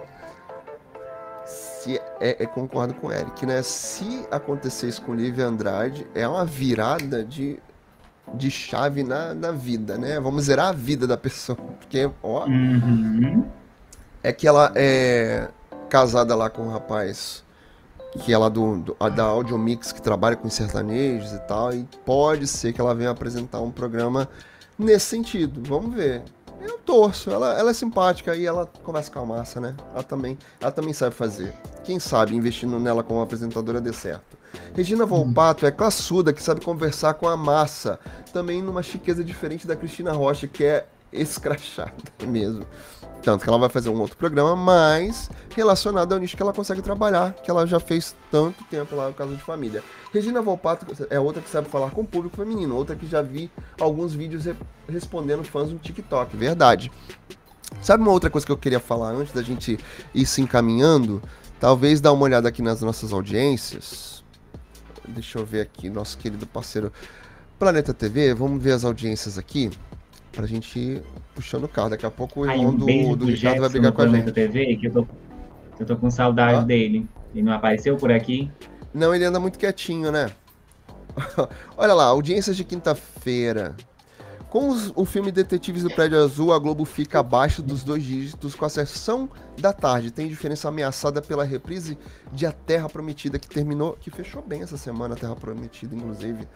S1: se é, é, concordo com o Eric, né? Se acontecer isso com Lívia Andrade, é uma virada de, de chave na, na vida, né? Vamos zerar a vida da pessoa. Porque, ó. Uhum. É que ela é casada lá com um rapaz que ela do, do da Audio Mix que trabalha com sertanejos e tal, e pode ser que ela venha apresentar um programa nesse sentido. Vamos ver eu torço. Ela, ela é simpática e ela conversa com a massa, né? Ela também, ela também sabe fazer. Quem sabe investindo nela como apresentadora dê certo. Regina Volpato é classuda, que sabe conversar com a massa. Também numa chiqueza diferente da Cristina Rocha, que é escrachada mesmo. Tanto que ela vai fazer um outro programa, mas relacionado ao nicho que ela consegue trabalhar, que ela já fez tanto tempo lá no Casa de Família. Regina Volpato é outra que sabe falar com o público feminino, outra que já vi alguns vídeos re respondendo fãs no TikTok, verdade. Sabe uma outra coisa que eu queria falar antes da gente ir se encaminhando? Talvez dar uma olhada aqui nas nossas audiências. Deixa eu ver aqui, nosso querido parceiro Planeta TV, vamos ver as audiências aqui pra gente ir puxando o carro. Daqui a pouco o irmão
S2: Aí, um
S1: do, do Ricardo vai brigar com a gente.
S2: TV, que eu tô, eu tô com saudade ah? dele. Ele não apareceu por aqui?
S1: Não, ele anda muito quietinho, né? Olha lá, audiências de quinta-feira. Com os, o filme Detetives do Prédio Azul, a Globo fica abaixo dos dois dígitos com a sessão da tarde. Tem diferença ameaçada pela reprise de A Terra Prometida, que terminou, que fechou bem essa semana, A Terra Prometida, inclusive.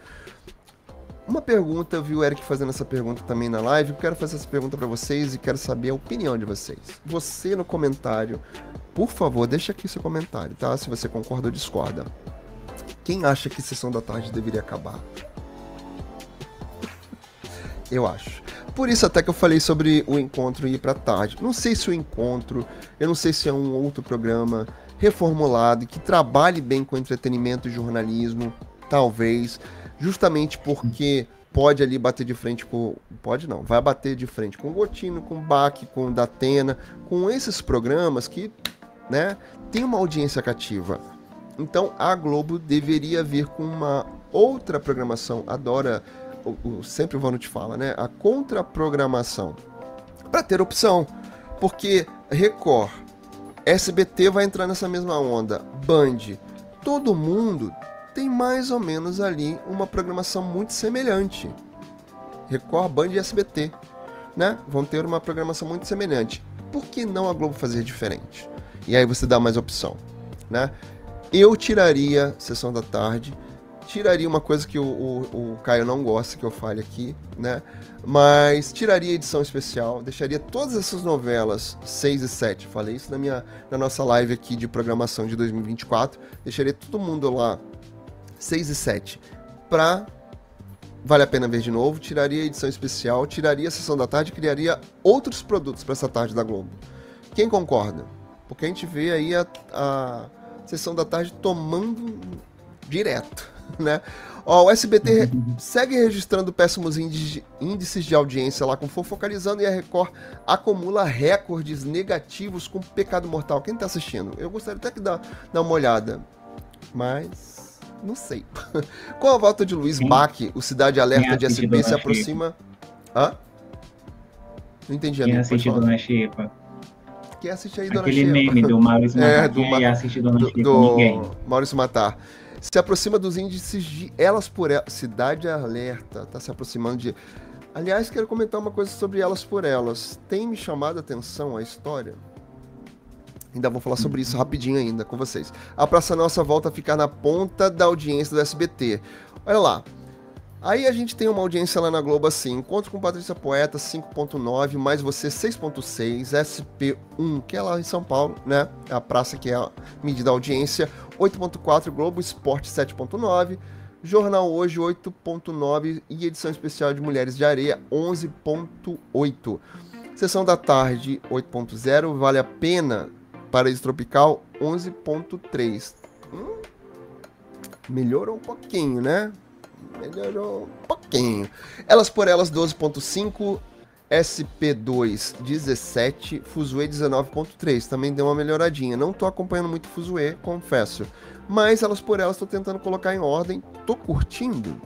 S1: Uma pergunta, eu vi o Eric fazendo essa pergunta também na live. Eu quero fazer essa pergunta para vocês e quero saber a opinião de vocês. Você no comentário, por favor, deixa aqui seu comentário, tá? Se você concorda ou discorda. Quem acha que Sessão da Tarde deveria acabar? eu acho. Por isso até que eu falei sobre o encontro ir para tarde. Não sei se o encontro, eu não sei se é um outro programa reformulado que trabalhe bem com entretenimento e jornalismo, talvez justamente porque pode ali bater de frente com. Pode não, vai bater de frente com o Gotino, com o Bach, com o Datena, com esses programas que né, tem uma audiência cativa. Então a Globo deveria vir com uma outra programação. Adora, o, o, sempre o Vano te fala, né? A contraprogramação. Para ter opção. Porque Record, SBT vai entrar nessa mesma onda. Band, todo mundo tem mais ou menos ali uma programação muito semelhante. Record, Band e SBT, né? Vão ter uma programação muito semelhante. Por que não a Globo fazer diferente? E aí você dá mais opção, né? Eu tiraria Sessão da Tarde, tiraria uma coisa que o, o, o, Caio não gosta que eu fale aqui, né? Mas tiraria edição especial, deixaria todas essas novelas 6 e 7. Falei isso na, minha, na nossa live aqui de programação de 2024. Deixaria todo mundo lá 6 e 7 pra Vale a pena ver de novo, tiraria a edição especial, tiraria a sessão da tarde, criaria outros produtos para essa tarde da Globo. Quem concorda? Porque a gente vê aí a, a sessão da tarde tomando direto, né? Ó, o SBT segue registrando péssimos índices de audiência lá com Fofocalizando e a Record acumula recordes negativos com Pecado Mortal. Quem tá assistindo? Eu gostaria até que dá, dá uma olhada. Mas não sei. Com a volta de Luiz Bach, o Cidade Alerta de SP se aproxima. Hã? Não entendi.
S2: Quem assistiu Dona Xepa?
S1: Quem assiste aí Dona
S2: Aquele meme do Maurício
S1: Matar.
S2: É, do,
S1: Ma...
S2: assiste Dona
S1: do, do Ninguém. Maurício Matar. Se aproxima dos índices de Elas por Elas. Cidade Alerta. Tá se aproximando de. Aliás, quero comentar uma coisa sobre Elas por Elas. Tem me chamado a atenção a história? Ainda vou falar sobre isso rapidinho ainda com vocês. A Praça Nossa volta a ficar na ponta da audiência do SBT. Olha lá. Aí a gente tem uma audiência lá na Globo assim: Encontro com Patrícia Poeta 5.9, mais você 6.6, SP1, que é lá em São Paulo, né? É a praça que é a medida audiência, 8.4, Globo Esporte 7.9, Jornal Hoje 8.9 e edição especial de Mulheres de Areia 11.8. Sessão da tarde 8.0, vale a pena Paraíso Tropical 11.3. Hum, melhorou um pouquinho, né? Melhorou um pouquinho. Elas por Elas 12.5, SP2 17, Fuzue 19.3. Também deu uma melhoradinha. Não tô acompanhando muito Fuzue, confesso. Mas Elas por Elas tô tentando colocar em ordem. Tô curtindo.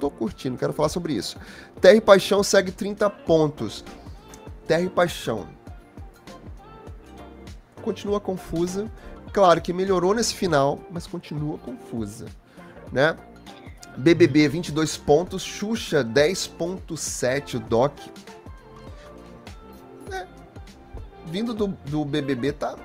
S1: Tô curtindo, quero falar sobre isso. Terra e Paixão segue 30 pontos. Terra e Paixão. Continua confusa. Claro que melhorou nesse final, mas continua confusa, né? BBB 22 pontos, Xuxa 10.7, o Doc. É, vindo do, do BBB tá,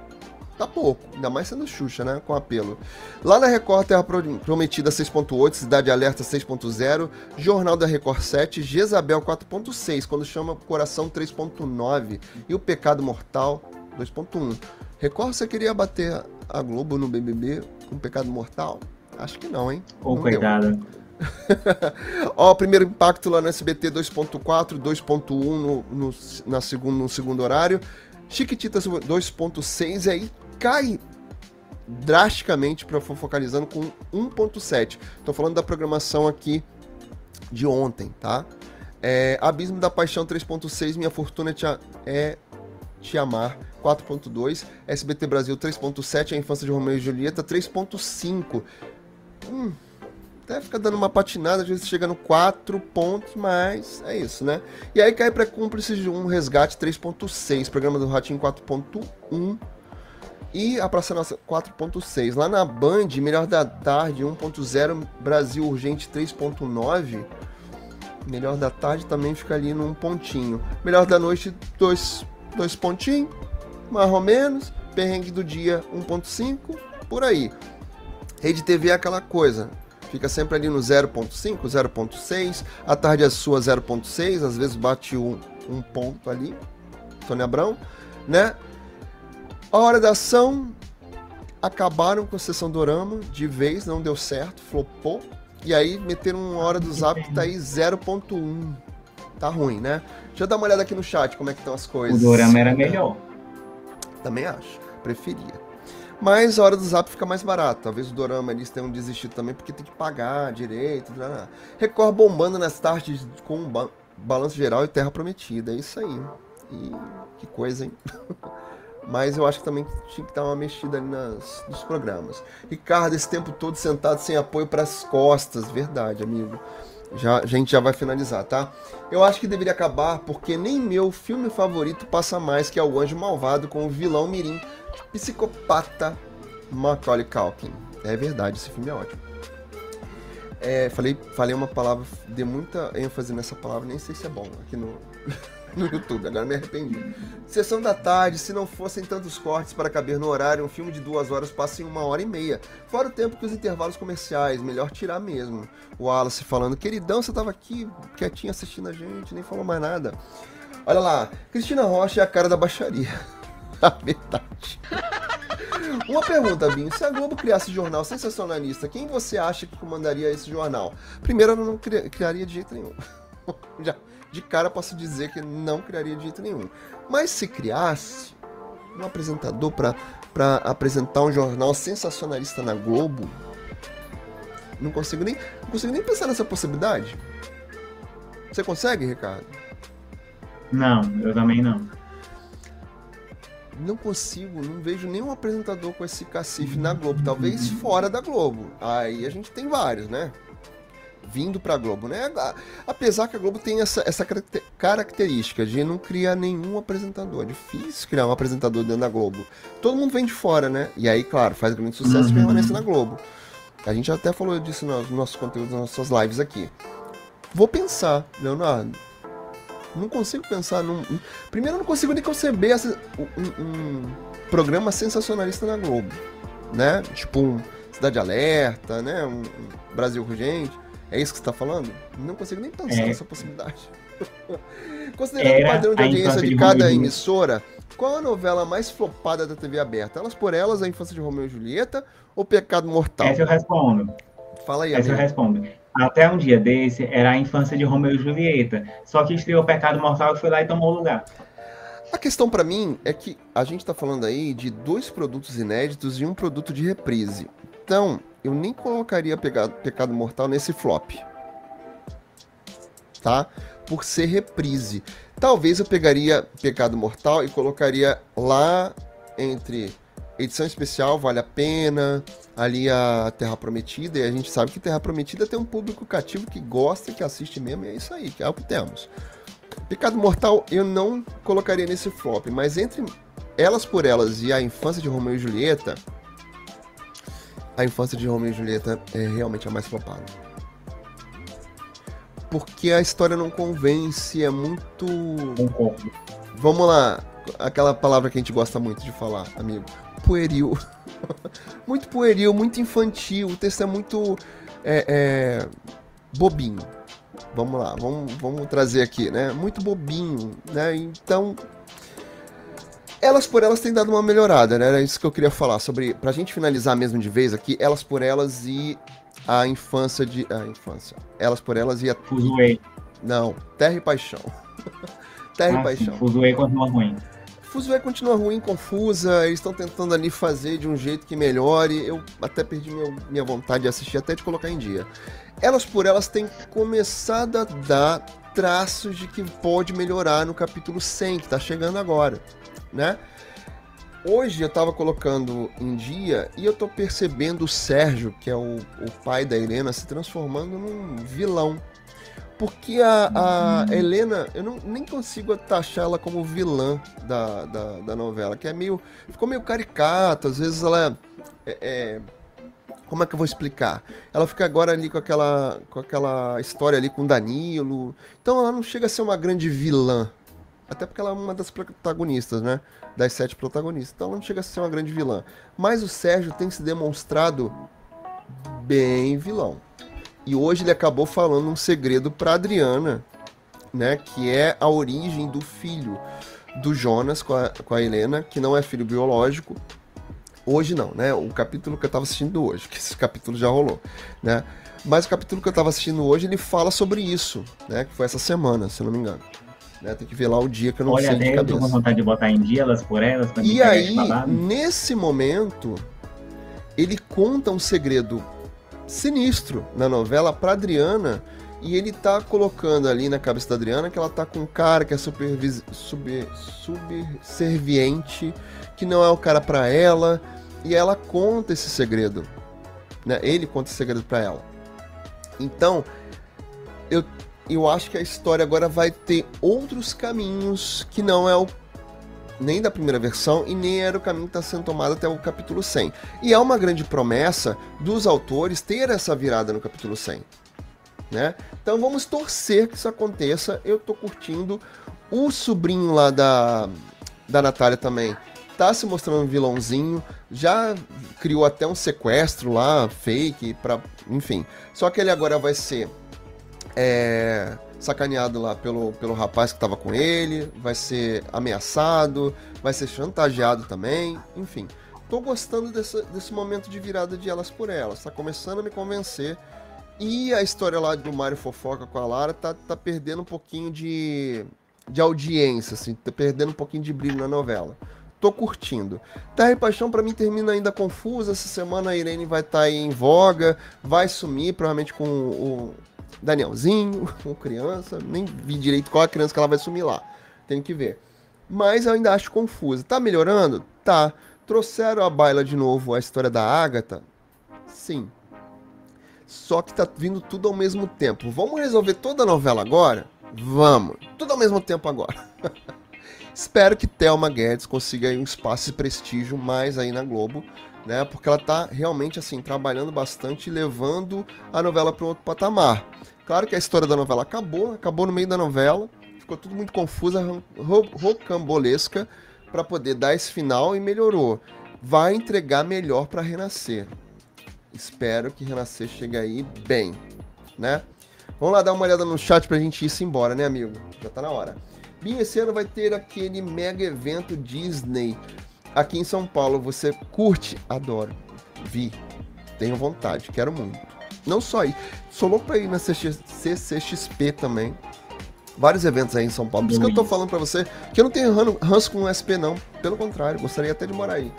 S1: tá pouco, ainda mais sendo Xuxa, né, com apelo. Lá na Record, Terra Prometida 6.8, Cidade Alerta 6.0, Jornal da Record 7, Jezabel 4.6, quando chama Coração 3.9 e o Pecado Mortal 2.1. Record, você queria bater a Globo no BBB com Pecado Mortal? Acho que não, hein?
S2: Ô, oh, coitada.
S1: Ó, primeiro impacto lá no SBT 2.4, 2.1 no, no, na segundo, no segundo horário. Chiquititas 2.6 e aí cai drasticamente para focalizando com 1.7. Tô falando da programação aqui de ontem, tá? É, Abismo da Paixão 3.6, Minha Fortuna é Te Amar 4.2, SBT Brasil 3.7, A Infância de Romeu e Julieta 3.5. Hum, até fica dando uma patinada, às vezes chega no 4 pontos, mas é isso, né? E aí cai para Cúmplices de um Resgate 3.6, programa do Ratinho 4.1 e a Praça Nossa 4.6. Lá na Band, Melhor da Tarde 1.0, Brasil Urgente 3.9. Melhor da Tarde também fica ali num pontinho. Melhor da Noite, dois, dois pontinhos, mais ou menos. Perrengue do Dia 1.5, por aí. Rede TV é aquela coisa fica sempre ali no 0.5, 0.6, a tarde é sua 0.6, às vezes bate um, um ponto ali, Tony Abrão, né? A hora da ação, acabaram com a sessão Dorama, de vez, não deu certo, flopou, e aí meteram uma hora do Zap que tá aí 0.1, tá ruim, né? Deixa eu dar uma olhada aqui no chat, como é que estão as coisas.
S2: O Dorama era melhor.
S1: Também acho, preferia. Mas a hora do zap fica mais barato. Talvez o Dorama eles tenham desistido também porque tem que pagar direito. Blá, blá. Record bombando nas tardes com ba balanço geral e terra prometida. É isso aí. E que coisa, hein? Mas eu acho que também tinha que dar uma mexida ali nas, nos programas. Ricardo, esse tempo todo sentado sem apoio para as costas. Verdade, amigo. Já, a gente já vai finalizar, tá? Eu acho que deveria acabar porque nem meu filme favorito passa mais, que é O Anjo Malvado com o vilão Mirim Psicopata Macaulay Culkin. É verdade, esse filme é ótimo. É, falei, falei uma palavra, dei muita ênfase nessa palavra, nem sei se é bom aqui no, no YouTube, agora me arrependi. Sessão da tarde, se não fossem tantos cortes para caber no horário, um filme de duas horas passa em uma hora e meia. Fora o tempo que os intervalos comerciais, melhor tirar mesmo. O Wallace falando, queridão, você tava aqui quietinho assistindo a gente, nem falou mais nada. Olha lá, Cristina Rocha é a cara da baixaria. A verdade. Uma pergunta, Binho. Se a Globo criasse jornal sensacionalista, quem você acha que comandaria esse jornal? Primeiro, eu não criaria de jeito nenhum. Já, de cara posso dizer que não criaria de jeito nenhum. Mas se criasse um apresentador para apresentar um jornal sensacionalista na Globo, não consigo nem, não consigo nem pensar nessa possibilidade. Você consegue, Ricardo?
S2: Não, eu também não.
S1: Não consigo, não vejo nenhum apresentador com esse cacife na Globo. Talvez fora da Globo. Aí a gente tem vários, né? Vindo para a Globo, né? Apesar que a Globo tem essa, essa característica de não criar nenhum apresentador. É difícil criar um apresentador dentro da Globo. Todo mundo vem de fora, né? E aí, claro, faz grande sucesso uhum. e permanece na Globo. A gente até falou disso nos nossos conteúdos, nas nossas lives aqui. Vou pensar, Leonardo. Não consigo pensar num. Primeiro, eu não consigo nem conceber essa, um, um programa sensacionalista na Globo, né? Tipo um Cidade Alerta, né? Um, Brasil Urgente. É isso que você está falando? Não consigo nem pensar é. nessa possibilidade. Considerando Era o padrão de audiência de, de cada emissora, qual a novela mais flopada da TV aberta? Elas por Elas, A Infância de Romeu e Julieta ou Pecado Mortal?
S2: Essa eu respondo.
S1: Fala aí,
S2: Essa amigo. eu respondo. Até um dia desse era a infância de Romeu e Julieta. Só que estreou Pecado Mortal e foi lá e tomou o lugar.
S1: A questão para mim é que a gente tá falando aí de dois produtos inéditos e um produto de reprise. Então, eu nem colocaria Pecado, Mortal nesse flop. Tá? Por ser reprise. Talvez eu pegaria Pecado Mortal e colocaria lá entre edição especial, vale a pena, ali a Terra Prometida, e a gente sabe que Terra Prometida tem um público cativo que gosta, que assiste mesmo, e é isso aí, que é o que temos. Pecado Mortal eu não colocaria nesse flop, mas entre Elas por Elas e a Infância de Romeu e Julieta, a infância de Romeo e Julieta é realmente a mais flopada. Porque a história não convence, é muito.
S2: Concordo.
S1: Vamos lá, aquela palavra que a gente gosta muito de falar, amigo. Pueril. muito pueril, muito infantil. O texto é muito. É, é, bobinho. Vamos lá, vamos, vamos trazer aqui, né? Muito bobinho, né? Então, elas por Elas tem dado uma melhorada, né? Era isso que eu queria falar sobre. Pra gente finalizar mesmo de vez aqui, Elas por Elas e a infância de. A infância. Elas por Elas e a.
S2: Fuzuei.
S1: Não, Terra e Paixão. Terra ah, e Paixão.
S2: Fuzuei continua ruim.
S1: Fuzuei continua ruim, confusa. Eles estão tentando ali fazer de um jeito que melhore. Eu até perdi meu, minha vontade de assistir, até de colocar em dia. Elas por Elas têm começado a dar traços de que pode melhorar no capítulo 100, que tá chegando agora né? Hoje eu tava colocando em dia e eu tô percebendo o Sérgio, que é o, o pai da Helena, se transformando num vilão. Porque a, a uhum. Helena, eu não, nem consigo taxar ela como vilã da, da, da, novela, que é meio. ficou meio caricato, às vezes ela é, é, como é que eu vou explicar? Ela fica agora ali com aquela, com aquela história ali com Danilo. Então ela não chega a ser uma grande vilã, até porque ela é uma das protagonistas, né? Das sete protagonistas. Então ela não chega a ser uma grande vilã. Mas o Sérgio tem se demonstrado bem vilão. E hoje ele acabou falando um segredo para Adriana, né? Que é a origem do filho do Jonas com a, com a Helena, que não é filho biológico. Hoje não, né? O capítulo que eu tava assistindo hoje, que esse capítulo já rolou, né? Mas o capítulo que eu tava assistindo hoje, ele fala sobre isso, né? Que foi essa semana, se não me engano. Né? Tem que ver lá o dia que eu não
S2: Olha,
S1: sei de cabeça.
S2: Olha, eu tô com vontade de botar em dia elas por elas.
S1: E aí, nesse momento, ele conta um segredo sinistro na novela pra Adriana e ele tá colocando ali na cabeça da Adriana que ela tá com um cara que é super sub, subserviente, que não é o cara para ela, e ela conta esse segredo. Né? Ele conta esse segredo para ela. Então, eu eu acho que a história agora vai ter outros caminhos que não é o nem da primeira versão e nem era o caminho que está sendo tomado até o capítulo 100. E é uma grande promessa dos autores ter essa virada no capítulo 100. Né? Então vamos torcer que isso aconteça. Eu tô curtindo. O sobrinho lá da, da Natália também tá se mostrando um vilãozinho. Já criou até um sequestro lá, fake, pra, enfim. Só que ele agora vai ser é, sacaneado lá pelo, pelo rapaz que tava com ele, vai ser ameaçado, vai ser chantageado também, enfim. Tô gostando desse, desse momento de virada de elas por elas. Tá começando a me convencer. E a história lá do Mario Fofoca com a Lara tá, tá perdendo um pouquinho de, de audiência, assim, tá perdendo um pouquinho de brilho na novela. Tô curtindo. Terra e Paixão para mim termina ainda confusa. Essa semana a Irene vai estar tá em voga, vai sumir, provavelmente com o Danielzinho, com criança. Nem vi direito qual a criança que ela vai sumir lá. Tem que ver. Mas eu ainda acho confusa. Tá melhorando? Tá. Trouxeram a baila de novo a história da Ágata? Sim. Só que tá vindo tudo ao mesmo tempo. Vamos resolver toda a novela agora? Vamos. Tudo ao mesmo tempo agora. Espero que Thelma Guedes consiga um espaço e prestígio mais aí na Globo, né? Porque ela tá realmente assim trabalhando bastante, levando a novela para outro patamar. Claro que a história da novela acabou, acabou no meio da novela, ficou tudo muito confusa, rocambolesca para poder dar esse final e melhorou. Vai entregar melhor para Renascer. Espero que Renascer chegue aí bem, né? Vamos lá dar uma olhada no chat pra gente ir embora, né, amigo? Já tá na hora. Binho, esse ano vai ter aquele mega evento Disney aqui em São Paulo. Você curte? Adoro. Vi. Tenho vontade, quero muito. Não só aí. Sou louco pra ir na CCXP também. Vários eventos aí em São Paulo. Por isso que eu tô falando pra você que eu não tenho ranço com o SP, não. Pelo contrário, gostaria até de morar aí.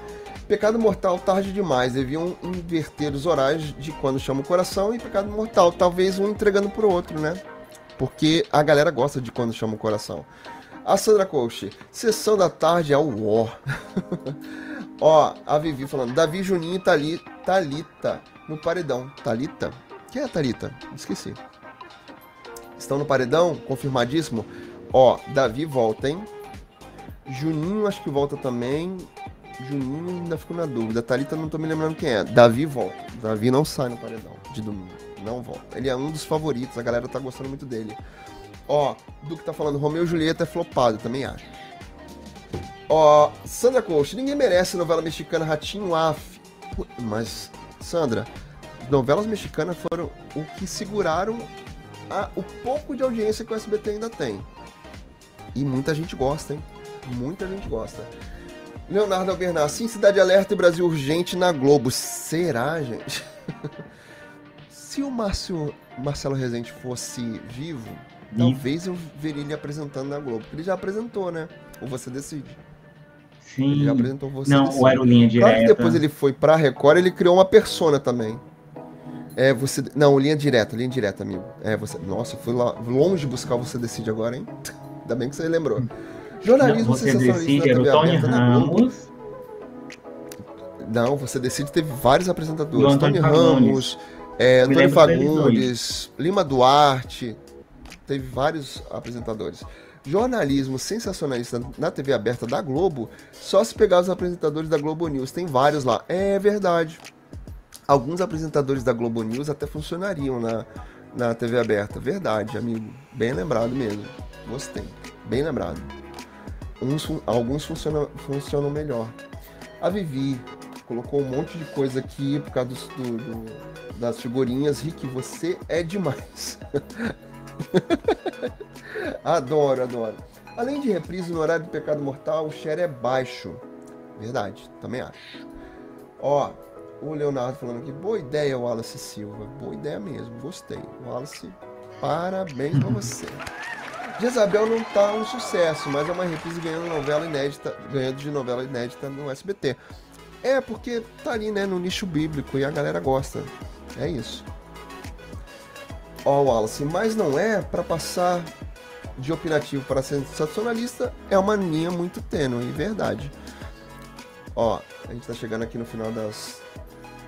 S1: Pecado Mortal, tarde demais. Deviam inverter os horários de quando chama o coração e Pecado Mortal. Talvez um entregando pro outro, né? Porque a galera gosta de quando chama o coração. A Sandra Coach, sessão da tarde é o War. Ó, a Vivi falando, Davi Juninho e Thali, Thalita no paredão. Thalita? Quem é a Thalita? Esqueci. Estão no paredão? Confirmadíssimo? Ó, Davi volta, hein? Juninho acho que volta também. Juninho ainda ficou na dúvida. Thalita não tô me lembrando quem é. Davi volta. Davi não sai no paredão de domingo. Não volta. Ele é um dos favoritos, a galera tá gostando muito dele. Ó, do que tá falando, Romeu e Julieta é flopado, também acho. Ó, Sandra Coach, ninguém merece novela mexicana Ratinho Af. Mas, Sandra, novelas mexicanas foram o que seguraram a, o pouco de audiência que o SBT ainda tem. E muita gente gosta, hein? Muita gente gosta. Leonardo Albernaz, sim, Cidade Alerta e Brasil Urgente na Globo. Será, gente? Se o Márcio, Marcelo Rezende fosse vivo, Talvez eu veria ele apresentando na Globo. Porque ele já apresentou, né? Ou você decide.
S2: Sim.
S1: Ele já apresentou você.
S2: Não,
S1: decide.
S2: o Linha Direta. Claro
S1: que depois ele foi pra Record, ele criou uma persona também. É, você. Não, linha direta, linha direta, amigo. É, você. Nossa, fui lá longe buscar você decide agora, hein? Ainda bem que você lembrou.
S2: Jornalismo não, você decide, era o Tony Ramos.
S1: Não, você decide teve vários apresentadores. Tony Ramos, é, Antônio Fagundes, Lima Duarte, teve vários apresentadores. Jornalismo sensacionalista na TV aberta da Globo, só se pegar os apresentadores da Globo News, tem vários lá. É verdade. Alguns apresentadores da Globo News até funcionariam na, na TV aberta. Verdade, amigo. Bem lembrado mesmo. Gostei. Bem lembrado. Uns, alguns funcionam, funcionam melhor. A Vivi colocou um monte de coisa aqui por causa do, do, das figurinhas. Rick, você é demais. adoro, adoro. Além de reprise no horário do pecado mortal, o share é baixo. Verdade, também acho. Ó, o Leonardo falando aqui, boa ideia, Wallace Silva. Boa ideia mesmo, gostei. Wallace, parabéns pra você. Jezabel não tá um sucesso, mas é uma reprise ganhando novela inédita, ganhando de novela inédita no SBT. É, porque tá ali, né, no nicho bíblico e a galera gosta. É isso. Ó, Wallace, mas não é para passar de opinativo para sensacionalista, é uma linha muito tênue, verdade. Ó, a gente tá chegando aqui no final das,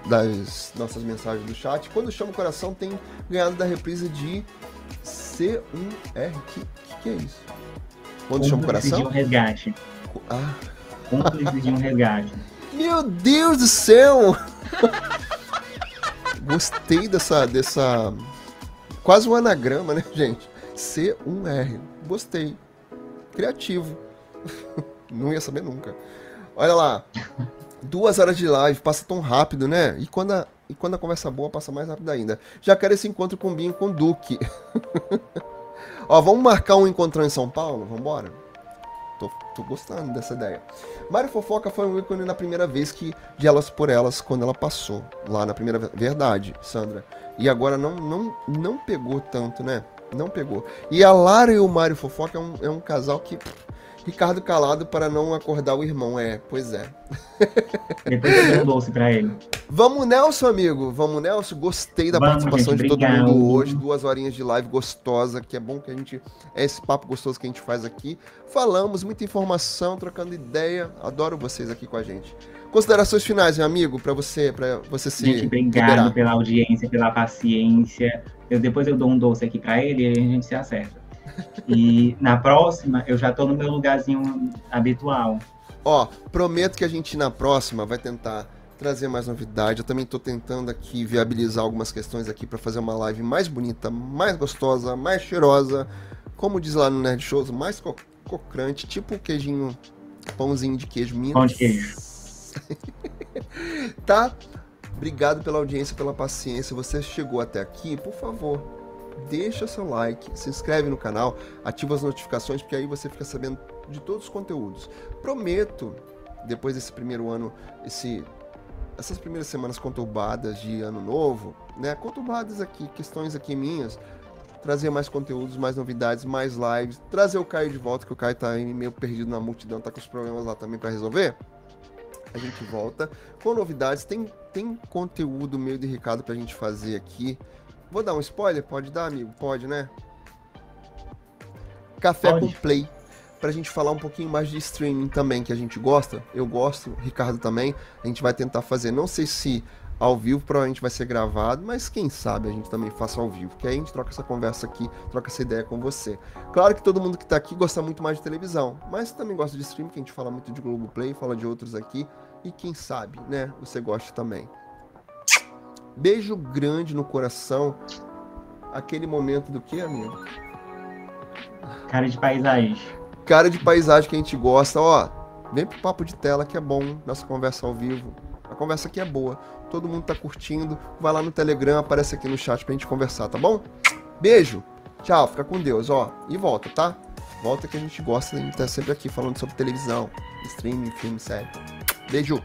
S1: das nossas mensagens do chat. Quando chama o coração, tem ganhado da reprise de C1R. Que, que, que é isso? Quando chama o coração?
S2: Um resgate. Ah. Cúmplice de um resgate.
S1: Meu Deus do céu! Gostei dessa, dessa. Quase um anagrama, né, gente? C1R. Gostei. Criativo. Não ia saber nunca. Olha lá. Duas horas de live, passa tão rápido, né? E quando a, e quando a conversa boa, passa mais rápido ainda. Já quero esse encontro com o Binho com o Duque. Ó, vamos marcar um encontrão em São Paulo? Vambora? Tô, tô gostando dessa ideia. Mário Fofoca foi um ícone na primeira vez que de Elas por Elas, quando ela passou. Lá na primeira verdade, Sandra. E agora não, não, não pegou tanto, né? Não pegou. E a Lara e o Mário Fofoca é um, é um casal que Ricardo calado para não acordar o irmão. É, pois é.
S2: Depois eu dou um doce para ele.
S1: Vamos, Nelson, amigo. Vamos, Nelson. Gostei da Vamos, participação gente, de todo mundo hoje. Duas horinhas de live gostosa, que é bom que a gente. É esse papo gostoso que a gente faz aqui. Falamos, muita informação, trocando ideia. Adoro vocês aqui com a gente. Considerações finais, meu amigo, para você, para você se.
S2: Gente, obrigado liberar. pela audiência, pela paciência. Eu, depois eu dou um doce aqui para ele e a gente se acerta. E na próxima, eu já tô no meu lugarzinho habitual.
S1: Ó, prometo que a gente na próxima vai tentar trazer mais novidade. Eu também tô tentando aqui viabilizar algumas questões aqui para fazer uma live mais bonita, mais gostosa, mais cheirosa. Como diz lá no Nerd Shows, mais co cocrante, tipo queijinho, pãozinho de queijo Minas.
S2: Pão de queijo.
S1: tá? Obrigado pela audiência, pela paciência. Você chegou até aqui, por favor, deixa seu like, se inscreve no canal, ativa as notificações, porque aí você fica sabendo de todos os conteúdos. Prometo, depois desse primeiro ano, esse, essas primeiras semanas conturbadas de ano novo, né? Conturbadas aqui, questões aqui minhas, trazer mais conteúdos, mais novidades, mais lives, trazer o Caio de volta, que o Caio tá aí meio perdido na multidão, tá com os problemas lá também para resolver. A gente volta com novidades, tem, tem conteúdo meio de Ricardo pra gente fazer aqui. Vou dar um spoiler? Pode dar, amigo? Pode, né? Café Pode. com Play. Pra gente falar um pouquinho mais de streaming também, que a gente gosta. Eu gosto, Ricardo também. A gente vai tentar fazer. Não sei se ao vivo, provavelmente vai ser gravado, mas quem sabe a gente também faça ao vivo. Que aí a gente troca essa conversa aqui, troca essa ideia com você. Claro que todo mundo que tá aqui gosta muito mais de televisão, mas também gosta de streaming, que a gente fala muito de Globoplay, fala de outros aqui. E quem sabe, né? Você gosta também. Beijo grande no coração. Aquele momento do que, amigo?
S2: Cara de paisagem.
S1: Cara de paisagem que a gente gosta. Ó, vem pro papo de tela que é bom. Nossa conversa ao vivo. A conversa aqui é boa. Todo mundo tá curtindo. Vai lá no Telegram, aparece aqui no chat pra gente conversar, tá bom? Beijo. Tchau, fica com Deus, ó. E volta, tá? Volta que a gente gosta, a gente tá sempre aqui falando sobre televisão, streaming, filme, série. Beijo.